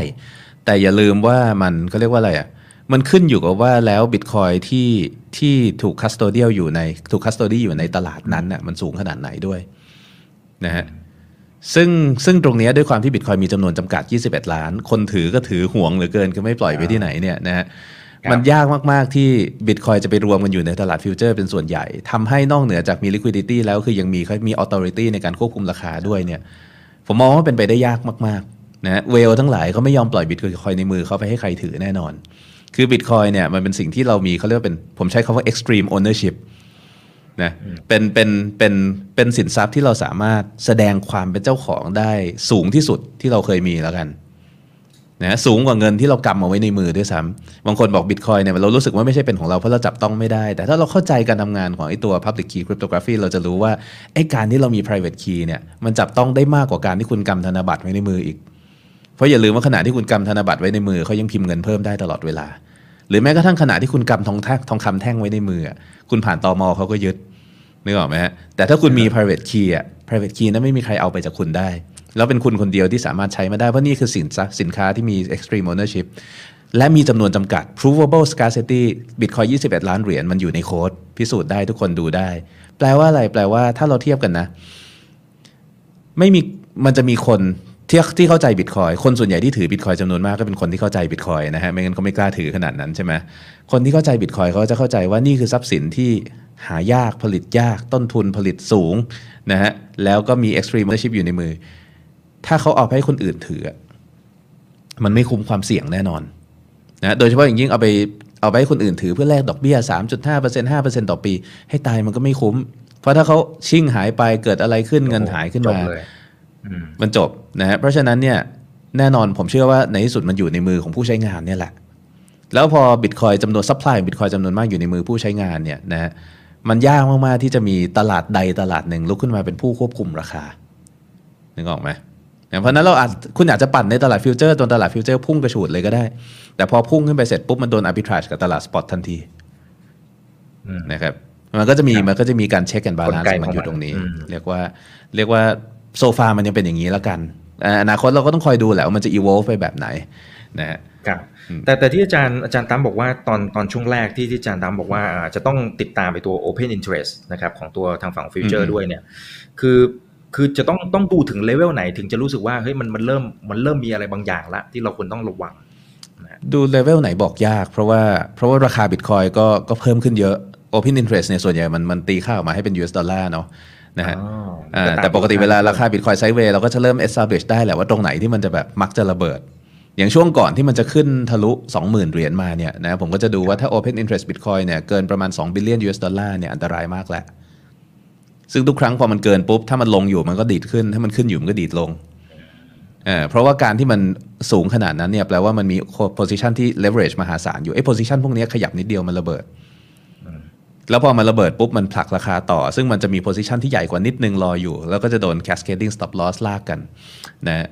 C: แต่อย่าลืมว่ามันก็เรียกว่าอะไรอะ มันขึ้นอยู่กับว่าแล้วบิตคอยน์ที่ที่ถูก custodial อยู่ในถูก custody อยู่ในตลาดนั้นน่ะมันสูงขนาดไหนด้วยนะฮะซึ่งซึ่งตรงเนี้ยด้วยความที่บิตคอยน์มีจำนวนจำกัด 21 ล้าน คนถือก็ถือหวงเหลือเกินก็ไม่ปล่อยไปที่ไหนเนี่ยนะฮะ
B: ครับ
C: มันยากมาก ๆ ที่บิตคอยน์จะไปรวมกันอยู่ในตลาด future เป็นส่วนใหญ่ทำให้นอกเหนือจากมี liquidity แล้วคือยังมีเขามี authority ในการควบคุมราคาด้วยเนี่ยผมมองว่าเป็นไปได้ยากมาก ๆ นะ whale ทั้งหลายเขาไม่ยอมปล่อยบิตคอยน์ในมือเขาไปให้ใครถือแน่นอน คือบิตคอยเนี่ยมันเป็นสิ่งที่เรามีเขาเรียกว่าเป็นผมใช้คำว่า extreme ownership นะเป็นเป็นเป็นเป็นสินทรัพย์ที่เราสามารถแสดงความเป็นเจ้าของได้สูงที่สุดที่เราเคยมีแล้วกันนะสูงกว่าเงินที่เรากำเอาไว้ในมือด้วยซ้ำบางคนบอกบิตคอยเนี่ยเรารู้สึกว่าไม่ใช่เป็นของเราเพราะเราจับต้องไม่ได้ แต่ถ้าเราเข้าใจการทำงานของไอ้ตัว public key cryptography เราจะรู้ว่าไอ้การที่เรามี private key เนี่ยมันจับต้องได้มากกว่าการที่คุณกำธนบัตรไว้ในมืออีก เพราะอย่าลืมว่าขณะที่คุณกำธนบัตรไว้ในมือเขายังพิมพ์เงินเพิ่มได้ตลอดเวลา หรือแม้กระทั่งขณะที่คุณกำทองแท่งทองคำแท่งไว้ในมือ คุณผ่านตอมอเขาก็ยึดนึกออกไหมฮะแต่ถ้าคุณมี private key อะ private key นั้นไม่มีใครเอาไปจากคุณได้ แล้วเป็นคุณคนเดียวที่สามารถใช้มาได้ เพราะนี่คือสินทรัพย์สินค้าที่มี extreme ownership และมีจำนวนจำกัด provable scarcity bitcoin 21 ล้านเหรียญมันอยู่ในโค้ด พิสูจน์ได้ทุกคนดูได้ แปลว่าอะไร แปลว่าถ้าเราเทียบกันนะ ไม่มีมันจะมีคน ที่ที่เข้าใจบิตคอยคนส่วนใหญ่ที่ถือบิตคอยจำนวนมากก็เป็นคนที่เข้าใจบิตคอยนะฮะไม่งั้นเขาไม่กล้าถือขนาดนั้นใช่ไหมคนที่เข้าใจบิตคอยเขาจะเข้าใจว่านี่คือทรัพย์สินที่หายากผลิตยากต้นทุนผลิตสูงนะฮะแล้วก็มี extreme ownership อยู่ในมือ ถ้าเขาเอาไปให้คนอื่นถือ มันไม่คุ้มความเสี่ยงแน่นอนนะโดยเฉพาะอย่างยิ่งเอาไปเอาไปให้คนอื่นถือเพื่อแลกดอกเบี้ย 3.5% 5%ต่อปี ให้ตายมันก็ไม่คุ้ม เพราะถ้าเขาชิ่งหายไปเกิดอะไรขึ้นเงินหายขึ้นมา
B: ม
C: มันจบนะฮะเพราะฉะนั้นเนี่ยแน่นอนผมเชื่อว่าในที่สุดมันอยู่ในมือของผู้ใช้งานเนี่ยแหละ แล้วพอบิตคอยน์จำนวน supply บิตคอยน์จำนวนมากอยู่ในมือผู้ใช้งานเนี่ยนะฮะมันยากมากๆที่จะมีตลาดใดตลาดหนึ่งลุกขึ้นมาเป็นผู้ควบคุมราคานึกออกไหมอย่างเพราะฉะนั้นเราอาจคุณอาจจะปั่นในตลาด future จนตลาด future พุ่งกระฉูดเลยก็ได้ แต่พอพุ่งขึ้นไปเสร็จปุ๊บมันโดน arbitrage กับตลาด spot ทันที
B: อืม
C: นะครับมันก็จะมี
B: ครับ
C: มันก็จะมีการ check and balance กล
B: ไก
C: มันอยู่
B: ของมัน
C: ตรงนี้
B: อืม
C: เรียกว่าเรียกว่า โซฟามันยังเป็นอย่างนี้แล้วกันอ่าอนาคตเราก็ต้องคอยดูแหละว่ามันจะ evolve ไปแบบไหนนะฮะ
B: ครับแต่แต่ที่อาจารย์อาจารย์ตั้มบอกว่าตอนตอนช่วงแรกที่ที่อาจารย์ตั้มบอกว่าอ่าจะต้องติดตามไปตัว Open Interest นะครับของตัวทางฝั่ง future อื
C: ม
B: ด้วยเนี่ยคือคือจะต้องต้องดูถึงเลเวลไหนถึงจะรู้สึกว่าเฮ้ยมันมันเริ่มมันเริ่มมีอะไรบางอย่างละที่เราควรต้องระวัง
C: ดูเลเวลไหนบอกยาก เพราะว่าเพราะว่าราคาบิตคอยก็ก็เพิ่มขึ้นเยอะ Open Interest เนี่ยส่วนใหญ่มันมันตีค่าออกมาให้เป็น US dollar เนาะ นะฮะ
B: อ๋อ
C: อ่า
B: ก็ตาม
C: แต่ปกติเวลาราคาบิตคอย sideways เราก็จะเริ่ม establish ได้แหละว่าตรงไหนที่มันจะแบบมักจะระเบิด อย่างช่วงก่อนที่มันจะขึ้นทะลุ 20,000 เหรียญมาเนี่ยนะผมก็จะดูว่าถ้า Open Interest Bitcoin เนี่ยเกินประมาณ 2 billion US ดอลลาร์เนี่ยอันตรายมากแหละซึ่งทุกครั้งพอมันเกินปุ๊บ ถ้ามันลงอยู่มันก็ดีดขึ้น ถ้ามันขึ้นอยู่มันก็ดีดลงเอ่อเพราะว่าการที่มันสูงขนาดนั้นเนี่ยแปลว่ามันมี position ที่ leverage มหาศาลอยู่ไอ้ position พวกเนี้ยขยับนิดเดียวมันระเบิด แล้วพอมันระเบิดปุ๊บ มันผลักราคาต่อ ซึ่งมันจะมี position ที่ใหญ่กว่านิดนึงรออยู่ แล้วก็จะโดน cascading stop loss ลากกันนะ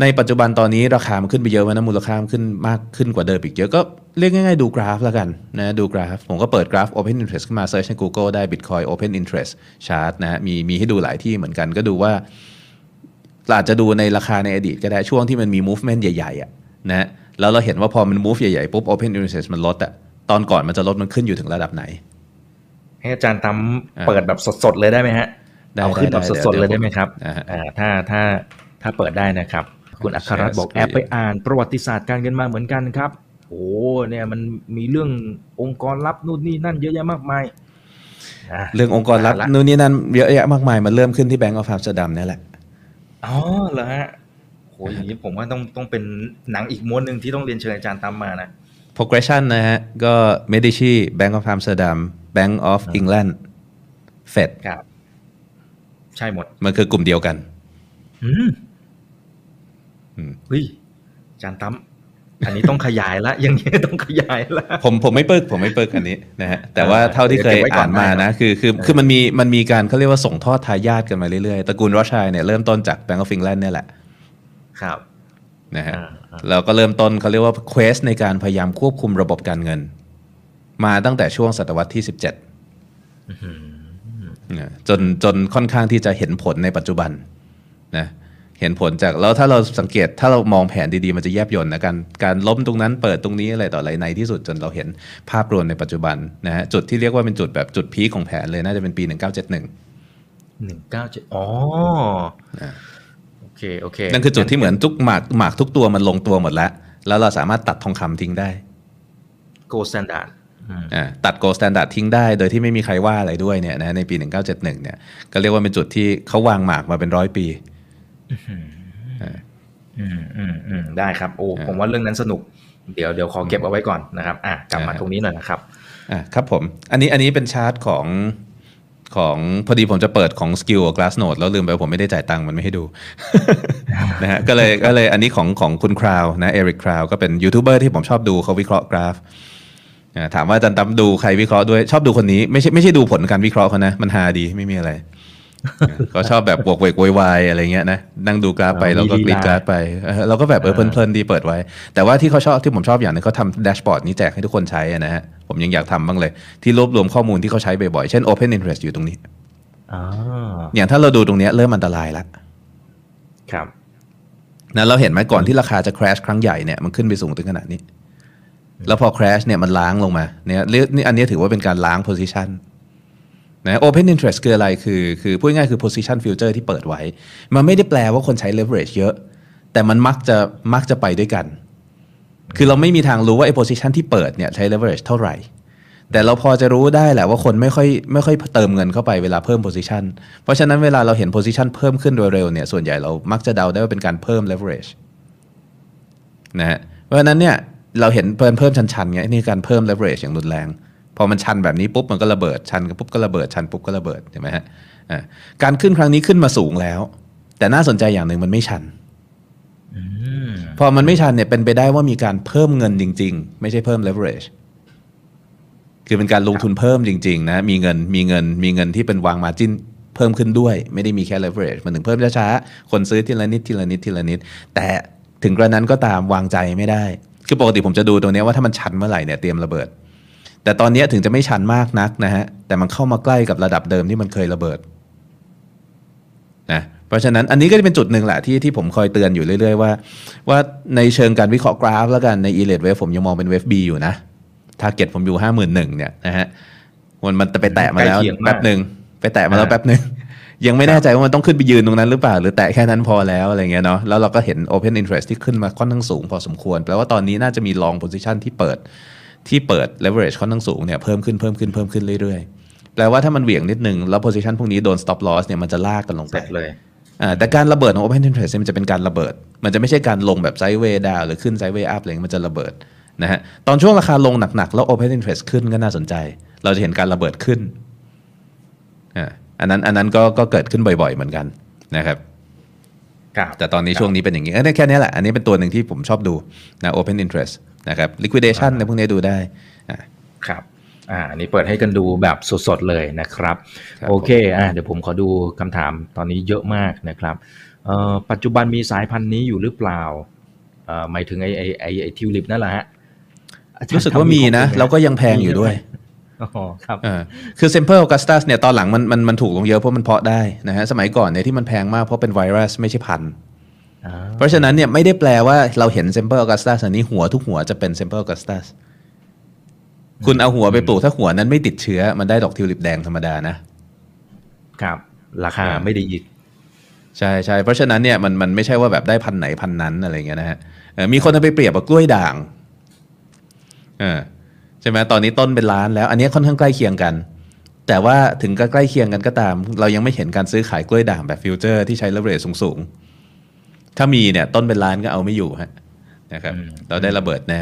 C: ในปัจจุบันตอนนี้ราคามันขึ้นไปเยอะแล้วนะมูลค่ามันขึ้นมากขึ้นกว่าเดิมอีกเยอะก็เรียกง่ายๆดูกราฟแล้วกันนะดูกราฟ ผมก็เปิดกราฟ Open Interest ขึ้นมา search ใน Google ได้ Bitcoin Open Interest Chart นะมีมีให้ดูหลายที่เหมือนกันก็ดูว่าอาจจะดูในราคาในอดีตก็ได้ช่วงที่มันมี movement ใหญ่ๆอะนะแล้วเราเห็นว่าพอมัน move ใหญ่ๆปุ๊บ Open Interest มันลดอะตอนก่อนมันจะลดมันขึ้นอยู่ถึงระดับไหน
B: ให้อาจารย์ตั้ม
C: อ่า
B: เปิดแบบสดๆเลยได้ไหมฮะ
C: ได้
B: เอาขึ้นแบบ
C: ได้
B: สดๆ
C: เดี๋ยว
B: เลยได้ไหมครับ
C: อ่าฮะ
B: อ่าถ้าถ้าถ้าเปิดได้นะครับ คุณอัครรัตน์บอก
C: Share
B: แอบไปอ่านประวัติศาสตร์การเงินมาเหมือนกันครับโอ้เนี่ยมันมีเรื่ององค์กรลับนู่นนี่นั่นเยอะแยะมากมายอะ
C: เรื่ององค์กรลับ
B: อ่านละ
C: นู่นนี่นั่นเยอะแยะมากมายมันเริ่มขึ้นที่ Bank of Amsterdam นี่แหละ
B: อ๋อเหรอฮะโหหอย่างนี้ผมว่าต้องต้องเป็นหนังอีกม้วนหนึ่งที่ต้องเรียนเชิญอาจารย์ตั้มมานะ
C: progression นะฮะก็ Medici Bank of Amsterdam Bank of England Fed
B: ครับ ใช่หมด
C: มันคือกลุ่มเดียวกัน
B: อืม
C: อืม
B: เฮ้ยอาจารย์ตั้มอันนี้ต้องขยายละอย่างนี้ต้องขยายละ
C: ผมผมไม่เปิกผมไม่เปิกอันนี้นะฮะแต่ว่า
B: อ่า
C: เท่าที่เคย
B: เดี๋ยวเก็บไว้ก่อ
C: อ่านนมา
B: ได้ครั
C: นะ
B: บ
C: คือคือคือมันมีมันมีการเขาเรียกว่าส่งทอดทายาทกันมาเรื่อยๆตระกูลรอชัยเนี่ยเริ่มต้นจาก Bank of England เนี่ยแหละ
B: ครับ
C: นะฮะ
B: อ่าอ่า
C: แล้วก็เริ่มต้นเขาเรียกว่าเควสในการพยายามควบคุมระบบการเงิน มาตั้งแต่ช่วงศตวรรษที่ 17นะจนจนค่อนข้างที่จะเห็นผลในปัจจุบันนะเห็นผลจากแล้วถ้าเราสังเกตถ้าเรามองแผนดีๆ มันจะแยบยนต์นะการการล้มตรงนั้นเปิดตรงนี้อะไรต่ออะไรในที่สุดจนเราเห็นภาพรวมในปัจจุบันนะฮะจุดที่เรียกว่าเป็นจุดแบบจุด peak ของแผนเลยน่าจะเป็นปี 1971
B: หนึ่งเก้าเจ็ดอ๋อโอเคโอเค
C: นั่นคือจุดที่เหมือนทุกหมากหมากทุกตัวมันลงตัวหมดแล้ว แล้วเราสามารถตัดทองคำทิ้งได้
B: โกสแตนดาร์ด
C: อ่า ตัด gold standard ทิ้งได้ โดยที่ไม่มีใครว่าอะไรด้วยเนี่ยนะในปี 1971 เนี่ยก็เรียกว่าเป็นจุดที่เขาวางหมากมาเป็นร้อยปี
B: อืมอืมอืมได้ครับโอ้
C: อ่า
B: ผมว่าเรื่องนั้นสนุก เดี๋ยวเดี๋ยวขอเก็บเอาไว้ก่อนนะครับอะกลับมา
C: อ่า
B: ตรงนี้หน่อยนะครับ
C: อะครับผม อันนี้อันนี้เป็นชาร์ตของของพอดีผมจะเปิดของ Skill กับ Glassnode แล้วลืมไปว่าผมไม่ได้จ่ายตังค์มันไม่ให้ดูนะฮะก็เลยก็เลยอันนี้ของของคุณคราวนะเอริกคราวก็เป็นยูทูบเบอร์ที่ผมชอบดูเขาวิเคราะห์กราฟอ่า ถามว่าอาจารย์ตั้มดูใครวิเคราะห์ด้วยชอบดูคนนี้ไม่ใช่ไม่ใช่ดูผลการวิเคราะห์เขานะ มันฮาดีไม่มีอะไรเขาชอบแบบบวกเวกโวยวายอะไรเงี้ยนะนั่งดูกราฟไป
B: อ๋อ
C: แล้วก็
B: มี
C: กรีด
B: ลีลา
C: กราฟไปเออเราก็แบบเออเพลินๆดีเปิดไว้ แต่ว่าที่เขาชอบที่ผมชอบอย่างหนึงเขาทำแดชบอร์ดนี้แจกให้ทุกคนใช้อะนะฮะผมยังอยากทำบ้างเลย ที่รวบรวมข้อมูลที่เขาใช้บ่อยๆเช่น Open Interest อยู่ตรงนี้
B: อ่า
C: อย่างถ้าเราดูตรงเนี้ยเริ่มอันตรายละ
B: ครับ
C: นะเราเห็นไหมก่อนที่ราคาจะ crash ครั้งใหญ่เนี่ยมันขึ้นไปสูงถึงขนาดนี้ แล้วพอ crash เนี่ยมันล้างลงมาเนี่ยนี่อันนี้ถือว่าเป็นการล้าง position นะ open interest คืออะไรคือคือพูดง่ายคือ position future ที่เปิดไว้ มันไม่ได้แปลว่าคนใช้ leverage เยอะ แต่มันมักจะมักจะไปด้วยกัน คือเราไม่มีทางรู้ว่าไอ้ position ที่เปิดเนี่ยใช้ leverage เท่าไหร่ แต่เราพอจะรู้ได้แหละว่าคนไม่ค่อยไม่ค่อยเติมเงินเข้าไปเวลาเพิ่ม position เพราะฉะนั้นเวลาเราเห็น position เพิ่มขึ้นโดยเร็วเนี่ยส่วนใหญ่เรามักจะเดาได้ว่าเป็นการเพิ่ม leverage นะฮะเพราะฉะนั้นเนี่ย เราเห็นเพิ่มเพิ่มชันๆไงนี่คือการเพิ่ม leverage อย่างรุนแรง พอมันชันแบบนี้ปุ๊บมันก็ระเบิดชันปุ๊บก็ระเบิดชันปุ๊บก็ระเบิดใช่ไหมฮะอ่าการขึ้นครั้งนี้ขึ้นมาสูงแล้ว แต่น่าสนใจอย่างหนึ่งมันไม่ชัน
B: อืม
C: พอมันไม่ชันเนี่ยเป็นไปได้ว่ามีการเพิ่มเงินจริง ๆ ไม่ใช่เพิ่ม leverage คือเป็นการลงทุนเพิ่มจริง ๆ นะ มีเงินมีเงินมีเงินที่เป็นวางมาจิ้นเพิ่มขึ้นด้วย ไม่ได้มีแค่ leverage มันถึงเพิ่มช้าๆคนซื้อทีละนิดทีละนิดทีละนิด แต่ถึงกระนั้นก็ตามวางใจไม่ได้ คือปกติผมจะดูตรงเนี้ยว่าถ้ามันชันเมื่อไหร่เนี่ยเตรียมระเบิด แต่ตอนเนี้ยถึงจะไม่ชันมากนักนะฮะแต่มันเข้ามาใกล้กับระดับเดิมที่มันเคยระเบิดนะเพราะฉะนั้นอันนี้ก็จะเป็นจุดหนึ่งแหละที่ที่ผมคอยเตือนอยู่เรื่อยๆว่า ว่าในเชิงการวิเคราะห์กราฟ แล้วกันใน e l a t e wave ผมยังมองเป็นเวฟ B อยู่นะทาร์เก็ตผมอยู่ห้าหมื่นหนึ่งเนี่ยนะฮะมันมันจะไปแตะมาแล้ว
B: ใกล้เคียงมาก
C: แป๊บหนึ่งไปแตะมาแล้ว
B: อ่า
C: แป๊บหนึ่ง ยังไม่แน่ใจว่ามันต้องขึ้นไปยืนตรงนั้นหรือเปล่า หรือแตะแค่นั้นพอแล้วอะไรเงี้ยเนาะแล้วเราก็เห็น Open Interest ที่ขึ้นมาค่อนข้างสูงพอสมควรแปลว่าตอนนี้น่าจะมี long position ที่เปิดที่เปิด leverage ค่อนข้างสูงเนี่ยเพิ่มขึ้นเพิ่มขึ้นเพิ่มขึ้นเรื่อยๆแปลว่าถ้ามันเหวี่ยงนิดนึงแล้ว position พวกนี้โดน stop loss เนี่ยมันจะลากกันลง
B: เส
C: ไป
B: ร็จเลย
C: อ่าแต่การระเบิดของ Open Interest เนี่ยมันจะเป็นการระเบิด มันจะไม่ใช่การลงแบบไซด์เวย์ดาวหรือขึ้นไซด์เวย์อัพอะไรเงี้ยมันจะระเบิดนะฮะตอนช่วงราคาลงหนักๆ แล้ว Open Interest ขึ้นก็น่าสนใจ เราจะเห็นการระเบิดขึ้น อ่าอันนั้นอันนั้นก็ก็เกิดขึ้นบ่อย ๆ เหมือนกันนะครับ
B: ครับ
C: แต่ตอนนี้ช่วงนี้เป็นอย่างนี้เอ้ยแค่นี้แหละ อันนี้เป็นตัวหนึ่งที่ผมชอบดูนะ Open Interest นะครับ liquidation ในพวกนี้ดูได้อ่า
B: ครับอ่าอันนี้เปิดให้กันดูแบบสดๆเลยนะครับ
C: ครับ
B: โอเคอ่าเดี๋ยวผมขอดูคำถามตอนนี้เยอะมากนะครับเอ่อปัจจุบันมีสายพันธุ์นี้อยู่หรือเปล่าเอ่อหมายถึงไอไอไอไอทิวลิปนั่นแหละฮะอจย์
C: รู้สึกว่ามีนะ
B: ทำข้อลไห
C: แล้วก็ยังแพงอยู่ด้วย
B: อ๋อครับ
C: เออคือ Semper Augustus เนี่ยตอนหลังมันมันมันถูกลงเยอะเพราะมันเพาะได้นะฮะสมัยก่อนเนี่ยที่มันแพงมากเพราะเป็นไวรัสไม่ใช่พันธุ์
B: อ่า
C: เพราะฉะนั้นเนี่ยไม่ได้แปลว่าเราเห็น Semper Augustus อันนี้หัวทุกหัวจะเป็น Semper Augustus คุณเอาหัวไปปลูกถ้าหัวนั้นไม่ติดเชื้อมันได้ดอกทิวลิปแดงธรรมดานะ
B: ครับ ราคา
C: อ่า
B: ไม่ได้ยิก
C: ใช่ใช่เพราะฉะนั้นเนี่ยมันมันไม่ใช่ว่าแบบได้พันธุ์ไหนพันธุ์นั้นอะไรเงี้ยนะฮะเออมีคนเอาไปเปรียบกับกล้วยด่างเออ ใช่ไหมตอนนี้ต้นเป็นล้านแล้ว อันนี้ค่อนข้างใกล้เคียงกัน แต่ว่าถึงก็ใกล้เคียงกันก็ตาม เรายังไม่เห็นการซื้อขายกล้วยด่างแบบ future ที่ใช้เลเวอเรจสูงๆ ถ้ามีเนี่ยต้นเป็นล้านก็เอาไม่อยู่ฮะนะครับ
B: อืม
C: เราได้ระเบิดแน่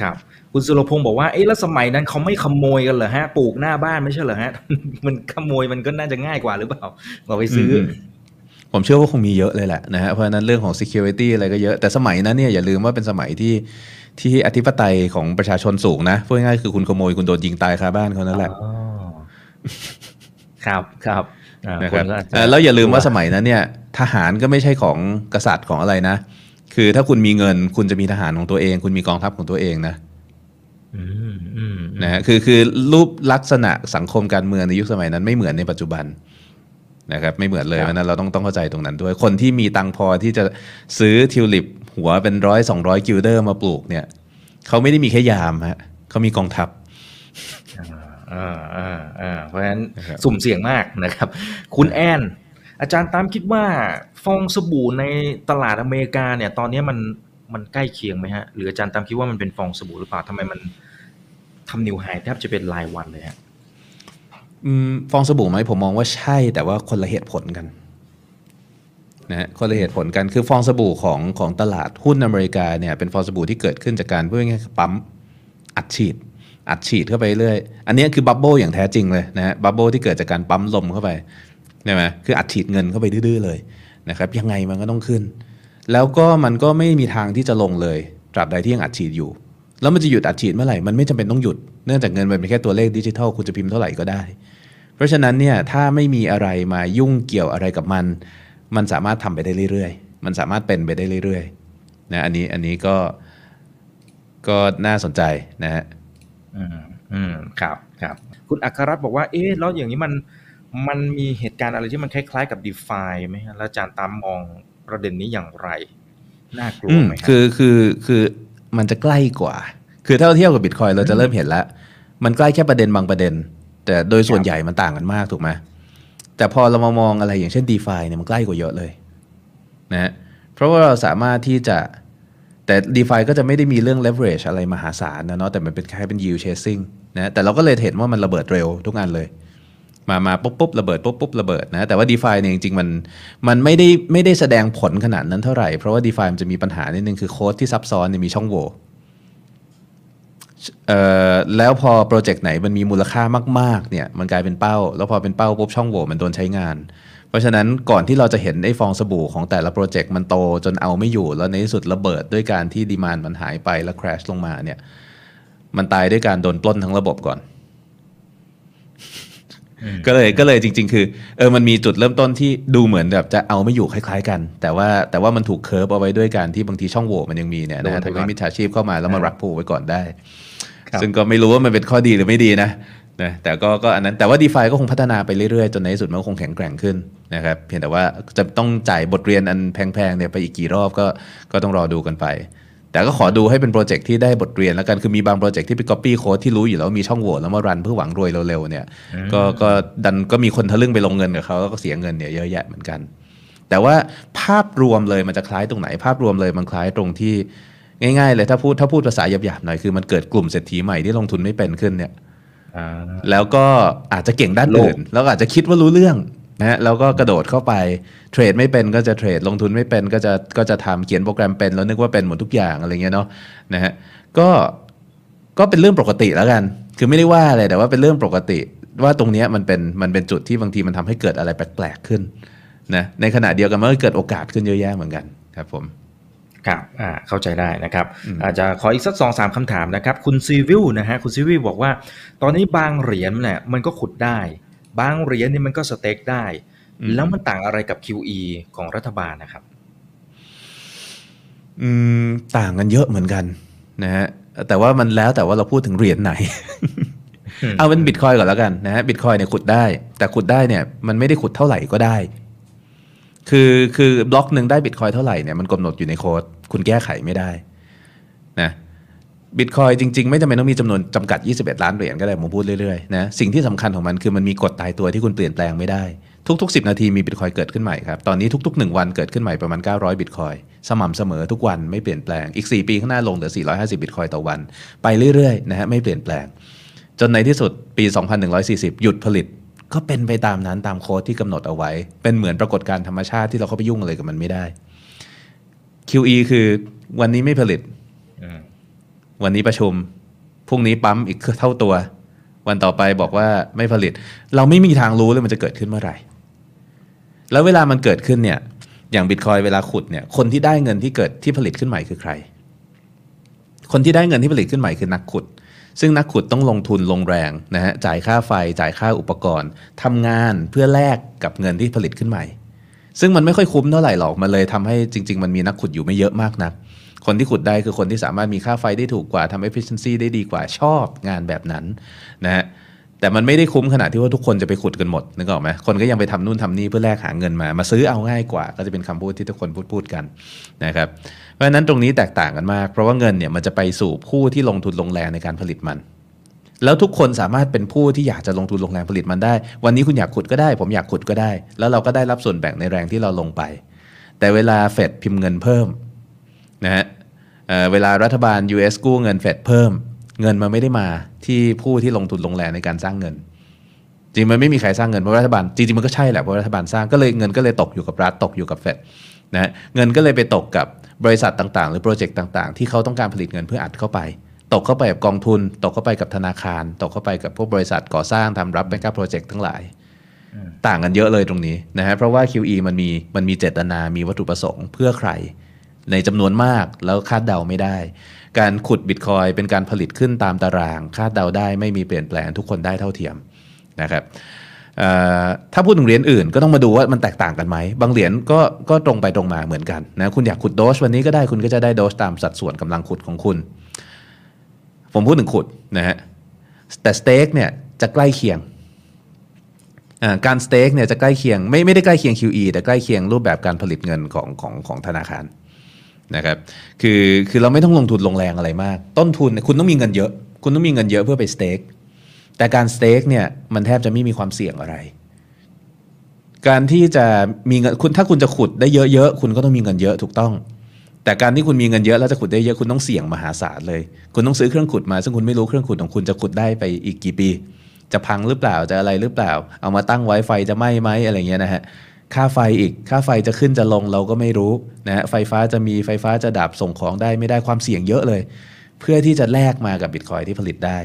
B: ครับคุณสุรพงศ์บอกว่าเอ๊ะแล้วสมัยนั้นเขาไม่ขโมยกันเหรอฮะปลูกหน้าบ้านไม่ใช่เหรอฮะ มันขโมยมันก็น่าจะง่ายกว่าหรือเปล่าเราไปซื้ออ
C: มผมเชื่อว่าคงมีเยอะเลยแหละนะฮะเพราะฉะนั้นเรื่องของ security อะไรก็เยอะแต่สมัยนั้นเนี่ยอย่าลืมว่าเป็นสมัยที่ ที่อธิปไตยของประชาชนสูงนะพูดง่ายๆคือคุณขโมยคุณโดนยิงตายคาบ้านเขานั่นแหละ
B: อ๋อครับครับอ่า
C: นะครับ
B: นก็อาจจะ
C: เอ่อแล้วอย่าลืมว่าสมัยนั้นเนี่ย ทหารก็ไม่ใช่ของกษัตริย์ของอะไรนะ คือถ้าคุณมีเงินคุณจะมีทหารของตัวเอง คุณมีกองทัพของตัวเองนะ
B: อืมอืม
C: นะฮะคือคือรูปลักษณะสังคมการเมืองในยุคสมัยนั้นไม่เหมือนในปัจจุบันนะครับ ไม่เหมือนเลยเพราะฉะนั้นเราต้องต้องเข้าใจตรงนั้นด้วย คนที่มีตังค์พอที่จะซื้อทิวลิป หัวเป็นร้อยสองร้อยกิลเดอร์มาปลูกเนี่ยเขาไม่ได้มีแค่ยามฮะเขามีกองทัพ
B: อ่าอ่าอ่าเพราะฉะนั้น
C: นะครับ
B: สุ่มเสี่ยงมากนะครับ คุณแอนอาจารย์ตั้มคิดว่าฟองสบู่ในตลาดอเมริกาเนี่ย ตอนนี้มันมันใกล้เคียงไหมฮะหรืออาจารย์ตั้มคิดว่ามันเป็นฟองสบู่หรือเปล่าทำไมมันทำ new high แทบจะเป็นรายวันเลยฮะ
C: อืมฟองสบู่ไหมผมมองว่าใช่แต่ว่าคนละเหตุผลกัน นะฮะคนละเหตุผลกันคือฟองสบู่ของของตลาดหุ้นอเมริกาเนี่ยเป็นฟองสบู่ที่เกิดขึ้นจากการเพื่อง่ายๆปั๊มอัดฉีด อัดฉีดเข้าไปเรื่อย อันนี้คือ bubble อย่างแท้จริงเลยนะฮะ bubble ที่เกิดจากการปั๊มลมเข้าไปใช่ไหมคืออัดฉีดเงินเข้าไปดื้อๆเลยนะครับยังไงมันก็ต้องขึ้น แล้วก็มันก็ไม่มีทางที่จะลงเลยตราบใดที่ยังอัดฉีดอยู่ แล้วมันจะหยุดอัดฉีดเมื่อไหร่มันไม่จำเป็นต้องหยุดเนื่องจากเงินมันเป็นแค่ตัวเลขดิจิทัลคุณจะพิมพ์เท่าไหร่ก็ได้ เพราะฉะนั้นเนี่ยถ้าไม่มีอะไรมายุ่งเกี่ยวอะไรกับมัน มันสามารถทำไปได้เรื่อยๆ มันสามารถเป็นไปได้เรื่อยๆนะอันนี้อันนี้ก็ก็น่าสนใจนะฮะ
B: อืมอืมครับครับ คุณอัครรัตน์บอกว่าเอ๊ะแล้วอย่างนี้มันมันมีเหตุการณ์อะไรที่มันคล้ายๆกับ d e f i ไหมฮะแล้วอาจารย์ตามมองประเด็นนี้อย่างไร น่ากลัว
C: อืม
B: ไหมฮะ
C: คือคือคือมันจะใกล้กว่า คือถ้าเราเทียบกับบิตคอยเราจะเริ่มเห็นแล้ว มันใกล้แค่ประเด็นบางประเด็น แต่โดยส่วนใหญ่มันต่างกันมากถูกไหม แต่พอเรามามองอะไรอย่างเช่น d e f i เนี่ยมันใกล้กว่าเยอะเลยนะฮะเพราะว่าเราสามารถที่จะแต่ d e f i ก็จะไม่ได้มีเรื่อง leverage อะไรมหาศาลนะเนาะแต่มันเป็นแค่เป็น yield chasing นะแต่เราก็เลยเห็นว่ามันระเบิดเร็วทุกงานเลย มามาปุ๊บปุ๊บระเบิดปุ๊บปุ๊บระเบิดนะแต่ว่า d e f i เนี่ยจริงๆมันมันไม่ได้ไม่ได้แสดงผลขนาดนั้นเท่าไหร่ เพราะว่า d e f i มันจะมีปัญหานิดนึงคือโค้ดที่ซับซ้อนเนี่ยมีช่องโหว่ แล้วพอโปรเจกต์ไหนมันมีมูลค่ามากๆเนี่ยมันกลายเป็นเป้า แล้วพอเป็นเป้าปุ๊บช่องโหว่มันโดนใช้งาน เพราะฉะนั้นก่อนที่เราจะเห็นไอ้ฟองสบู่ของแต่ละโปรเจกต์มันโตจนเอาไม่อยู่ แล้วในที่สุดระเบิดด้วยการที่ดีมานมันหายไปแล้วคราชลงมาเนี่ยมันตายด้วยการโดนปล้นทั้งระบบก่อน ก็เลยก็เลยจริง ๆ คือเออมันมีจุดเริ่มต้นที่ดูเหมือนแบบจะเอาไม่อยู่คล้าย ๆ กัน แต่ว่าแต่ว่ามันถูกเคิร์ฟเอาไว้ด้วยการที่บางทีช่องโหว่มันยังมีเนี่ยนะฮะ
B: โดนไป
C: ทำ
B: ก่อ
C: ให้
B: น
C: มิจฉาชีพเข้ามาแล้วมารักผูไว้ก่อนได้
B: ครับ
C: ซึ่งก็ไม่รู้ว่ามันเป็นข้อดีหรือไม่ดีนะนะแต่ก็ก็อันนั้นแต่ว่า d e f i ก็คงพัฒนาไปเรื่อยๆ จนในที่สุดมันก็คงแข็งแกร่งขึ้นนะครับเพียงแต่ว่าจะต้องจ่ายบทเรียนอันแพงๆเนี่ยไปอีกกี่รอบก็ก็ต้องรอดูกันไป แต่ก็ขอดูให้เป็นโปรเจกต์ที่ได้บทเรียนแล้วกันคือมีบางโปรเจกต์ที่ไป copy code ที่รู้อยู่แล้วว่ามีช่องโหว่แล้วมารันเพื่อหวังรวยเร็วๆเนี่ยก็ก็ดันก็มีคนทะลึ่งไปลงเงินกับเขาแล้วก็เสียเงินเนี่ยเยอะแยะเหมือนกัน แต่ว่าภาพรวมเลยมันจะคล้ายตรงไหน ภาพรวมเลยมันคล้ายตรงที่ ง่ายๆเลยถ้าพูดถ้าพูดภาษาหยาบๆหน่อยคือมันเกิดกลุ่มเศรษฐีใหม่ที่ลงทุนไม่เป็นขึ้นเนี่ย
B: อ่า
C: แล้วก็อาจจะเก่งด้าน
B: โลก
C: อื่นแล้วก็อาจจะคิดว่ารู้เรื่องนะฮะแล้วก็กระโดดเข้าไปเทรดไม่เป็นก็จะเทรดลงทุนไม่เป็นก็จะก็จะทำเขียนโปรแกรมเป็นแล้วนึกว่าเป็นหมดทุกอย่างอะไรเงี้ยเนาะนะฮะก็ก็เป็นเรื่องปกติแล้วกัน คือไม่ได้ว่าอะไรแต่ว่าเป็นเรื่องปกติ ว่าตรงเนี้ยมันเป็นมันเป็นจุดที่บางทีมันทำให้เกิดอะไรแปลกๆขึ้นนะในขณะเดียวกันมันก็เกิดโอกาสขึ้นเยอะแยะเหมือนกันครับผม
B: ครับอ่าเข้าใจได้นะครับ อาจจะขออีกสักสองสามคำถามนะครับ คุณซีวิลนะฮะคุณซีวิลบอกว่า ตอนนี้บางเหรียญเนี่ยมันก็ขุดได้ บางเหรียญนี่มันก็สเต็กได้
C: อืม
B: แล้วมันต่างอะไรกับ QE ของรัฐบาลนะครับ
C: อืมต่างกันเยอะเหมือนกันนะฮะแต่ว่ามันแล้วแต่ว่าเราพูดถึงเหรียญไหน
B: อืม
C: เอาเป็นบิตคอยก่อนแล้วกันนะฮะบิตคอยเนี่ยขุดได้ แต่ขุดได้เนี่ยมันไม่ได้ขุดเท่าไหร่ก็ได้ คือคือบล็อกหนึ่งได้บิตคอยเท่าไหร่เนี่ยมันกำหนดอยู่ในโค้ด คุณแก้ไขไม่ได้นะบิตคอยจริง ๆ ไม่จำเป็นต้องมีจำนวนจำกัด 21 ล้านเหรียญก็ได้ผมพูดเรื่อยๆนะสิ่งที่สำคัญของมันคือมันมีกฎตายตัวที่คุณเปลี่ยนแปลงไม่ได้ ทุก ๆ 10 นาทีมีบิตคอยเกิดขึ้นใหม่ครับ ตอนนี้ทุก ๆ 1 วันเกิดขึ้นใหม่ประมาณ 900 บิตคอยสม่ำเสมอทุกวันไม่เปลี่ยนแปลงอีก 4 ปีข้างหน้าลงเหลือ 450 บิตคอยต่อวัน ไปเรื่อยๆนะฮะไม่เปลี่ยนแปลง จนในที่สุดปี 2140 หยุดผลิตก็เป็นไปตามนั้นตามโค้ดที่กำหนดเอาไว้ เป็นเหมือนปรากฏการณ์ธรรมชาติที่เราเข้าไปยุ่งอะไรกับมันไม่ได้ QE คือวันนี้ไม่ผลิต
B: อืม
C: วันนี้ประชุม พรุ่งนี้ปั๊มอีกเท่าตัว วันต่อไปบอกว่าไม่ผลิต เราไม่มีทางรู้เลยมันจะเกิดขึ้นเมื่อไหร่ แล้วเวลามันเกิดขึ้นเนี่ย อย่างบิตคอยเวลาขุดเนี่ย คนที่ได้เงินที่เกิดที่ผลิตขึ้นใหม่คือใคร คนที่ได้เงินที่ผลิตขึ้นใหม่คือนักขุด ซึ่งนักขุดต้องลงทุนลงแรงนะฮะ จ่ายค่าไฟ จ่ายค่าอุปกรณ์ทำงานเพื่อแลกกับเงินที่ผลิตขึ้นใหม่ ซึ่งมันไม่ค่อยคุ้มเท่าไหร่หรอกมันเลยทำให้จริง ๆ มันมีนักขุดอยู่ไม่เยอะมากนักคนที่ขุดได้คือคนที่สามารถมีค่าไฟได้ถูกกว่าทำ efficiency ได้ดีกว่าชอบงานแบบนั้นนะฮะแต่มันไม่ได้คุ้มขนาดที่ว่าทุกคนจะไปขุดกันหมดนึกออกไหมคนก็ยังไปทำนู่นทำนี่เพื่อแลกหาเงินมา มาซื้อเอาง่ายกว่า ก็จะเป็นคำพูดที่ทุกคนพูดพูดกันนะครับเพราะฉะนั้นตรงนี้แตกต่างกันมาก เพราะว่าเงินเนี่ยมันจะไปสู่ผู้ที่ลงทุนลงแรงในการผลิตมัน แล้วทุกคนสามารถเป็นผู้ที่อยากจะลงทุนลงแรงผลิตมันได้ วันนี้คุณอยากขุดก็ได้ ผมอยากขุดก็ได้ แล้วเราก็ได้รับส่วนแบ่งในแรงที่เราลงไป แต่เวลาเฟดพิมพ์เงินเพิ่มนะฮะเเวลารัฐบาล US กู้เงินเฟดเพิ่ม เงินมันไม่ได้มาที่ผู้ที่ลงทุนลงแรงในการสร้างเงิน จริงมันไม่มีใครสร้างเงินเพราะรัฐบาลจริงๆมันก็ใช่แหละเพราะรัฐบาลสร้างก็เลยเงินก็เลยตกอยู่กับรัฐตกอยู่กับเฟดนะฮะเงินก็เลยไปตกกับบริษัทต่างๆ หรือโปรเจกต์ต่างๆ ที่เขาต้องการผลิตเงินเพื่ออัดเข้าไป ตกเข้าไปกับกองทุน ตกเข้าไปกับธนาคาร ตกเข้าไปกับพวกบริษัทก่อสร้างทำรับแบงก์โปรเจกต์ทั้งหลาย ต่างกันเยอะเลยตรงนี้นะฮะเพราะว่า QE มันมีมันมีเจตนา มีวัตถุประสงค์เพื่อใคร ในจำนวนมากแล้วคาดเดาไม่ได้ การขุดบิตคอยเป็นการผลิตขึ้นตามตาราง คาดเดาได้ไม่มีเปลี่ยนแปลงทุกคนได้เท่าเทียมนะครับเอ่อถ้าพูดถึงเหรียญอื่นก็ต้องมาดูว่ามันแตกต่างกันไหม บางเหรียญก็ก็ตรงไปตรงมาเหมือนกันนะคุณอยากขุดโดสวันนี้ก็ได้คุณก็จะได้โดสตามสัดส่วนกำลังขุดของคุณ ผมพูดถึงขุดนะฮะแต่สเต็กเนี่ยจะใกล้เคียงการสเต็กเนี่ยจะใกล้เคียงไม่ไม่ได้ใกล้เคียง QE แต่ใกล้เคียงรูปแบบการผลิตเงินของของของธนาคารนะครับคือคือเราไม่ต้องลงทุนลงแรงอะไรมาก ต้นทุนคุณต้องมีเงินเยอะ คุณต้องมีเงินเยอะเพื่อไปสเต็กแต่การสเต็กเนี่ยมันแทบจะไม่มีความเสี่ยงอะไร การที่จะมีเงินคุณถ้าคุณจะขุดได้เยอะๆคุณก็ต้องมีเงินเยอะถูกต้อง แต่การที่คุณมีเงินเยอะแล้วจะขุดได้เยอะคุณต้องเสี่ยงมหาศาลเลย คุณต้องซื้อเครื่องขุดมา ซึ่งคุณไม่รู้เครื่องขุดของคุณจะขุดได้ไปอีกกี่ปี จะพังหรือเปล่าจะอะไรหรือเปล่า เอามาตั้งไว้ไฟจะไหม้ไหมอะไรเงี้ยนะฮะค่าไฟอีกค่าไฟจะขึ้นจะลงเราก็ไม่รู้นะฮะไฟฟ้าจะมีไฟฟ้าจะดับส่งของได้ไม่ได้ความเสี่ยงเยอะเลย เพื่อที่จะแลกมากับบิตคอยที่ผลิตได้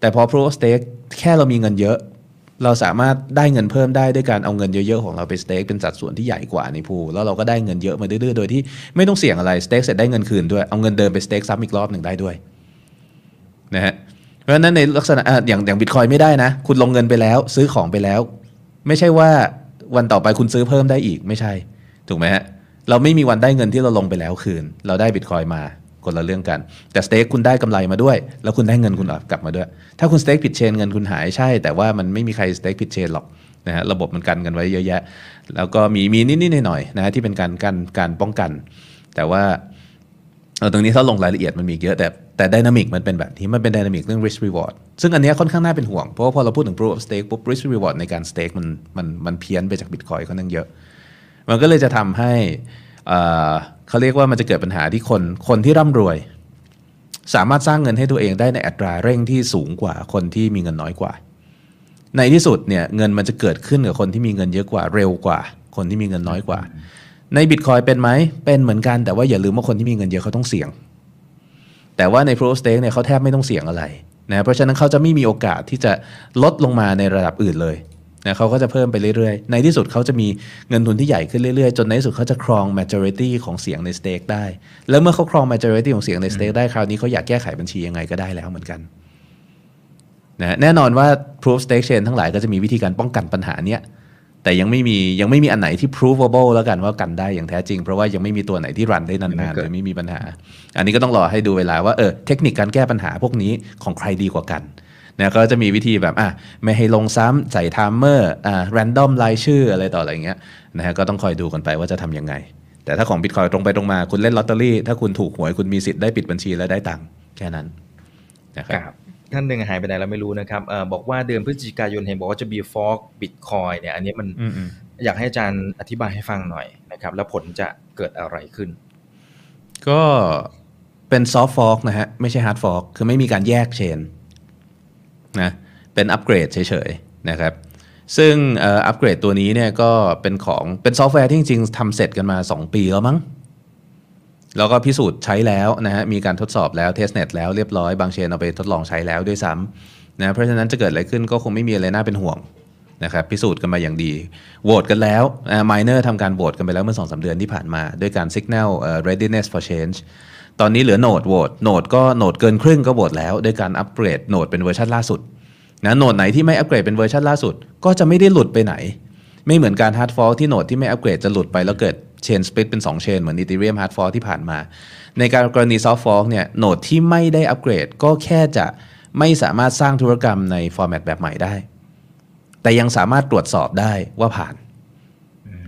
C: แต่พอ Proof of Stake แค่เรามีเงินเยอะ เราสามารถได้เงินเพิ่มได้ด้วยการเอาเงินเยอะๆของเราไปสเต็กเป็นสัดส่วนที่ใหญ่กว่าในพูลแล้วเราก็ได้เงินเยอะมาเรื่อยๆโดยที่ไม่ต้องเสี่ยงอะไรสเต็กเสร็จได้เงินคืนด้วยเอาเงินเดิมไปสเต็กซ้ำอีกรอบหนึ่งได้ด้วยนะฮะเพราะฉะนั้นในลักษณะอะอย่างอย่างบิตคอยไม่ได้นะ คุณลงเงินไปแล้ว ซื้อของไปแล้ว ไม่ใช่ว่าวันต่อไปคุณซื้อเพิ่มได้อีกไม่ใช่ ถูกไหมฮะเราไม่มีวันได้เงินที่เราลงไปแล้วคืน เราได้บิตคอยมา คนละเรื่องกัน แต่สเต็กคุณได้กำไรมาด้วย แล้วคุณได้เงินคุณกลับมาด้วย ถ้าคุณสเต็กผิดเชนเงินคุณหายใช่ แต่ว่ามันไม่มีใครสเต็กผิดเชนหรอกนะฮะระบบมันกันกันไว้เยอะแยะ แล้วก็มีมีนิดๆหน่อยๆนะฮะที่เป็นการกันการป้องกัน แต่ว่าเออตรงนี้ถ้าลงรายละเอียดมันมีเยอะแต่แต่ดินามิกมันเป็นแบบนี้มันเป็นดินามิกเรื่อง risk reward ซึ่งอันนี้ค่อนข้างน่าเป็นห่วง เพราะว่าพอเราพูดถึง proof of stake ปุ๊บ risk reward ในการ stake มันมันมันเพี้ยนไปจาก bitcoin ค่อนข้างเยอะ มันก็เลยจะทำให้ เขาเรียกว่ามันจะเกิดปัญหาที่คนคนที่ร่ำรวย สามารถสร้างเงินให้ตัวเองได้ในอัตราเร่งที่สูงกว่าคนที่มีเงินน้อยกว่า ในที่สุดเนี่ยเงินมันจะเกิดขึ้นกับคนที่มีเงินเยอะกว่าเร็วกว่า คนที่มีเงินน้อยกว่า ในบิตคอยเป็นไหมเป็นเหมือนกันแต่ว่าอย่าลืมว่าคนที่มีเงินเยอะเขาต้องเสี่ยง แต่ว่าใน Pro Stake เนี่ยเขาแทบไม่ต้องเสี่ยงอะไรนะเพราะฉะนั้นเขาจะไม่มีโอกาสที่จะลดลงมาในระดับอื่นเลย นะเขาก็จะเพิ่มไปเรื่อยๆ ในที่สุดเขาจะมีเงินทุนที่ใหญ่ขึ้นเรื่อยๆ จนในที่สุดเขาจะครอง majority ของเสียงใน stake ได้ แล้วเมื่อเขาครอง majority ของเสียงใน stake ได้คราวนี้เขาอยากแก้ไขบัญชียังไงก็ได้แล้วเหมือนกันนะแน่นอนว่า proof of stake chain ทั้งหลายก็จะมีวิธีการป้องกันปัญหาเนี้ยแต่ยังไม่มียังไม่มีอันไหนที่ provable แล้วกันว่ากันได้อย่างแท้จริง เพราะว่ายังไม่มีตัวไหนที่ run ได้
B: ยาว
C: นานๆโดยไม่มีปัญหา อันนี้ก็ต้องรอให้ดูเวลาว่าเออเทคนิคการแก้ปัญหาพวกนี้ของใครดีกว่ากัน นะก็จะมีวิธีแบบอะไม่ให้ลงซ้ำใส่ timer อ่า random รายชื่ออะไรต่ออะไรอย่างเงี้ยนะฮะก็ต้องคอยดูกันไปว่าจะทำยังไง แต่ถ้าของ Bitcoin ตรงไปตรงมาคุณเล่นลอตเตอรี่ ถ้าคุณถูกหวยคุณมีสิทธิ์ได้ปิดบัญชีและได้ตังค์แค่นั้นนะครับ
B: ครับท่านหนึ่งหายไปไหนเราไม่รู้นะครับเออบอกว่าเดือนพฤศจิกายนเห็นบอกว่าจะมี fork Bitcoin เนี่ยอันนี้มัน
C: อืม
B: อยากให้อาจารย์อธิบายให้ฟังหน่อยนะครับ แล้วผลจะเกิดอะไรขึ้น
C: ก็เป็น soft fork นะฮะ ไม่ใช่ hard fork คือไม่มีการแยก chain นะเป็นอัปเกรดเฉยๆนะครับซึ่งอัปเกรดตัวนี้เนี่ยก็เป็นของเป็นซอฟต์แวร์ที่จริงๆทำเสร็จกันมา 2 ปีแล้วมั้ง แล้วก็พิสูจน์ใช้แล้วนะฮะมีการทดสอบแล้ว testnet แล้วเรียบร้อยบาง chain เอาไปทดลองใช้แล้วด้วยซ้ำนะเพราะฉะนั้นจะเกิดอะไรขึ้นก็คงไม่มีอะไรน่าเป็นห่วงนะครับพิสูจน์กันมาอย่างดีโหวตกันแล้ว miner ทำการโหวตกันไปแล้วเมื่อ2อสเดือนที่ผ่านมา ด้วยการ Signal uh, readiness for change ตอนนี้เหลือ node โหวต node ก็ node เกินครึ่งก็โหวตแล้วด้วยการ upgrade node เป็นเวอร์ชันล่าสุดนะ node ไหนที่ไม่อัปเกรดเป็นเวอร์ชันล่าสุด ก็จะไม่ได้หลุดไปไหน ไม่เหมือนการ hard fork ที่ node ที่ไม่อัปเกรดจะหลุดไปแล้วเกิดเชนสป l ิ t เป็น2เชนเหมือน Ethereum hard fork ที่ผ่านมา ในการกรณี soft fork เนี่ยโหนดที่ไม่ได้อัปเกรดก็แค่จะไม่สามารถสร้างธุรกรรมในฟอร์แมตแบบใหม่ได้ แต่ยังสามารถตรวจสอบได้ว่าผ่าน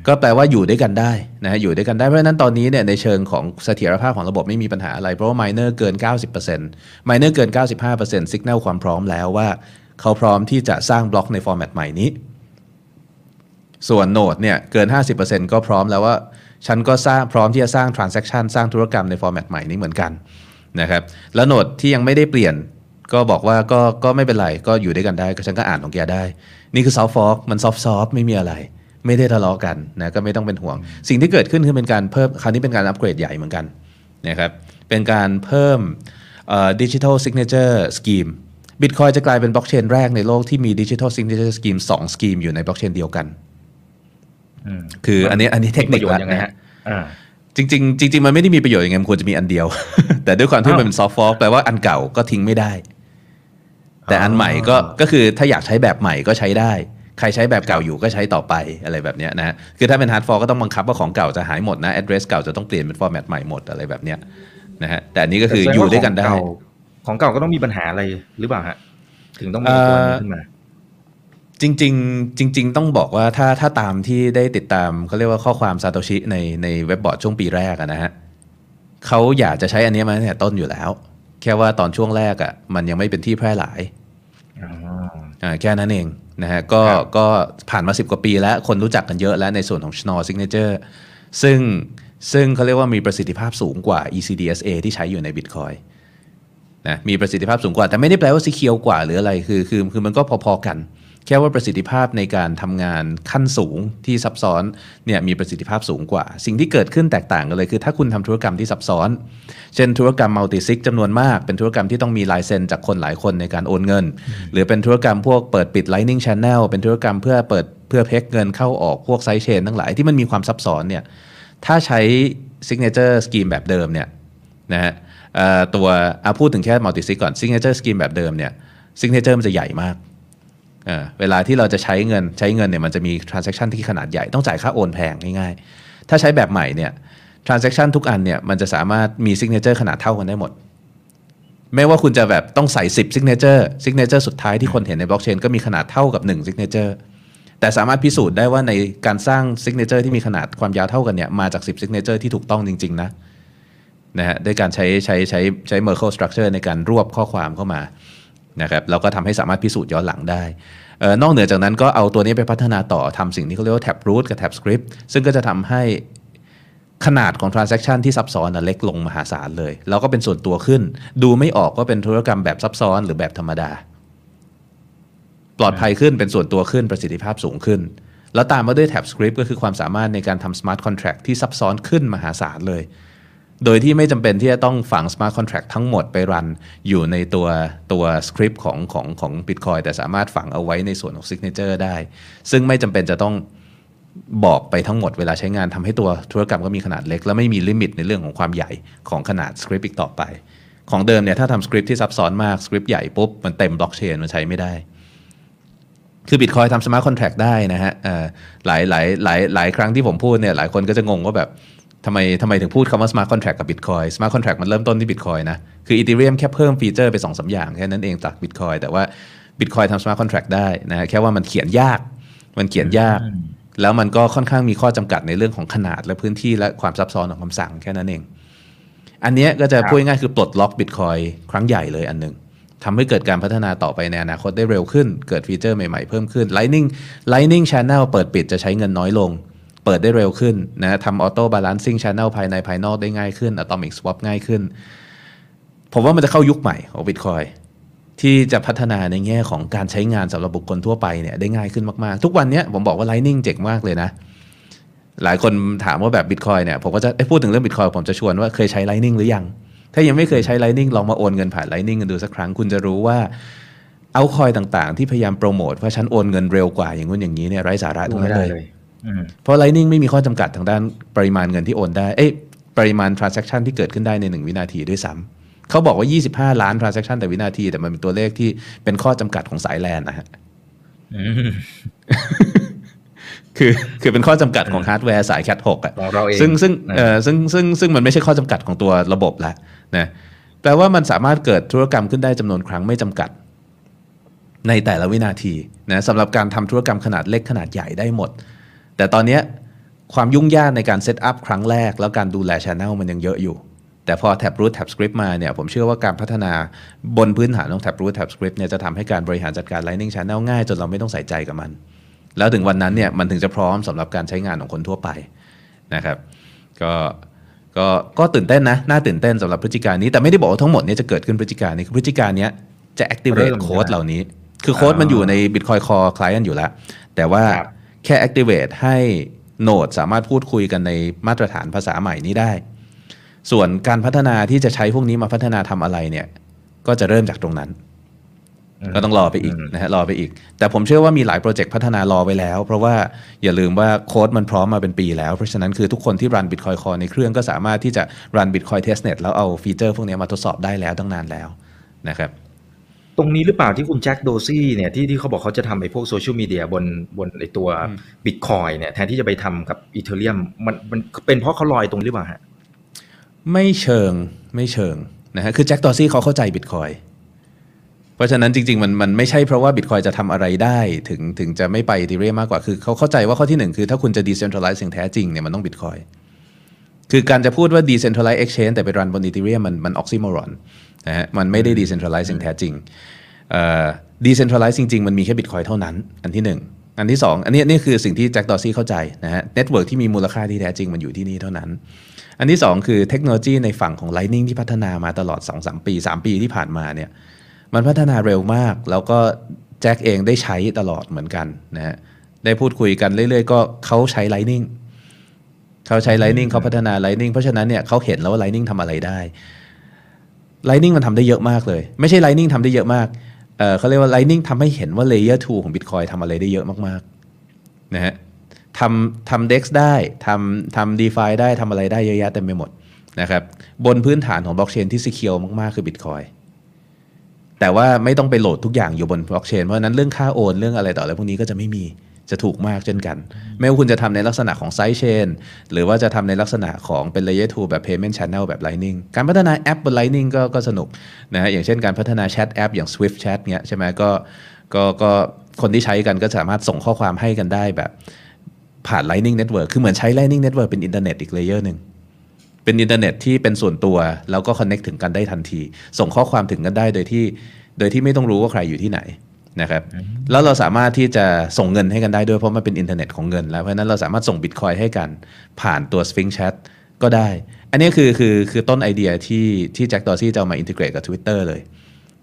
C: ก็แปลว่าอยู่ด้วยกันได้นะฮะอยู่ด้วยกันได้เพราะฉะนั้นตอนนี้เนี่ยในเชิงของเสถียรภาพของระบบไม่มีปัญหาอะไร เพราะว่า miner เกิน 90% miner เกิน 95% signal ความพร้อมแล้วว่า เขาพร้อมที่จะสร้างบล็อกในฟอร์แมตใหม่นี้ ส่วน node เนี่ยเกิน 50%ก็พร้อมแล้วว่า ฉันก็สร้างพร้อมที่จะสร้าง transaction สร้างธุรกรรมใน format ใหม่นี้เหมือนกันนะครับแล้ว node ที่ยังไม่ได้เปลี่ยนก็บอกว่าก็ก็ไม่เป็นไรก็อยู่ด้วยกันได้ก็ฉันก็อ่านของแกได้ นี่คือ soft fork มัน soft soft ไม่มีอะไร ไม่ได้ทะเลาะกันนะก็ไม่ต้องเป็นห่วง สิ่งที่เกิดขึ้นคือเป็นการเพิ่มคราวนี้เป็นการอัปเกรดใหญ่เหมือนกันนะครับเป็นการเพิ่ม digital signature scheme Bitcoin จะกลายเป็นบล็อกเชนแรกในโลกที่มี digital signature scheme สอง scheme อยู่ในบล็อกเชนเดียวกัน
B: อืม
C: คืออันนี้อันนี้เทคนิค
B: มีประโยช
C: ละ
B: น์ยังไง
C: นะ
B: ฮะ
C: ฮะ
B: อ่า
C: จริงๆจริงๆมันไม่ได้มีประโยชน์ยังไงมันควรจะมีอันเดียว แต่ด้วยความที่มันเป็น soft fork แปลว่าอันเก่าก็ทิ้งไม่ได้ แต่อันใหม่ก็ก็คือถ้าอยากใช้แบบใหม่ก็ใช้ได้ ใครใช้แบบเก่าอยู่ก็ใช้ต่อไปอะไรแบบเนี้ยนะคือถ้าเป็น hard fork ก็ต้องบังคับว่าของเก่าจะหายหมดนะ address เก่าจะต้องเปลี่ยนเป็น format ใหม่หมดอะไรแบบเนี้ยนะฮะแต่อันนี้ก็คืออยู่ด้วยกันได้
B: แสดงว่าของเก่าของเก่าก็ต้องมีปัญหาอะไรหรือเปล่าฮะถึงต้องมีตัวนี้ขึ้นมา
C: จริงๆจริง ๆ ต้องบอกว่าถ้าถ้าตามที่ได้ติดตามเขาเรียกว่าข้อความซาโตชิในในเว็บบอร์ดช่วงปีแรกอะนะฮะเขาอยากจะใช้อันนี้มาตั้งแต่ต้นอยู่แล้ว แค่ว่าตอนช่วงแรกอะมันยังไม่เป็นที่แพร่หลาย
B: อ๋อ
C: อ่า แค่นั้นเองนะฮะก็
B: ครับ
C: ก็ผ่านมา 10 กว่าปีแล้ว คนรู้จักกันเยอะแล้วในส่วนของ Schnorr Signature ซึ่งซึ่งเขาเรียกว่ามีประสิทธิภาพสูงกว่า ECDSA ที่ใช้อยู่ใน Bitcoin นะมีประสิทธิภาพสูงกว่า แต่ไม่ได้แปลว่าสีเขียวกว่าหรืออะไรคือคือคือมันก็พอๆกัน แค่ว่าประสิทธิภาพในการทำงานขั้นสูงที่ซับซ้อนเนี่ยมีประสิทธิภาพสูงกว่า สิ่งที่เกิดขึ้นแตกต่างกันเลยคือถ้าคุณทำธุรกรรมที่ซับซ้อน เช่นธุรกรรมมัลติซิกจำนวนมาก เป็นธุรกรรมที่ต้องมีลายเซ็นจากคนหลายคนในการโอนเงิน หรือเป็นธุรกรรมพวกเปิดปิด Lightning Channel เป็นธุรกรรมเพื่อเปิดเพื่อเพ็กเงินเข้าออกพวกไซเชนทั้งหลายที่มันมีความซับซ้อนเนี่ยถ้าใช้ Signature Scheme แบบเดิมเนี่ยนะฮะเอ่อตัวเอาพูดถึงแค่ multisig ก่อน Signature Scheme แบบเดิมเนี่ย Signature มันจะใหญ่มากเออ เวลาที่เราจะใช้เงินใช้เงินเนี่ยมันจะมี transaction ที่ขนาดใหญ่ต้องจ่ายค่าโอนแพงง่ายๆ ถ้าใช้แบบใหม่เนี่ย transaction ทุกอันเนี่ยมันจะสามารถมี signature ขนาดเท่ากันได้หมด ไม่ว่าคุณจะแบบต้องใส่ 10 signature signature สุดท้ายที่คนเห็นในบล็อกเชนก็มีขนาดเท่ากับ 1 signature แต่สามารถพิสูจน์ได้ว่าในการสร้าง signature ที่มีขนาดความยาวเท่ากันเนี่ยมาจาก 10 signature ที่ถูกต้องจริง ๆ นะนะฮะด้วยการใช้ใช้ใช้ใช้ Merkle structure ในการรวบข้อความเข้ามา นะครับแล้วก็ทำให้สามารถพิสูจน์ย้อนหลังได้ออนอกเหนือจากนั้นก็เอาตัวนี้ไปพัฒนาต่อทำสิ่งที่เขาเรียกว่า tab root กับ tab script ซึ่งก็จะทำให้ขนาดของ transaction ที่ซับซ้อนเล็กลงมหาศาลเลย แล้วก็เป็นส่วนตัวขึ้น ดูไม่ออกว่าเป็นธุรกรรมแบบซับซ้อนหรือแบบธรรมดา ปลอดภัยขึ้นเป็นส่วนตัวขึ้นประสิทธิภาพสูงขึ้น แล้วตามมาด้วย tab script ก็คือความสามารถในการทำ smart contract ที่ซับซ้อนขึ้นมหาศาลเลย โดยที่ไม่จำเป็นที่จะต้องฝัง smart contract ทั้งหมดไปรันอยู่ในตัวตัว script ของของของ Bitcoin แต่สามารถฝังเอาไว้ในส่วนของ signature ได้ ซึ่งไม่จำเป็นจะต้องบอกไปทั้งหมดเวลาใช้งานทำให้ตัวธุรกรรมก็มีขนาดเล็ก และไม่มีลิมิตในเรื่องของความใหญ่ของขนาด script อีกต่อไป ของเดิมเนี่ยถ้าทำ script ที่ซับซ้อนมาก script ใหญ่ปุ๊บมันเต็มบล็อกเชนมันใช้ไม่ได้คือ Bitcoin ทำ smart contract ได้นะฮะเอ่อหลายหลายหลายหลายครั้งที่ผมพูดเนี่ยหลายคนก็จะงงว่าแบบ ทำไมทำไมถึงพูดคำว่า smart contract กับ Bitcoin smart contract มันเริ่มต้นที่ Bitcoin นะ คือ Ethereum แค่เพิ่มฟีเจอร์ไป2อสอย่างแค่นั้นเองจาก Bitcoin แต่ว่า Bitcoin ทำ smart contract ได้นะฮะแค่ว่ามันเขียนยาก มันเขียนยาก แล้วมันก็ค่อนข้างมีข้อจำกัดในเรื่องของขนาดและพื้นที่และความซับซ้อนของคำสั่งแค่นั้นเอง อันเนี้ยก็จะ
B: ครับ
C: พูดง่ายๆคือปลดล็อก Bitcoin ครั้งใหญ่เลยอันหนึ่งทำให้เกิดการพัฒนาต่อไปในอนาคตได้เร็วขึ้น เกิดฟีเจอร์ใหม่ๆเพิ่มขึ้น Lightning Lightning Channel เปิดปิดจะใช้เงินน้อยลง เปิดได้เร็วขึ้นนะทำ Auto Balancing Channel ภายในภายนอกได้ง่ายขึ้น Atomic Swap ง่ายขึ้น ผมว่ามันจะเข้ายุคใหม่ของ Bitcoin ที่จะพัฒนาในแง่ของการใช้งานสำหรับบุคคลทั่วไปเนี่ยได้ง่ายขึ้นมาก ๆ ทุกวันนี้ผมบอกว่า Lightning เจ๋งมากเลยนะ หลายคนถามว่าแบบ Bitcoin เนี่ยผมก็จะพูดถึงเรื่อง Bitcoin ผมจะชวนว่าเคยใช้ Lightning หรือยัง ถ้ายังไม่เคยใช้ Lightning ลองมาโอนเงินผ่าน Lightning กันดูสักครั้งคุณจะรู้ว่าเอาคอยต่างๆ ที่พยายามโปรโมทว่าฉันโอนเงินเร็วกว่าอย่างนู้นอย่างนี้เนี่ยไร้สาระทั้งนั้นเลย เพราะ Lightning ไม่มีข้อจำกัดทางด้านปริมาณเงินที่โอนได้เอ้ยปริมาณ transaction ที่เกิดขึ้นได้ใน 1 วินาทีด้วยซ้ำเขาบอกว่า 25 ล้าน transaction แต่วินาที แต่มันเป็นตัวเลขที่เป็นข้อจำกัดของสายแลนนะฮะ
B: อืม
C: คือคือเป็นข้อจำกัดของฮาร์ดแวร์สาย Cat 6อะ
B: ของเราเอง
C: ซึ่งซึ่ง
B: นะ
C: เอ่อซึ่งซึ่งซึ่งมันไม่ใช่ข้อจำกัดของตัวระบบละนะแปลว่ามันสามารถเกิดธุรกรรมขึ้นได้จำนวนครั้งไม่จำกัด ในแต่ละวินาทีนะสำหรับการทำธุรกรรมขนาดเล็กขนาดใหญ่ได้หมด แต่ตอนเนี้ยความยุ่งยากในการ setup ครั้งแรก แล้วการดูแลช anel มันยังเยอะอยู่ แต่พอ Taproot Tapscript มาเนี่ยผมเชื่อว่าการพัฒนาบนพื้นฐานของ Tab Root Tab Script เนี่ยจะทำให้การบริหารจัดการ Lightning Channel ง่ายจนเราไม่ต้องใส่ใจกับมัน แล้วถึงวันนั้นเนี่ยมันถึงจะพร้อมสำหรับการใช้งานของคนทั่วไปนะครับก็ก็ก็ตื่นเต้นนะ น่าตื่นเต้นสำหรับพฤติการนี้ แต่ไม่ได้บอกว่าทั้งหมดเนี้จะเกิดขึ้นพฤติการนี้คือพฤติการเนี้ยจะ activate
B: เริ่ม
C: โค้ดเหล่านี้ คือโค้ดมันอยู่ใน Bitcoin Core Client อยู่แล้ว แต่ว่า
B: ครับ
C: แค่ activate ให้โนดสามารถพูดคุยกันในมาตรฐานภาษาใหม่นี้ได้ ส่วนการพัฒนาที่จะใช้พวกนี้มาพัฒนาทำอะไรเนี่ย ก็จะเริ่มจากตรงนั้น ก็ต้องรอไปอีกนะฮะรอไปอีก แต่ผมเชื่อว่ามีหลายโปรเจกต์พัฒนารอไว้แล้ว เพราะว่าอย่าลืมว่าโค้ดมันพร้อมมาเป็นปีแล้ว เพราะฉะนั้นคือทุกคนที่รัน Bitcoin Core ในเครื่องก็สามารถที่จะรัน Bitcoin Testnet แล้วเอาฟีเจอร์พวกนี้มาทดสอบได้แล้วตั้งนานแล้วนะครับ
B: ตรงนี้หรือเปล่าที่คุณแจ็คดอร์ซีย์เนี่ยที่ที่เขาบอกเขาจะทำไอ้พวกโซเชียลมีเดียบนบนไอ้ตัวบิตคอยเนี่ยแทนที่จะไปทำกับ Ethereumมันมันเป็นเพราะเขารอตรงนี้หรือเปล่าฮะ
C: ไม่เชิงไม่เชิงนะฮะคือแจ็คดอร์ซีย์เขาเข้าใจบิตคอยเพราะฉะนั้นจริงๆมันมันไม่ใช่เพราะว่าบิตคอยจะทำอะไรได้ถึงถึงจะไม่ไป Ethereum มากกว่าคือเขาเข้าใจว่าข้อที่หนึ่งคือถ้าคุณจะ decentralize อย่างแท้จริงเนี่ยมันต้องบิตคอย คือการจะพูดว่า decentralize exchange แต่ไปรันบน Ethereum มันมัน oxymoron นะฮะมันไม่ได้ decentralize อย่างแท้จริงเอ่อ decentralize จริง ๆ มันมีแค่บิตคอยเท่านั้น อันที่หนึ่งอันที่สองอันนี้นี่คือสิ่งที่แจ็คดอร์ซีย์เข้าใจนะฮะเน็ตเวิร์กที่มีมูลค่าที่แท้จริงมันอยู่ที่นี่เท่านั้น อันที่ 2 คือเทคโนโลยีในฝั่งของ Lightning ที่พัฒนามาตลอด 2-3 ปี 3 ปีที่ผ่านมาเนี่ยมันพัฒนาเร็วมาก แล้วก็แจ็คเองได้ใช้ตลอดเหมือนกันนะฮะได้พูดคุยกันเรื่อยๆ ก็เขาใช้ Lightning เขาใช้ Lightning เขาพัฒนา Lightning เพราะฉะนั้นเนี่ยเขาเห็นแล้วว่า Lightning ทำอะไรได้ Lightning มันทำได้เยอะมากเลย ไม่ใช่ Lightning ทำได้เยอะมากเอ่อเขาเรียกว่า Lightning ทำให้เห็นว่า Layer 2 ของ Bitcoin ทำอะไรได้เยอะมากๆนะฮะทำทำ DEX ได้ทำทำ DeFi ได้ทำอะไรได้เยอะแยะเต็มไปหมดนะครับบนพื้นฐานของบล็อกเชนที่ secure มากๆ คือ Bitcoin แต่ว่าไม่ต้องไปโหลดทุกอย่างอยู่บนบล็อกเชนเพราะฉะนั้นเรื่องค่าโอนเรื่องอะไรต่ออะไรพวกนี้ก็จะไม่มี จะถูกมากเช่นกัน ไม่ว่าคุณจะทำในลักษณะของไซ d ์เชนหรือว่าจะทำในลักษณะของเป็น layer 2แบบ payment channel แบบ Lightning การพัฒนาแอปบน Lightning ก็ก็สนุกนะฮะอย่างเช่นการพัฒนาแชทแอปอย่าง Sphinx Chat เนี้ยใช่ไหมก็ก็ก็คนที่ใช้กันก็สามารถส่งข้อความให้กันได้แบบผ่าน Lightning Network คือเหมือนใช้ Lightning Network เป็นอินเทอร์เน็ตอีกเลเยอร์หนึ่งเป็นอินเทอร์เน็ตที่เป็นส่วนตัวแล้วก็ connect ถึงกันได้ทันที ส่งข้อความถึงกันได้โดยที่ โดยที่ไม่ต้องรู้ว่าใครอยู่ที่ไหน นะครับแล้วเราสามารถที่จะส่งเงินให้กันได้ด้วยเพราะมันเป็นอินเทอร์เน็ตของเงินแล้วเพราะฉะนั้นเราสามารถส่งบิตคอยให้กันผ่านตัว Sphinx Chat ก็ได้ อันนี้คือคือคือต้นไอเดียที่ที่แจ็คดอซี่จะเอามาอินทิเกรตกับ Twitter เลย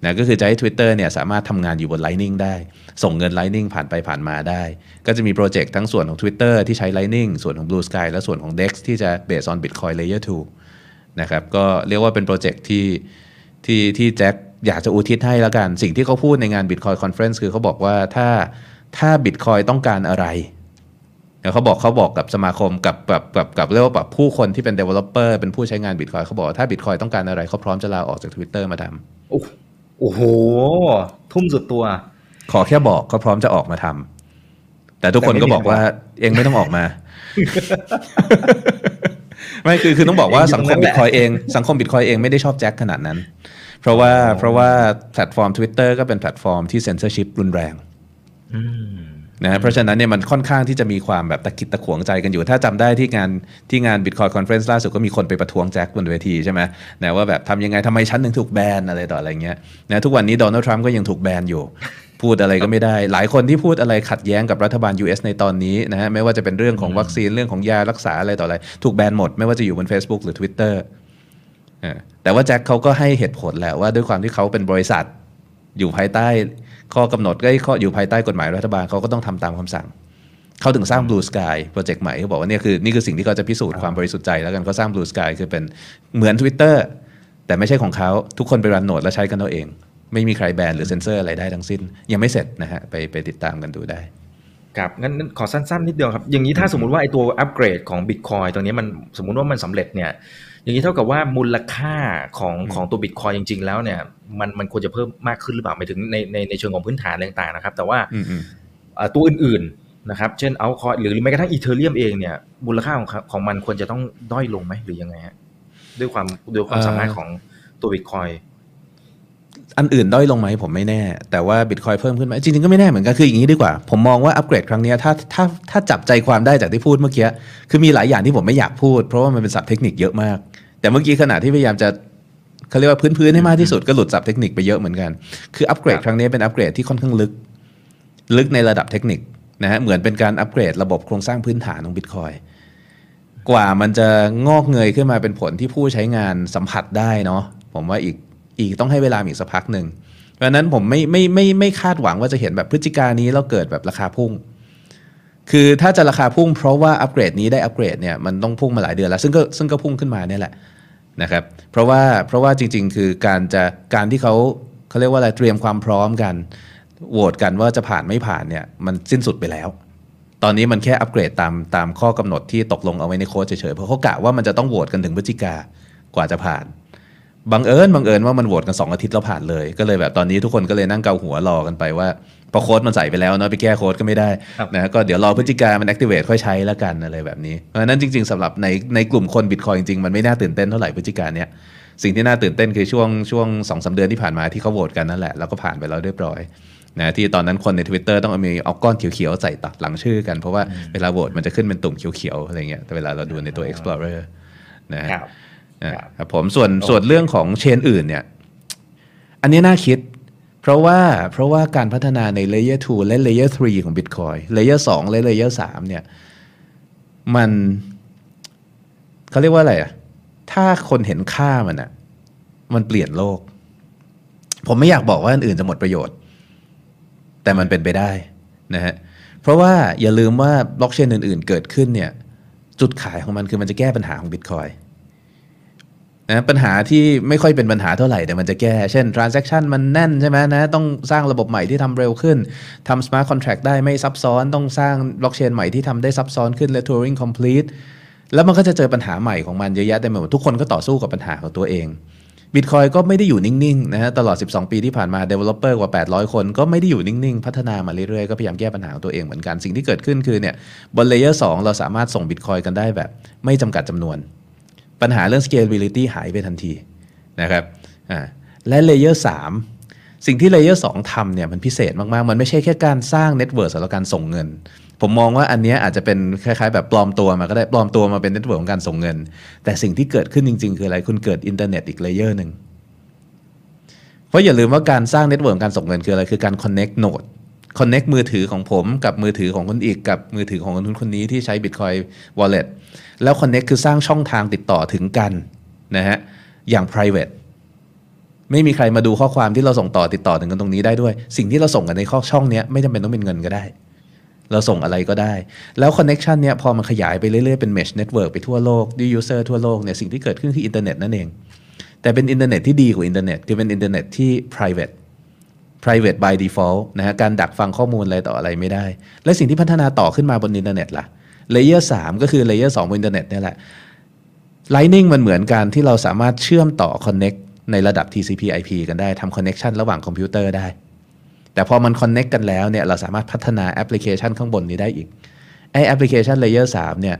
C: นะก็คือจะให้ Twitter เนี่ยสามารถทำงานอยู่บน Lightning ได้ ส่งเงิน Lightning ผ่านไปผ่านมาได้ ก็จะมีโปรเจกต์ทั้งส่วนของ Twitter ที่ใช้ Lightning ส่วนของ Blue Sky และส่วนของ DEX ที่จะ based on Bitcoin Layer 2นะครับก็เรียกว่าเป็นโปรเจกต์ที่ที่ที่แจ็ค อยากจะอุทิศให้แล้วกัน สิ่งที่เขาพูดในงาน Bitcoin Conference คือเขาบอกว่าถ้าถ้า Bitcoin ต้องการอะไรแล้วเขาบอกเขาบอกกับสมาคมกับกับกับกับเรียกว่าแบบผู้คนที่เป็น developer เป็นผู้ใช้งาน Bitcoin เขาบอกว่าถ้า Bitcoin ต้องการอะไรเขาพร้อมจะลาออกจาก Twitter มาทำ
B: โอ้โอ้โหทุ่มสุดตัว
C: ขอแค่บอกก็พร้อมจะออกมาทำแต่ทุกคนก็บอกว่าเอ็งไม่ต้องออกมาไม่คือคือต้องบอกว่า
B: เองอยู่
C: สังคม
B: ตรงนั้นแหละ
C: ตคอยเอง สังคมบิตคอยเองไม่ได้ชอบแจ็คขนาดนั้น เพราะว่าเพราะว่าแพลตฟอร์ม Twitter ก็เป็นแพลตฟอร์มที่เซนเซอร์ชิพรุนแรง
B: อืม
C: นะฮะเพราะฉะนั้นเนี่ยมันค่อนข้างที่จะมีความแบบตะกิดตะขวงใจกันอยู่ ถ้าจำได้ที่งานที่งาน Bitcoin Conference ล่าสุดก็มีคนไปประท้วงแจ็คบนเวทีใช่ไหมนะว่าแบบทำยังไงทำไมฉันถึงถูกแบนอะไรต่ออะไรเงี้ยนะทุกวันนี้โดนัลด์ทรัมป์ก็ยังถูกแบนอยู่ พูดอะไรก็ไม่ได้ หลายคนที่พูดอะไรขัดแย้งกับรัฐบาล US ในตอนนี้นะฮะไม่ว่าจะเป็นเรื่องของวัคซีนเรื่องของยารักษาอะไรต่ออะไร ถูกแบนหมดไม่ว่าจะอยู่บน Facebook หรือ Twitter เออ แต่ว่าแจ็คเขาก็ให้เหตุผลแหละว่าด้วยความที่เขาเป็นบริษัทอยู่ภายใต้ข้อกำหนดก็ข้ออยู่ภายใต้กฎหมายรัฐบาลเขาก็ต้องทำตามคำสั่ง เขาถึงสร้าง Blue Sky โปรเจกต์ใหม่เขาบอกว่านี่คือนี่คือสิ่งที่เขาจะพิสูจน์ความบริสุทธิ์ใจแล้วกันเขาสร้าง Blue Sky คือเป็นเหมือน Twitter แต่ไม่ใช่ของเขาทุกคนไปรันโหนดแล้วใช้กันเอาเอง ไม่มีใครแบนหรือเซ็นเซอร์อะไรได้ทั้งสิ้น ยังไม่เสร็จนะฮะไปไปติดตามกันดูได้
B: ครับงั้นงั้นขอสั้นๆนิดเดียวครับอย่างนี้ถ้าสมมติว่าไอ้ตัวอัปเกรดของ Bitcoin ตรงนี้มันสมมุติว่ามันสำเร็จเนี่ยอย่างนี้เท่ากับว่ามูลค่าของของตัว Bitcoin จริง ๆ แล้วเนี่ยมันมันควรจะเพิ่มมากขึ้นหรือเปล่าหมายถึงในในในเชิงของพื้นฐานอะไรต่างๆนะครับ แต่ว่า
C: อืมอืม
B: เอ่อตัวอื่นๆนะครับ เช่นเอาคอยหรือแม้กระทั่งอีเทเรียมเองเนี่ยมูลค่าของของมันควรจะต้องด้อยลงไหมหรือยังไงฮะด้วยความด้วยความสามารถของตัว Bitcoin
C: อั อันอื่นด้อยลงไหมผมไม่แน่ แต่ว่าบิตคอยเพิ่มขึ้นไหมจริงๆก็ไม่แน่เหมือนกันคืออย่างนี้ดีกว่า ผมมองว่าอัปเกรดครั้งนี้ถ้าถ้าถ้าจับใจความได้จากที่พูดเมื่อกี้คือมีหลายอย่างที่ผมไม่อยากพูด เพราะว่ามันเป็นศัพท์เทคนิคเยอะมาก แต่เมื่อกี้ขณะที่พยายามจะเขาเรียกว่าพื้นๆให้มากที่สุดก็หลุดศัพท์เทคนิคไปเยอะเหมือนกันคืออัปเกรดครั้งนี้เป็นอัปเกรดที่ค่อนข้างลึก ลึกในระดับเทคนิคนะฮะเหมือนเป็นการอัปเกรดระบบโครงสร้างพื้นฐานของบิตคอยกว่ามันจะงอกเงยขึ้นมาเป็นผลที่ผู้ใช้งานสัมผัสได้เนาะผมว่าอีก อีกต้องให้เวลาอีกสักพักหนึ่งเพราะนั้นผมไม่ไม่ไม่ไม่คาดหวังว่าจะเห็นแบบพฤศจิกายนนี้แล้วเกิดแบบราคาพุ่ง คือถ้าจะราคาพุ่งเพราะว่าอัปเกรดนี้ได้อัปเกรดเนี่ยมันต้องพุ่งมาหลายเดือนแล้ว ซึ่งก็ซึ่งก็พุ่งขึ้นมาเนี่ยแหละนะครับ เพราะว่าเพราะว่าจริง ๆ คือการจะการที่เขาเขาเรียกว่าอะไรเตรียมความพร้อมกันโหวตกันว่าจะผ่านไม่ผ่านเนี่ยมันสิ้นสุดไปแล้ว ตอนนี้มันแค่อัปเกรดตามตามข้อกำหนดที่ตกลงเอาไว้ในโค้ดเฉยๆเพราะเขากะว่ามันจะต้องโหวตกันถึงพฤศจิกากว่าจะผ่าน บังเอิญบังเอิญว่ามันโหวตกัน 2 อาทิตย์แล้วผ่านเลย ก็เลยแบบตอนนี้ทุกคนก็เลยนั่งเกาหัวรอกันไปว่าพอโค้ดมันใส่ไปแล้วเนาะไปแก้โค้ดก็ไม่ได้นะก็เดี๋ยวรอพฤศจิกามัน activate ค่อยใช้แล้วกันอะไรแบบนี้ เพราะฉะนั้นจริง ๆสำหรับในในกลุ่มคนบิตคอยจริงๆ มันไม่น่าตื่นเต้นเท่าไหร่พฤศจิการเนี่ยสิ่งที่น่าตื่นเต้นคือช่วงช่วงสองสาเดือนที่ผ่านมาที่เขาโหวตกันนั่นแหละแล้วก็ผ่านไปแล้วเรียบร้อยนะที่ตอนนั้นคนใน Twitter ต้องเอามีเอาก้อนเขียวๆใส่ตัดหลังชื่อกันเพราะว่าเวลาโหวตมันจะขึ้นเป็นตุ่มเขียวๆอะไรเงี้ยแต่เวลาเราดูในตัว Explorer นะ
B: ครับ ครับ
C: ครับผมส่วน
B: โอเค
C: ส่วนเรื่องของเชนอื่นเนี่ย อันนี้น่าคิด เพราะว่าเพราะว่าการพัฒนาใน Layer 2 และ Layer 3 ของ Bitcoin Layer 2 และ Layer 3 เนี่ย มันเขาเรียกว่าอะไรอะถ้าคนเห็นค่ามันอะมันเปลี่ยนโลก ผมไม่อยากบอกว่าอันอื่นจะหมดประโยชน์ แต่มันเป็นไปได้นะฮะเพราะว่าอย่าลืมว่าบล็อกเชนอื่น ๆ เกิดขึ้นเนี่ย จุดขายของมันคือมันจะแก้ปัญหาของ Bitcoin นะปัญหาที่ไม่ค่อยเป็นปัญหาเท่าไหร่แต่มันจะแก้ เช่น transaction มันแน่นใช่ไหมนะ ต้องสร้างระบบใหม่ที่ทำเร็วขึ้นทำ smart contract ได้ไม่ซับซ้อน ต้องสร้างบล็อกเชนใหม่ที่ทำได้ซับซ้อนขึ้นและ Turing complete แล้วมันก็จะเจอปัญหาใหม่ของมันเยอะแยะเต็มไปหมดทุกคนก็ต่อสู้กับปัญหาของตัวเอง Bitcoin ก็ไม่ได้อยู่นิ่งๆนะฮะตลอด 12 ปีที่ผ่านมา developer กว่า 800 คน ก็ไม่ได้อยู่นิ่ง ๆ พัฒนามาเรื่อย ๆ ก็พยายามแก้ปัญหาของตัวเองเหมือนกัน สิ่งที่เกิดขึ้นคือเนี่ยบน layer 2เราสามารถส่ง Bitcoin กันได้แบบ ไม่จำกัดจำนวน ปัญหาเรื่อง scalability หายไปทันทีนะครับและ layer 3 สิ่งที่ layer 2ทำเนี่ยมันพิเศษมาก ๆ มันไม่ใช่แค่การสร้าง network สำหรับการส่งเงิน ผมมองว่าอันนี้อาจจะเป็นคล้าย ๆ แบบปลอมตัวมาก็ได้ปลอมตัวมาเป็นเน็ตเวิร์กของการส่งเงิน แต่สิ่งที่เกิดขึ้นจริง ๆ คืออะไรคุณเกิดอินเทอร์เน็ตอีกเลเยอร์หนึ่งเพราะอย่าลืมว่าการสร้างเน็ตเวิร์กการส่งเงินคืออะไรคือการ connect node connect มือถือของผมกับมือถือของคนอีกกับมือถือของคนนู้นคนนี้ที่ใช้ Bitcoin Wallet แล้ว connect คือสร้างช่องทางติดต่อถึงกันนะฮะอย่าง private ไม่มีใครมาดูข้อความที่เราส่งต่อติดต่อถึงกันตรงนี้ได้ด้วย สิ่งที่เราส่งกันในข้อช่องนี้ไม่จำเป็นต้องเป็นเงินก็ได้ เราส่งอะไรก็ได้ แล้ว connection เนี้ยพอมันขยายไปเรื่อยๆ เป็น mesh network ไปทั่วโลกด้วย user ทั่วโลกเนี่ยสิ่งที่เกิดขึ้นคืออินเทอร์เน็ตนั่นเอง แต่เป็นอินเทอร์เน็ตที่ดีกว่าอินเทอร์เน็ตคือเป็นอินเทอร์เน็ตที่ private private by default นะฮะการดักฟังข้อมูลอะไรต่ออะไรไม่ได้ และสิ่งที่พัฒนาต่อขึ้นมาบนอินเทอร์เน็ตล่ะ layer 3ก็คือ layer 2บนอินเทอร์เน็ตนี่แหละ Lightning มันเหมือนการที่เราสามารถเชื่อมต่อ connect ในระดับ TCP/IP กันได้ทำ connection ระหว่างคอมพิวเตอร์ได้ แต่พอมัน connect กันแล้วเนี่ยเราสามารถพัฒนาแอปพลิเคชันข้างบนนี้ได้อีกไอ้แอปพลิเคชัน layer 3เนี่ย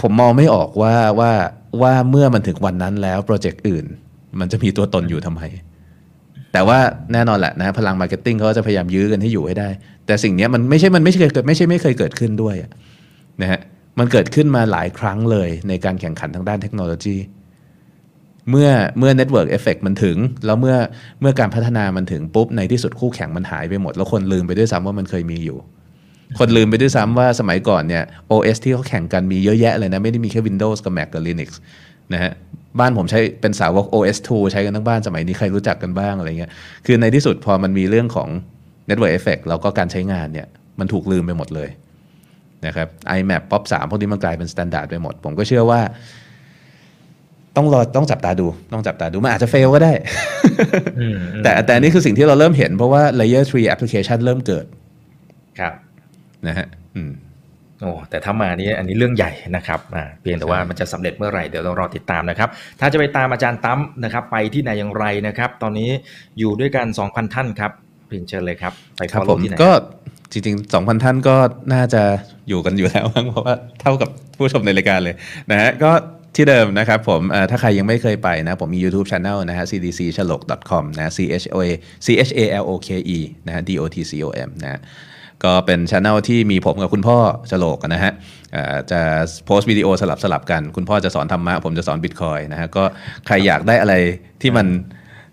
C: ผมมองไม่ออกว่าว่าว่าเมื่อมันถึงวันนั้นแล้วโปรเจกต์อื่น มันจะมีตัวตนอยู่ทำไม แต่ว่าแน่นอนแหละนะพลัง marketing เขาจะพยายามยื้อกันให้อยู่ให้ได้ แต่สิ่งนี้มันไม่ใช่มันไม่เคยเกิดไม่ใช่ไม่เคยเกิดขึ้นด้วยนะฮะมันเกิดขึ้นมาหลายครั้งเลยในการแข่งขันทางด้านเทคโนโลยี เมื่อเมื่อ Network Effect มันถึง แล้วเมื่อเมื่อการพัฒนามันถึงปุ๊บ ในที่สุดคู่แข่งมันหายไปหมด แล้วคนลืมไปด้วยซ้ำว่ามันเคยมีอยู่ คนลืมไปด้วยซ้ำว่าสมัยก่อนเนี่ย OS ที่เขาแข่งกันมีเยอะแยะเลยนะ ไม่ได้มีแค่ Windows กับ Mac กับ Linux นะฮะ บ้านผมใช้เป็นสาวก OS2 ใช้กันทั้งบ้านสมัยนี้ใครรู้จักกันบ้างอะไรเงี้ย คือในที่สุดพอมันมีเรื่องของ Network Effect แล้วก็การใช้งานเนี่ยมันถูกลืมไปหมดเลยนะครับ iMap POP 3พวกนี้มันกลายเป็นมาตรฐานไปหมด ผมก็เชื่อว่า ต้องรอต้องจับตาดู ต้องจับตาดู มันอาจจะเฟลก็ได้
B: อืม
C: แต่แต่อันนี่คือสิ่งที่เราเริ่มเห็นเพราะว่า Layer 3 application เริ่มเกิด
B: ครับ
C: นะฮะ อืม
B: โอ้แต่ถ้ามานี่อันนี้เรื่องใหญ่นะครับอ่าเพียงแต่ว่า
C: ใช่
B: มันจะสำเร็จเมื่อไหร่เดี๋ยวเรารอติดตามนะครับ ถ้าจะไปตามอาจารย์ตั้มนะครับ ไปที่ไหนอย่างไรนะครับ ตอนนี้อยู่ด้วยกัน 2,000 ท่านครับเพียงเชิญเลยครับ ไป
C: ครับ
B: follow
C: ผม
B: ที่ไหน
C: ก็จริงๆ 2,000 ท่านก็น่าจะอยู่กันอยู่แล้วมั้งเพราะว่าเท่ากับผู้ชมในรายการเลยนะฮะก็ที่เดิมนะครับผมเอ่อถ้าใครยังไม่เคยไปนะ ผมมี YouTube Channel นะฮะ cdc chalok com นะ c h o a c h a l o k e นะฮะ d o t c o m นะฮะ ก็เป็นช anel ที่มีผมกับคุณพ่อฉลกนะฮะเอ่อจะโพสต์วิดีโอสลับสลับกัน คุณพ่อจะสอนธรรมะผมจะสอนบิตคอยนะฮะก็ใครอยากได้อะไรที่มัน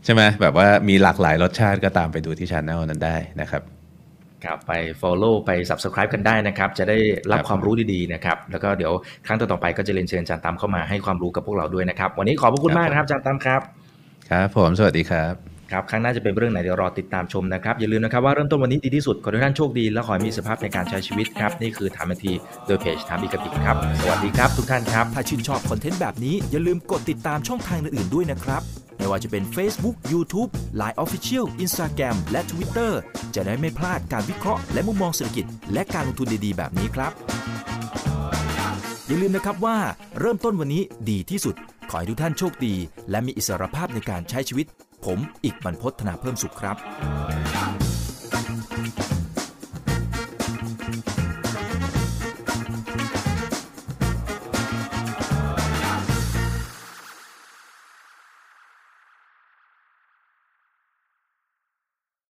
C: ใช่ไหมแบบว่ามีหลากหลายรสชาติก็ตามไปดูที่ช anel นั้นได้นะครับ
B: ครับไป follow ไป subscribe กันได้นะครับ จะได้รับ
C: ครับ
B: ความรู้ดีๆนะครับ แล้วก็เดี๋ยวครั้งต่อๆไปก็จะเรียนเชิญอาจารย์ตั้มเข้ามาให้ความรู้กับพวกเราด้วยนะครับ วันนี้ขอบพระคุณมากนะครับอาจารย์ตั้มครับ
C: ครับผมสวัสดีครับ
B: ครับครั้งหน้าจะเป็นเรื่องไหนเดี๋ยวรอติดตามชมนะครับ อย่าลืมนะครับว่าเริ่มต้นวันนี้ดีที่สุด ขอให้ทุกท่านโชคดี และขอให้มีสภาพในการใช้ชีวิตครับ นี่คือถามทันทีโดยเพจถามอีกบอีกครับ สวัสดีครับทุกท่านครับ
A: ถ้าชื่นชอบคอนเทนต์แบบนี้อย่าลืมกดติดตามช่องทางอื่นๆด้วยนะครับไม่ว่าจะเป็น Facebook, YouTube, Line Official, Instagram และ Twitter จะได้ไม่พลาดการวิเคราะห์และมุมมองเศรษฐกิจ และการลงทุนดีๆ แบบนี้ครับ อย่าลืมนะครับว่าเริ่มต้นวันนี้ดีที่สุด ขอให้ทุกท่านโชคดี และมีอิสรภาพในการใช้ชีวิต ผม อีกบรรพธนาเพิ่มสุขครับ